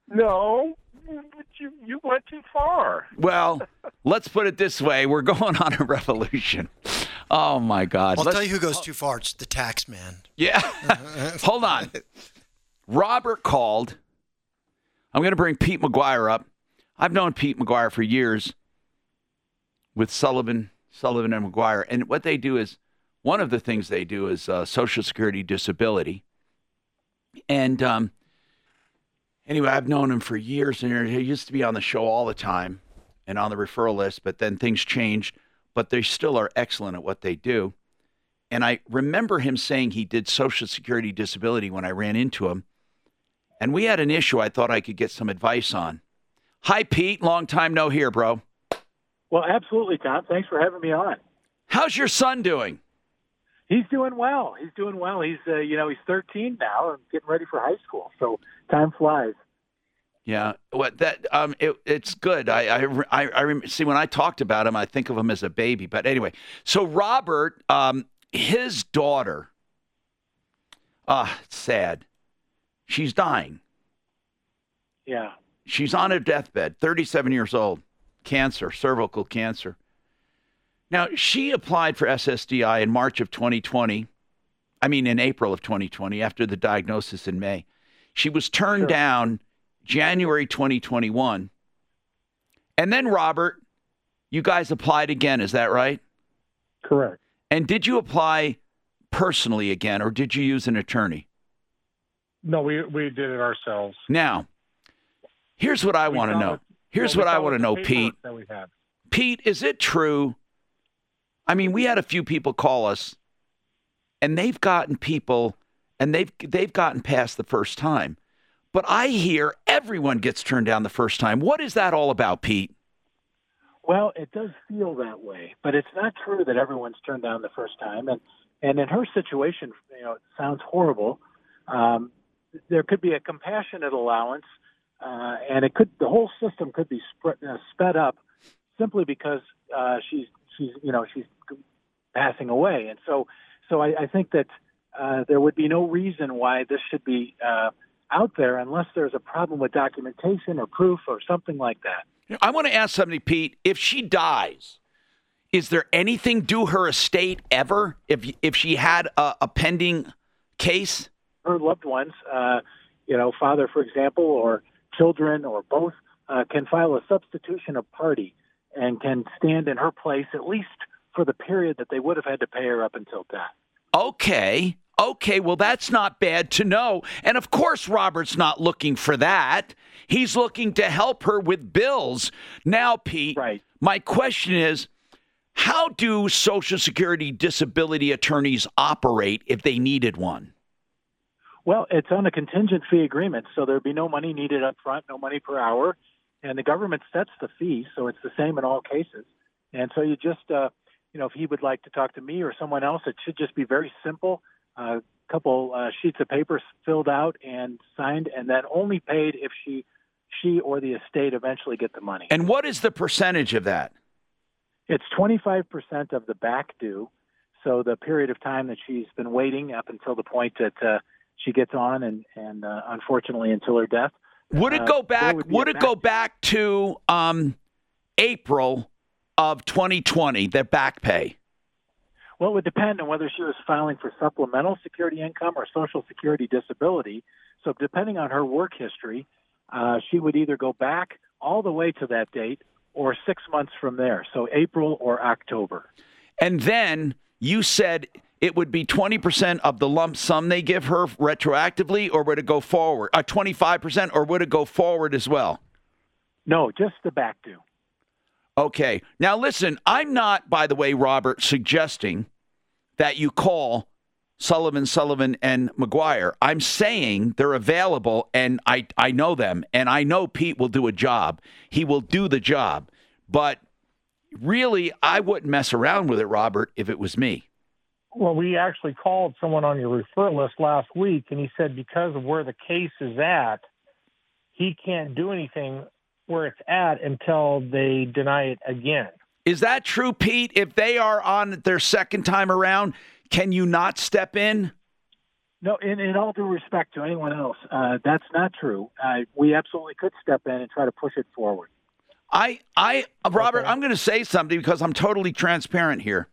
No, but you you went too far. Well, let's put it this way: we're going on a revolution. Oh my God! I'll Let's- tell you who goes too far. It's the tax man. Yeah. Hold on. Robert called. I'm going to bring Pete McGuire up. I've known Pete McGuire for years with Sullivan, Sullivan and McGuire. And what they do is one of the things they do is uh, Social Security disability. And um, anyway, I've known him for years, and he used to be on the show all the time and on the referral list. But then things changed. But they still are excellent at what they do. and I remember him saying he did Social Security disability when I ran into him. And we had an issue I thought I could get some advice on. Hi, Pete. Long time no hear, bro. Well, absolutely, Tom. Thanks for having me on. How's your son doing? He's doing well. He's doing well. He's uh, you know he's 13 now and getting ready for high school. So time flies. Yeah, what that um, it, it's good. I I I, I rem- see when I talked about him, I think of him as a baby. But anyway, so Robert, um, his daughter, ah, it's sad. She's dying. Yeah. She's on her deathbed, 37 years old, cancer, cervical cancer. Now, she applied for SSDI in March of 2020. I mean, in April of 2020, after the diagnosis in May. She was turned down January 2021. And then, Robert, you guys applied again. Is that right? Correct. And did you apply personally again, or did you use an attorney? No, we we did it ourselves. Now, here's what I want to know. Here's well, what I want to know, Pete. That we had. Pete, is it true? I mean, we had a few people call us, and they've gotten people, and they've they've gotten past the first time. But I hear everyone gets turned down the first time. What is that all about, Pete? Well, it does feel that way, but it's not true that everyone's turned down the first time. And and in her situation, you know, it sounds horrible. Um, there could be a compassionate allowance, uh, and it could the whole system could be spread, uh, sped up simply because uh, she's she's you know she's passing away. And so so I, I think that uh, there would be no reason why this should be uh, out there unless there's a problem with documentation or proof or something like that. I want to ask somebody, Pete. If she dies, is there anything due her estate ever? If if she had a, a pending case? her loved ones, uh, you know, father, for example, or children, or both, uh, can file a substitution of party and can stand in her place at least for the period that they would have had to pay her up until death. Okay. Okay, well, that's not bad to know. And of course, Robert's not looking for that. He's looking to help her with bills. Now, Pete, right. my question is how do Social Security disability attorneys operate if they needed one? Well, it's on a contingent fee agreement, so there'd be no money needed up front, no money per hour, and the government sets the fee, so it's the same in all cases. And so you just, uh, you know, if he would like to talk to me or someone else, it should just be very simple. A couple uh, sheets of paper filled out and signed, and then only paid if she, she or the estate eventually get the money. And what is the percentage of that? It's 25% of the back due. So the period of time that she's been waiting up until the point that uh, she gets on, and and uh, unfortunately until her death. Would it uh, go back? would Would, it go back to um, April of 2020? Their back pay. Well, it would depend on whether she was filing for supplemental security income or Social Security disability. So, depending on her work history, uh, she would either go back all the way to that date or six months from there. So, April or October. And then you said it would be 20% of the lump sum they give her retroactively, or would it go forward? Uh, 25%, or would it go forward as well? No, just the back due. Okay. Now, listen, I'm not, by the way, Robert, suggesting that you call Sullivan, Sullivan, and McGuire. I'm saying they're available, and I, I know them, and I know Pete will do a job. He will do the job. But really, I wouldn't mess around with it, Robert, if it was me. Well, we actually called someone on your refer list last week, and he said because of where the case is at, he can't do anything where it's at until they deny it again. Is that true, Pete? If they are on their second time around, can you not step in? No, in, in all due respect to anyone else, uh, that's not true. Uh, we absolutely could step in and try to push it forward. I, I, Robert, I'm going to say something because I'm totally transparent here.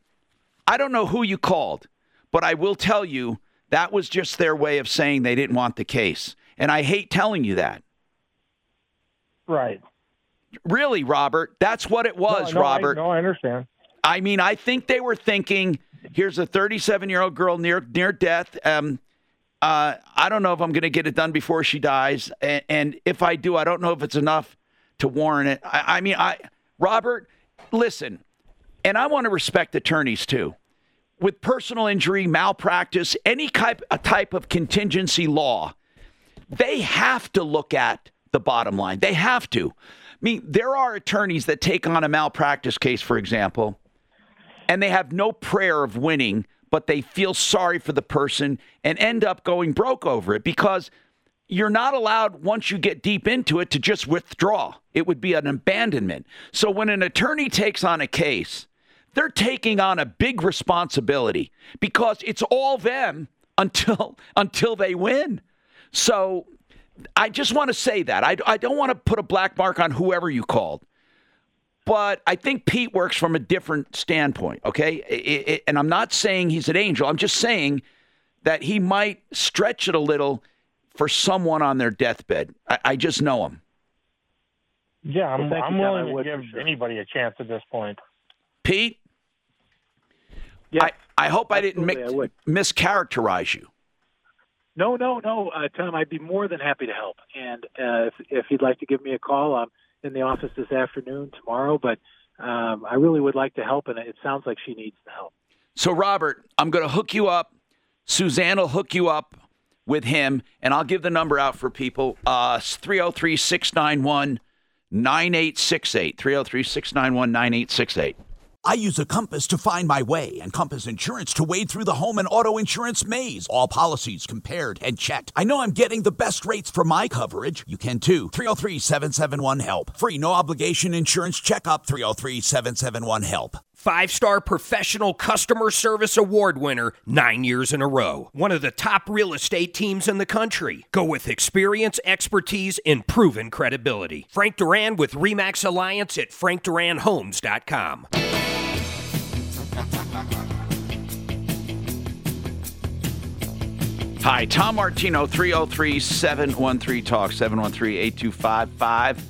I don't know who you called, but I will tell you that was just their way of saying they didn't want the case. And I hate telling you that. Right. Really, Robert, that's what it was, no, no, Robert. I, no, I understand. I mean, I think they were thinking, here's a 37 year old girl near near death. Um, uh, I don't know if I'm going to get it done before she dies, and, and if I do, I don't know if it's enough to warrant it. I, I mean, I Robert, listen, and I want to respect attorneys too. with personal injury, malpractice, any type a type of contingency law, they have to look at the bottom line. They have to. I mean, there are attorneys that take on a malpractice case, for example, and they have no prayer of winning, but they feel sorry for the person and end up going broke over it because you're not allowed once you get deep into it to just withdraw. It would be an abandonment. So when an attorney takes on a case, they're taking on a big responsibility because it's all them until until they win. So I just want to say that. I, I don't want to put a black mark on whoever you called. But I think Pete works from a different standpoint, okay? It, it, and I'm not saying he's an angel. I'm just saying that he might stretch it a little for someone on their deathbed. I, I just know him. Yeah, I'm, Well, I'm you, willing to would give sure. anybody a chance at this point. Pete? I, I hope I didn't absolutely, I mischaracterize you. No, no, no, uh, Tom. I'd be more than happy to help. And uh, if if he'd like to give me a call, I'm in the office this afternoon, tomorrow. But um, I really would like to help, and it sounds like she needs the help. So, Robert, I'm going to hook you up. Suzanne will hook you up with him, and I'll give the number out for people. Uh, 303 691 9868. 303 691 9868. I use a compass to find my way and Compass Insurance to wade through the home and auto insurance maze. All policies compared and checked. I know I'm getting the best rates for my coverage. You can too. 303 771 HELP. Free, no obligation insurance checkup. 303 771 HELP. Five star professional customer service award winner nine years in a row. One of the top real estate teams in the country. Go with experience, expertise, and proven credibility. Frank Duran with Remax Alliance at frankduranhomes.com. Hi, Tom Martino, 303 713 Talk, 713 8255.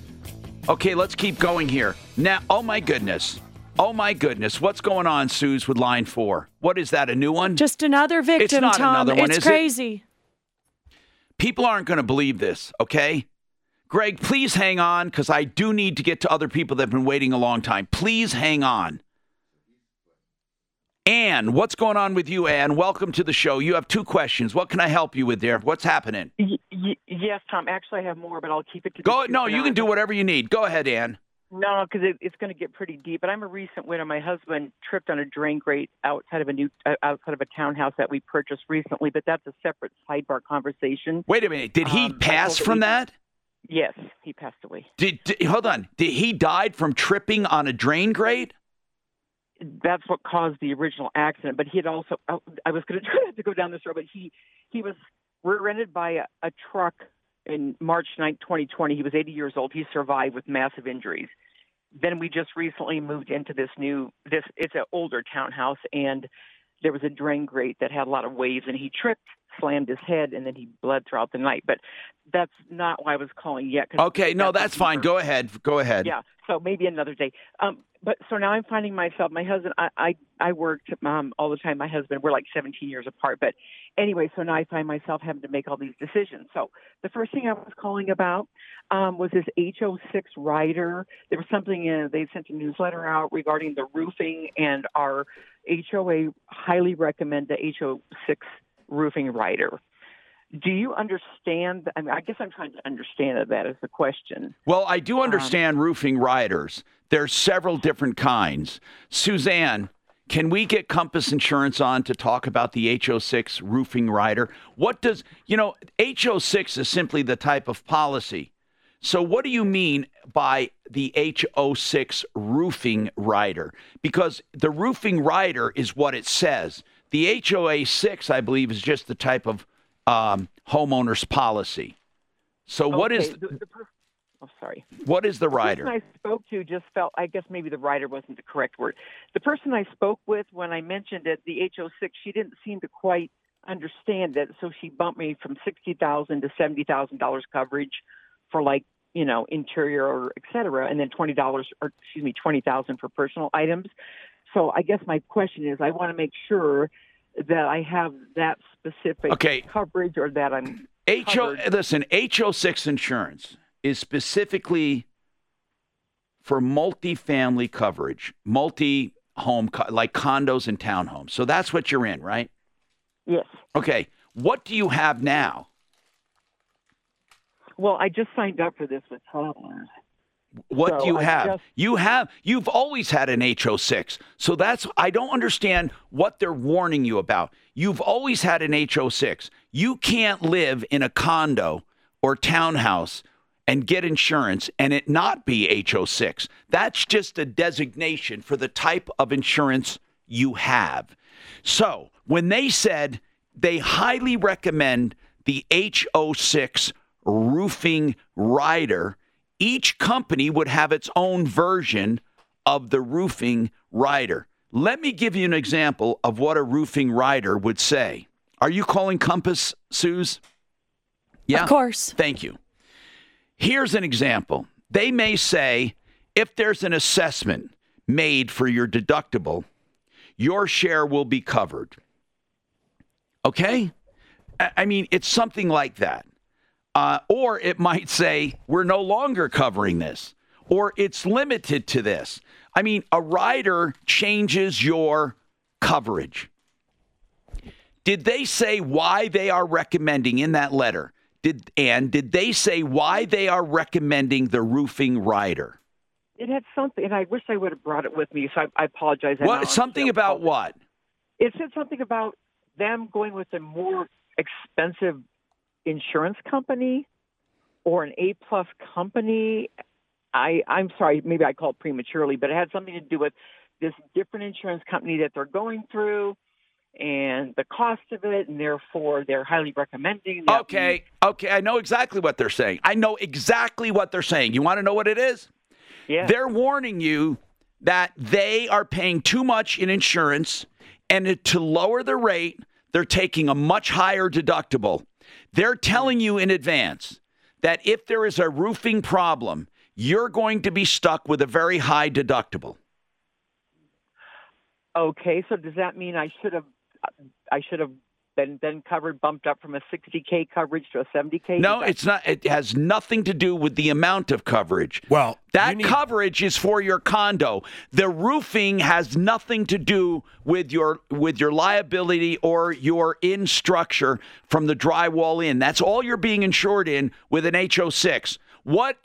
Okay, let's keep going here. Now, oh my goodness. Oh my goodness. What's going on, Suze, with line four? What is that, a new one? Just another victim, It's not Tom. another one, it's is it? crazy. People aren't going to believe this, okay? Greg, please hang on because I do need to get to other people that have been waiting a long time. Please hang on. Ann, what's going on with you, Ann? Welcome to the show. You have two questions. What can I help you with there? What's happening? Y- y- yes, Tom. Actually, I have more, but I'll keep it to Go. No, you can do whatever you need. Go ahead, Ann. No, because it, it's going to get pretty deep. But I'm a recent widow. My husband tripped on a drain grate outside of a new uh, outside of a townhouse that we purchased recently. But that's a separate sidebar conversation. Wait a minute. Did he Um, pass from that? Yes, he passed away. Did, did hold on? Did he died from tripping on a drain grate? That's what caused the original accident. But he had also. oh, I was going to try not to go down this road, but he he was rear-ended by a, a truck in March 9, 2020. He was 80 years old. He survived with massive injuries. Then we just recently moved into this new this it's an older townhouse and there was a drain grate that had a lot of waves and he tripped, slammed his head and then he bled throughout the night. But that's not why I was calling yet. 'cause Okay, no, that's fine. Go ahead. Go ahead. yeah, so maybe another day. Um, but so now I'm finding myself. My husband, I I, I worked um, all the time. My husband, we're like 17 years apart. But anyway, so now I find myself having to make all these decisions. So the first thing I was calling about um, was this HO6 rider. There was something uh, they sent a newsletter out regarding the roofing, and our HOA highly recommend the HO6 roofing rider. Do you understand? I, mean, I guess I'm trying to understand that as the question. Well, I do um, understand roofing riders. There's several different kinds. Suzanne, can we get Compass Insurance on to talk about the HO6 roofing rider? What does, you know, HO6 is simply the type of policy. So, what do you mean by the HO6 roofing rider? Because the roofing rider is what it says. The HOA 6, I believe, is just the type of um, homeowner's policy. So, what is Okay, the, the per- oh, sorry. what is the The rider? person I spoke to just felt, I guess maybe the rider wasn't the correct word. The person I spoke with when I mentioned it, the HO6, she didn't seem to quite understand it. So she bumped me from 60000 to $70,000 coverage for like, you know, interior or et cetera, and then $20 or excuse me, 20000 for personal items. So I guess my question is I want to make sure that I have that specific Okay. coverage or that I'm HO, covered. listen, HO6 insurance is specifically for multifamily coverage, multi home, like condos and townhomes. So that's what you're in, right? Yes. Okay. What do you have now? Well, I just signed up for this with. What So do you I have? just- you have you've always had an HO6. So that's I don't understand what they're warning you about. You've always had an HO6. You can't live in a condo or townhouse and get insurance and it not be HO6. That's just a designation for the type of insurance you have. So, when they said they highly recommend the HO6 roofing rider, each company would have its own version of the roofing rider. Let me give you an example of what a roofing rider would say. Are you calling Compass, Suze? Yeah. Of course. Thank you. Here's an example. They may say if there's an assessment made for your deductible, your share will be covered. Okay? I I mean, it's something like that. Uh, or it might say, we're no longer covering this, or it's limited to this. I mean, a rider changes your coverage. Did they say why they are recommending in that letter? Did and did they say why they are recommending the roofing rider? It had something, and I wish I would have brought it with me. So I, I apologize. I What something about what? It said something about them going with a more expensive insurance company or an A plus company. I I'm sorry, maybe I called prematurely, but it had something to do with this different insurance company that they're going through and the cost of it, and therefore they're highly recommending. That we- Okay, okay, I know exactly what they're saying. I know exactly what they're saying. You want to know what it is? Yeah. They're warning you that they are paying too much in insurance and to lower the rate, they're taking a much higher deductible. They're telling you in advance that if there is a roofing problem, you're going to be stuck with a very high deductible. Okay, so does that mean I should have I should have been been covered, bumped up from a 60k coverage to a 70k? No, that- it's not. It has nothing to do with the amount of coverage. Well, that coverage is for your condo. The roofing has nothing to do with your with your liability or your in structure from the drywall in. That's all you're being insured in with an HO6. What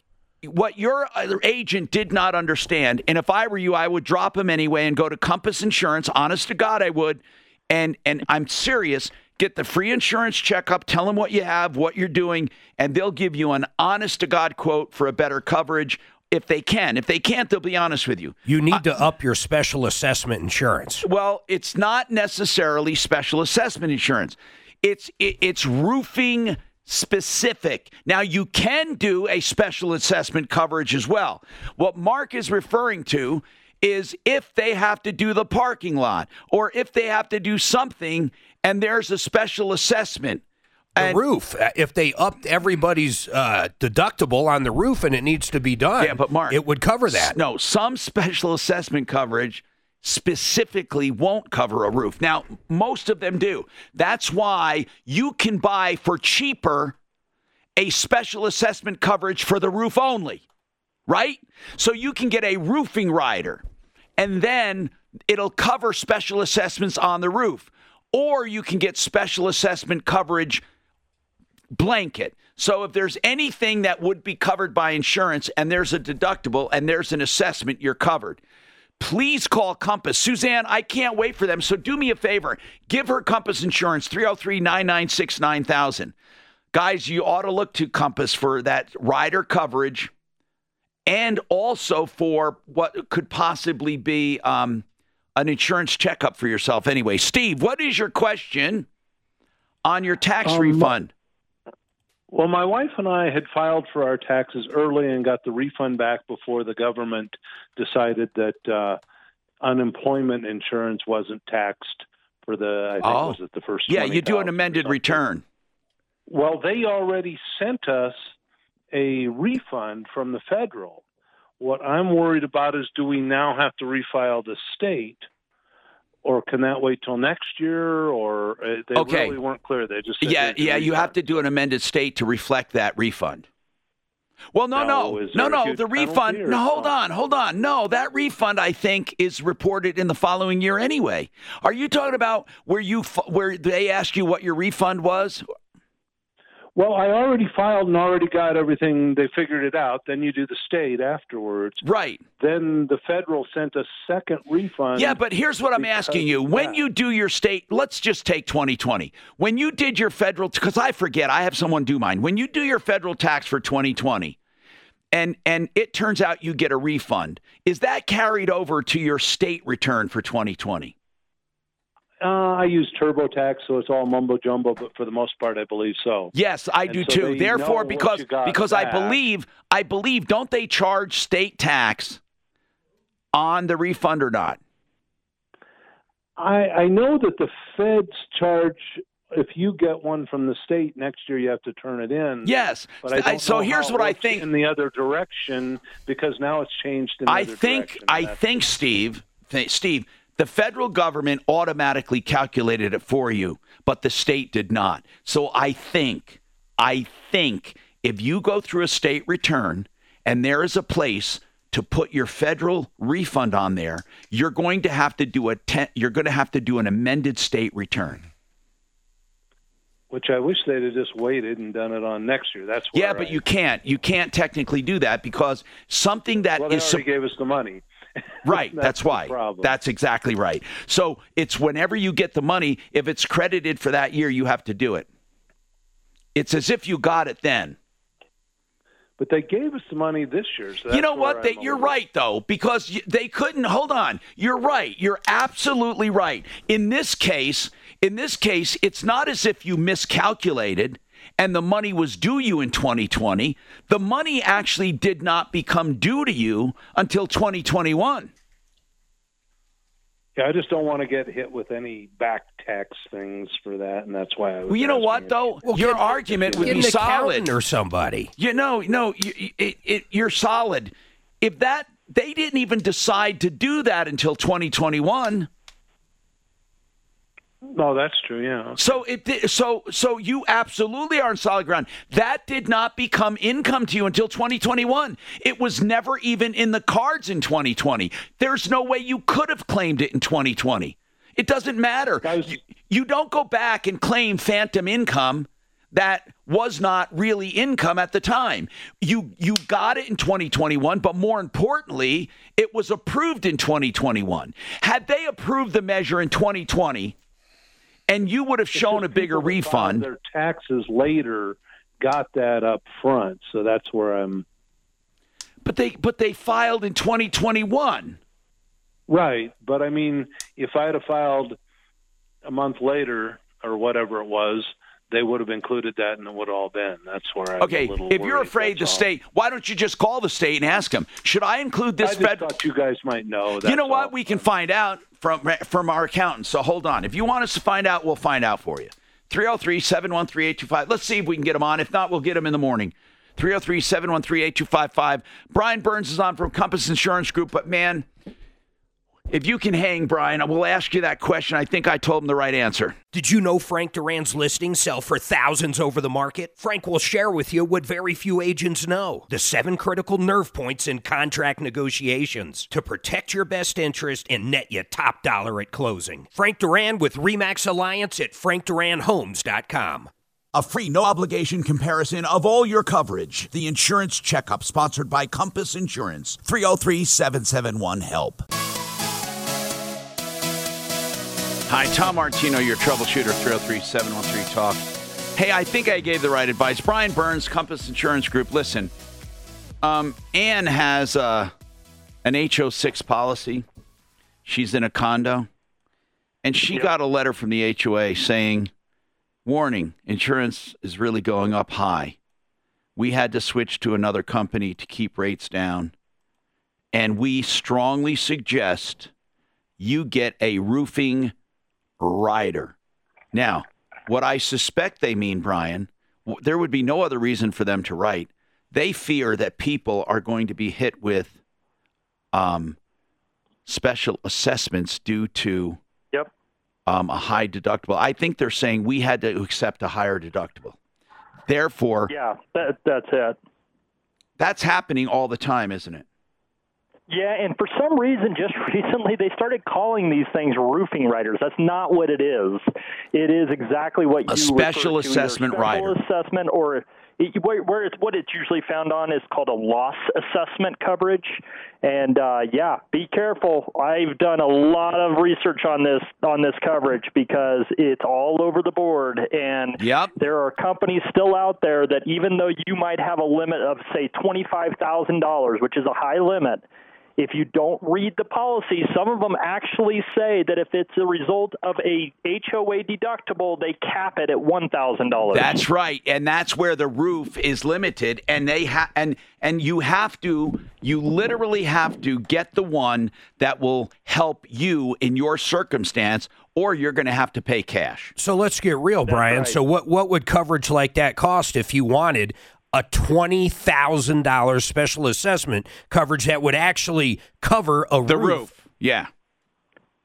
what your agent did not understand, and if I were you, I would drop him anyway and go to Compass Insurance. Honest to God, I would. And and I'm serious. Get the free insurance checkup. Tell them what you have, what you're doing, and they'll give you an honest to God quote for a better coverage if they can. If they can't, they'll be honest with you. You need to up your special assessment insurance. Well, it's not necessarily special assessment insurance. It's it, it's roofing specific. Now you can do a special assessment coverage as well. What Mark is referring to is if they have to do the parking lot or if they have to do something and there's a special assessment. The roof. Uh, If they upped everybody's uh, deductible on the roof and it needs to be done, Yeah, but Mark, it would cover that. No, some special assessment coverage specifically won't cover a roof. Now, most of them do. That's why you can buy for cheaper a special assessment coverage for the roof only, right? So you can get a roofing rider and then it'll cover special assessments on the roof. Or you can get special assessment coverage blanket. So if there's anything that would be covered by insurance and there's a deductible and there's an assessment, you're covered. Please call Compass. Suzanne, I can't wait for them. So do me a favor. Give her Compass Insurance, 303 996 9000. Guys, you ought to look to Compass for that rider coverage and also for what could possibly be um, an insurance checkup for yourself. Anyway, Steve, what is your question on your tax Um, refund? Well, my wife and I had filed for our taxes early and got the refund back before the government decided that uh, unemployment insurance wasn't taxed for the. I think Oh. was it the first? Yeah, you do an amended return. Well, they already sent us a refund from the federal. What I'm worried about is do we now have to refile the state? Or can that wait till next year? Or uh, they Okay. really weren't clear. They just said Yeah, yeah, you have to do an amended state to reflect that refund. Well, no, Now, no, no, no. The refund. No, hold not? on, hold on. No, that refund I think is reported in the following year anyway. Are you talking about where you where they ask you what your refund was? Well, I already filed and already got everything. They figured it out. Then you do the state afterwards. Right. Then the federal sent a second refund. Yeah, but here's what I'm asking you. When you do your state, let's just take 2020. When you did your federal, because I forget, I have someone do mine. When you do your federal tax for 2020, and and it turns out you get a refund, is that carried over to your state return for 2020? Uh, I use TurboTax, so it's all mumbo jumbo. But for the most part, I believe so. Yes, I And do so too. Therefore, because because I believe I believe don't they charge state tax on the refund or not? I, I know that the feds charge if you get one from the state next year, you have to turn it in. Yes. but I so here's what I think- in the other direction because now it's changed. In the I other think direction. I think Steve, th- Steve, the federal government automatically calculated it for you, but the state did not. So I think I think if you go through a state return and there is a place to put your federal refund on there, you're going to have to do a te- you're going to have to do an amended state return. which I wish they'd have just waited and done it on next year. That's Yeah, but I- you can't. You can't technically do that because something that is well, they sup- already gave us the money. Right, That's that's, why. That's exactly right. So it's whenever you get the money, if it's credited for that year, you have to do it. It's as if you got it then. But they gave us the money this year. So you know what? They, you're right though, because they couldn't. Hold on. You're right. You're absolutely right. In this case, in this case, it's not as if you miscalculated and the money was due you in 2020. The money actually did not become due to you until 2021. Yeah, I just don't want to get hit with any back tax things for that, and that's why I was. Well, you know what asking though, Well, your get- argument would get be an solid. or somebody. You know, no, you, it, it, you're solid. If that they didn't even decide to do that until 2021. No, that's true. Yeah. So it so so you absolutely are on solid ground. That did not become income to you until 2021. It was never even in the cards in 2020. There's no way you could have claimed it in 2020. It doesn't matter. You, you don't go back and claim phantom income that was not really income at the time. You you got it in 2021, but more importantly, it was approved in 2021. Had they approved the measure in 2020 and you would have shown a bigger People that filed refund, Their taxes later got that up front, so that's where I'm. but they but they filed in 2021. Right, but I mean, if I had filed a month later or whatever it was, they would have included that, and it would have all been. That's where I'm Okay, if you're afraid the all. state, why don't you just call the state and ask them, should I include this I just federal? thought you guys might know. you know all. what? We can find out from from our accountant. So hold on. If you want us to find out, we'll find out for you. 303 713 8255. Let's see if we can get them on. If not, we'll get them in the morning. 303 713 8255. Brian Burns is on from Compass Insurance Group. But man, if you can hang, Brian, I will ask you that question. I think I told him the right answer. Did you know Frank Duran's listings sell for thousands over the market? Frank will share with you what very few agents know the seven critical nerve points in contract negotiations to protect your best interest and net you top dollar at closing. Frank Duran with Remax Alliance at frankduranhomes.com. A free, no obligation comparison of all your coverage. The Insurance Checkup, sponsored by Compass Insurance. 303 771 HELP. Hi, Tom Martino, your troubleshooter, 303 713 Talk. Hey, I think I gave the right advice. Brian Burns, Compass Insurance Group. Listen, um, Ann has uh, an HO6 policy. She's in a condo. And she got a letter from the HOA saying, warning, insurance is really going up high. We had to switch to another company to keep rates down. And we strongly suggest you get a roofing rider. Now, what I suspect they mean, Brian, there would be no other reason for them to write. They fear that people are going to be hit with um, special assessments due to Yep. um, a high deductible. I think they're saying we had to accept a higher deductible. Therefore, Yeah, that, that's it. That's happening all the time, isn't it? Yeah, and for some reason, just recently, they started calling these things roofing riders. That's not what it is. It is exactly what A you special refer to, either assessment special rider. assessment, or it, where, where it's what it's usually found on is called a loss assessment coverage. And uh, yeah, be careful. I've done a lot of research on this on this coverage because it's all over the board, and yep. there are companies still out there that even though you might have a limit of say twenty five thousand dollars, which is a high limit. If you don't read the policy, some of them actually say that if it's a result of a HOA deductible, they cap it at one thousand dollars. That's right, and that's where the roof is limited, and they ha- and and you have to, you literally have to get the one that will help you in your circumstance, or you're going to have to pay cash. So let's get real, Brian. right. So what what would coverage like that cost if you wanted a twenty thousand dollars special assessment coverage that would actually cover a the roof? Yeah.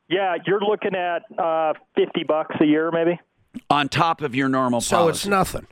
Yeah, you're looking at uh, fifty bucks a year, maybe. On top of your normal So it's nothing.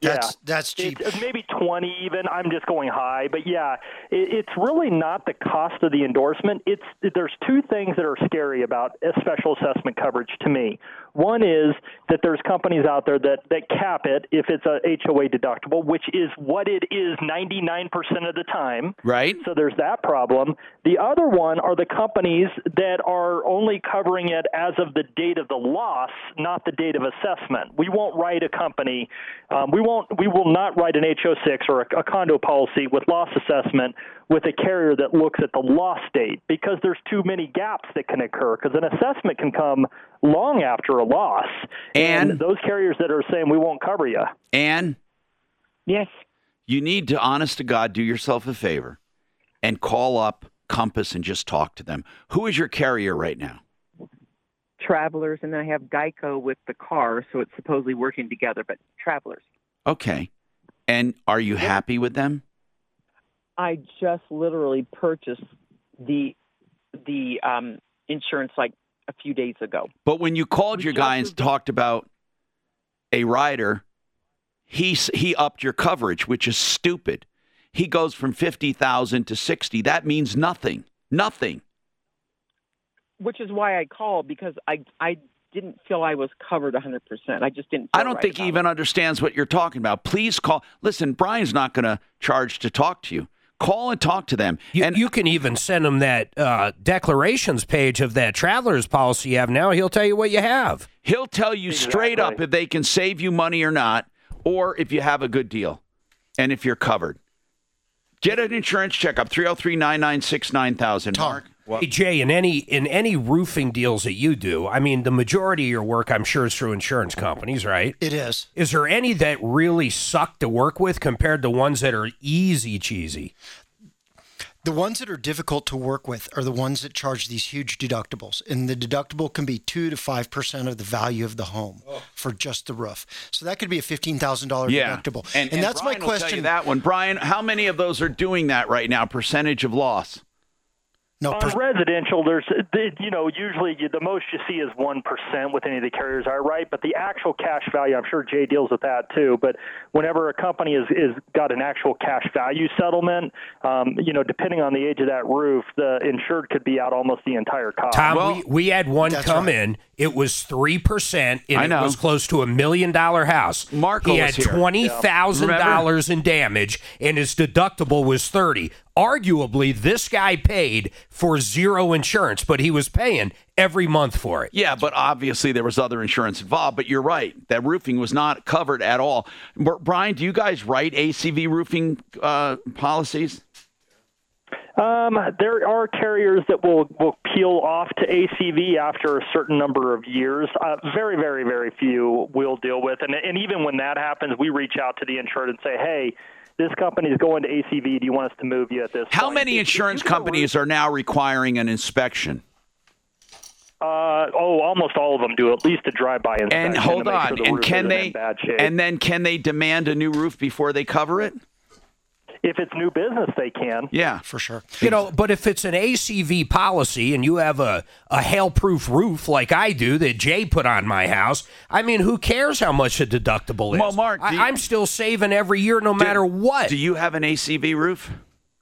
That's that's cheap. It's maybe twenty even. I'm just going high, but yeah, it, it's really not the cost of the endorsement. It's there's two things that are scary about a special assessment coverage to me. One is that there's companies out there that that cap it if it's a HOA deductible, which is what it is 99% of the time. Right. So there's that problem. The other one are the companies that are only covering it as of the date of the loss, not the date of assessment. We won't write a company. Um, we won't. We will not write an HO6 or a, a condo policy with loss assessment with a carrier that looks at the loss date because there's too many gaps that can occur. Because an assessment can come long after a loss, And- those carriers that are saying we won't cover you. And yes, you need to, honest to God, do yourself a favor and call up Compass and just talk to them. Who is your carrier right now? travelers, and I have Geico with the car, so it's supposedly working together. But travelers, Okay. And are you happy with them? I just literally purchased the the um, insurance like a few days ago. But when you called your guy and talked about a rider, he he upped your coverage, which is stupid. He goes from fifty thousand to sixty. That means nothing. Nothing. which is why I called because I I didn't feel I was covered 100%. I just didn't. I don't right think he even understands what you're talking about. Please call. Listen, Brian's not going to charge to talk to you. Call and talk to them. You, you can even send him that uh, declarations page of that traveler's policy you have now. He'll tell you what you have. He'll tell you straight up if they can save you money or not, or if you have a good deal and if you're covered. Get an insurance checkup 303 996 9000. Mark. Hey Jay, in any in any roofing deals that you do, I mean, the majority of your work, I'm sure, is through insurance companies, right? It is. Is there any that really suck to work with compared to ones that are easy cheesy? The ones that are difficult to work with are the ones that charge these huge deductibles, and the deductible can be two to five percent of the value of the home oh. for just the roof. So that could be a fifteen thousand dollar Yeah. deductible. And, and that's Brian my will tell you question. that one. Brian, how many of those are doing that right now? Percentage of loss? No, on residential, there's the- you know usually you- the most you see is one percent with any of the carriers are right, but the actual cash value, I'm sure Jay deals with that too. But whenever a company is is got an actual cash value settlement, um, you know depending on the age of that roof, the insured could be out almost the entire cost. Tom, we, we had one come in. It was three percent, and I it know. was close to a million dollar house. Marco he had here. twenty thousand dollars in damage, and his deductible was thirty. Arguably, this guy paid for zero insurance, but he was paying every month for it. Yeah, but obviously there was other insurance involved. But you're right. That roofing was not covered at all. Br- Brian, do you guys write ACV roofing uh, policies? Um, there are carriers that will, will peel off to ACV after a certain number of years. Uh, very, very, very few we'll deal with. And, and even when that happens, we reach out to the insured and say, hey, this company is going to ACV. Do you want us to move you at this point? How point? many insurance companies are now requiring an inspection? Uh, oh, almost all of them do at least a drive-by inspection. And to hold make sure on, the and roof can isn't they? In bad shape. And then can they demand a new roof before they cover it? if it's new business, they can. Yeah, for sure. You know, but if it's an ACV policy and you have a, a hail-proof roof like I do that Jay put on my house, I mean, who cares how much a deductible is? Well, Mark, I, you- I'm still saving every year no matter what. Do you have an ACV roof?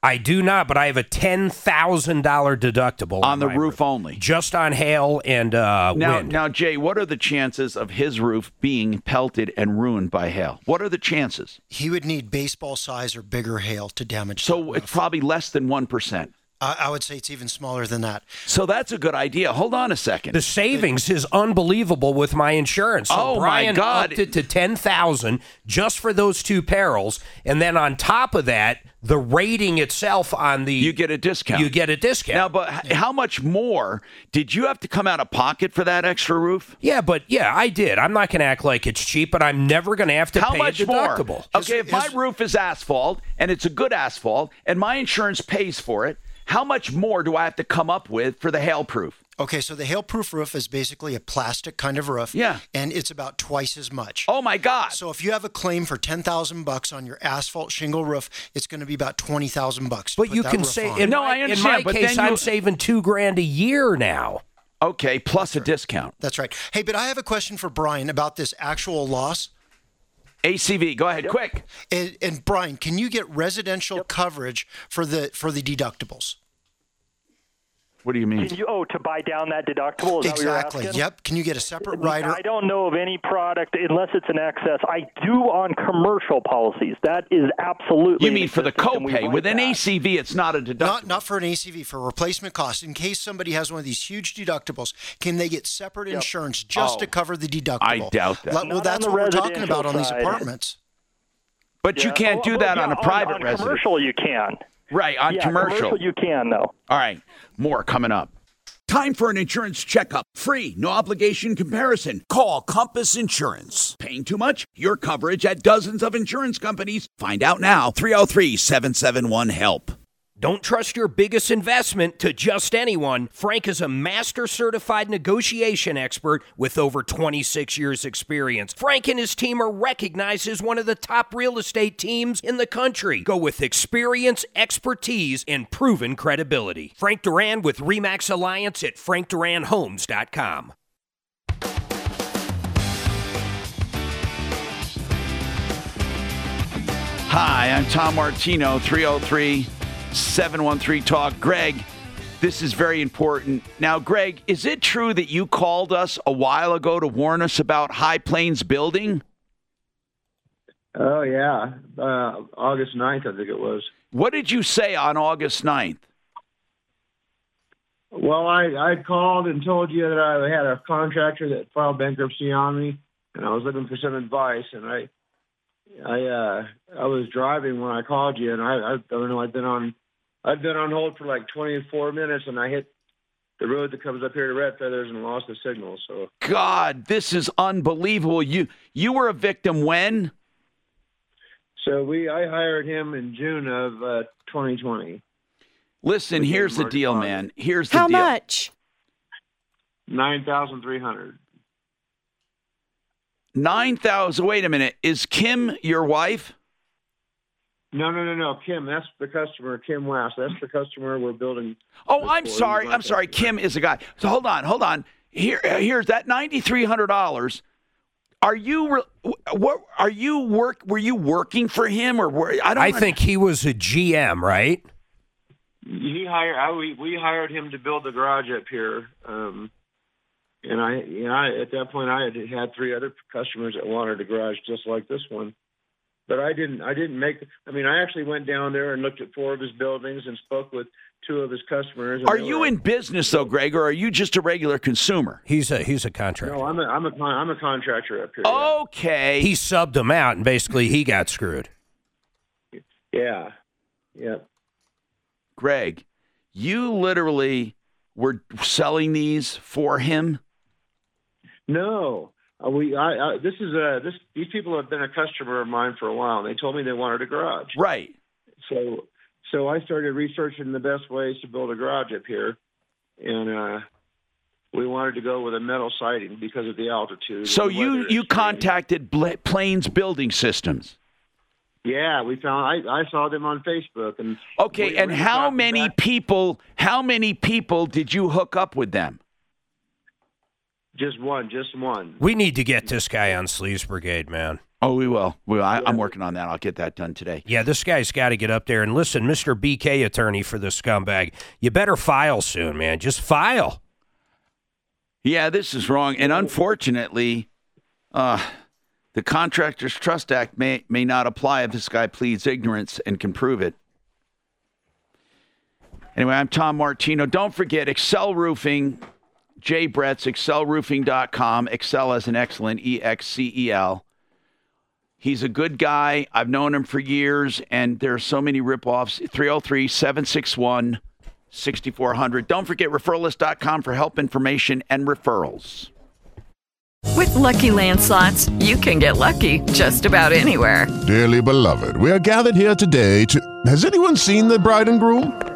I do not, but I have a ten thousand dollar deductible On the my roof only. just on hail and uh, Now, wind. now, Jay, what are the chances of his roof being pelted and ruined by hail? What are the chances? He would need baseball size or bigger hail to damage. So it's probably less than one percent. I, I would say it's even smaller than that. So that's a good idea. Hold on a second. The savings is unbelievable with my insurance. So Oh, my Brian God. upped it to ten thousand just for those two perils, and then on top of that, the rating itself on the You get a discount. you get a discount. Now, but how much more did you have to come out of pocket for that extra roof? yeah, but yeah, I did. I'm not going to act like it's cheap, but I'm never going to have to How pay much a more? deductible. Okay, if my roof is asphalt and it's a good asphalt and my insurance pays for it, how much more do I have to come up with for the hail proof? Okay, so the hail-proof roof is basically a plastic kind of roof. Yeah. and it's about twice as much. Oh my God! So if you have a claim for ten thousand bucks on your asphalt shingle roof, it's going to be about twenty thousand bucks. But you can say in No, my, I in understand, my but case, then you- I'm saving two grand a year now. Okay, plus a discount. That's right. Hey, but I have a question for Brian about this actual loss. ACV, go ahead, quick. And, and Brian, can you get residential coverage for the for the deductibles? What do you mean? Can you oh to buy down that deductible? Is that what you're Exactly. asking? Yep. Can you get a separate rider? I don't know of any product unless it's an excess. I do on commercial policies. That is absolutely. You mean for the existence, and we copay? write With an. ACV, it's not a deductible. Not not for an ACV for replacement costs. In case somebody has one of these huge deductibles, can they get separate insurance just Oh, to cover the deductible? I doubt that. Like, well, Not that's what we're talking residential about on these apartments. But you can't Oh, do oh, that yeah, on a private on residence. commercial, you can. Right, on yeah, commercial. you can though. All right, more coming up. Time for an insurance checkup. Free, no obligation comparison. Call Compass Insurance. Paying too much? Your coverage at dozens of insurance companies. Find out now. 303 771 HELP. Don't trust your biggest investment to just anyone. Frank is a master certified negotiation expert with over 26 years' experience. Frank and his team are recognized as one of the top real estate teams in the country. Go with experience, expertise, and proven credibility. Frank Duran with Remax Alliance at frankduranhomes.com. Hi, I'm Tom Martino, 303 713 Talk. Greg, this is very important. Now, Greg, is it true that you called us a while ago to warn us about High Plains building? Oh yeah, uh, August 9th, I think it was. What did you say on August 9th? Well, I I called and told you that I had a contractor that filed bankruptcy on me, and I was looking for some advice. And I I uh I was driving when I called you, and I I don't know I've been on I'd been on hold for like 24 minutes, and I hit the road that comes up here to Red Feathers and lost the signal. So God, this is unbelievable. You you were a victim when? so we I hired him in June of uh, 2020. Listen, Okay, here's the deal, fine. man. Here's the How deal. much? Nine thousand three hundred. Nine thousand. Wait a minute. Is Kim your wife? No, no, no, no. Kim, that's the customer. Kim West. That's the customer we're building. Oh, I'm for. sorry. I'm not sorry. Kim is a guy. So hold on, hold on. Here, here's that ninety three hundred dollars. Are you what? Are you work? Were you working for him or were I don't? I think he was a GM, right? He hired. I, we we hired him to build the garage up here. Um, and I, you know, I, at that point, I had had three other customers that wanted a garage just like this one. But I didn't. I didn't make. I mean, I actually went down there and looked at four of his buildings and spoke with two of his customers. Are you were- in business though, Greg, or are you just a regular consumer? He's a he's a contractor. No, I'm a I'm a con- I'm a contractor up here. Okay. He subbed him out, and basically he got screwed. Yeah. Yeah. Greg, you literally were selling these for him. No, uh, we. I, I. This is a. This. These people have been a customer of mine for a while, and they told me they wanted a garage. Right. So, so I started researching the best ways to build a garage up here, and uh, we wanted to go with a metal siding because of the altitude. So the you you contacted Bla- Plains Building Systems. Yeah, we found. I, I saw them on Facebook, and Okay, we- and we how many people? How many people did you hook up with them? Just one, just one. We need to get this guy on Sleaze Brigade, man. Oh, we will. We, I, I'm working on that. I'll get that done today. Yeah, this guy's got to get up there and listen, Mr. BK attorney for the scumbag. You better file soon, man. Just file. Yeah, this is wrong, and unfortunately, uh, the Contractors Trust Act may may not apply if this guy pleads ignorance and can prove it. Anyway, I'm Tom Martino. Don't forget Excel Roofing, Jay Brett's excelroofing.com. Excel as an excellent, E X C E L. He's a good guy. I've known him for years, and there are so many ripoffs. 303 761 6400. Don't forget referralist.com for help information and referrals. With Lucky Land slots, you can get lucky just about anywhere. Dearly beloved, we are gathered here today to. Has anyone seen the bride and groom?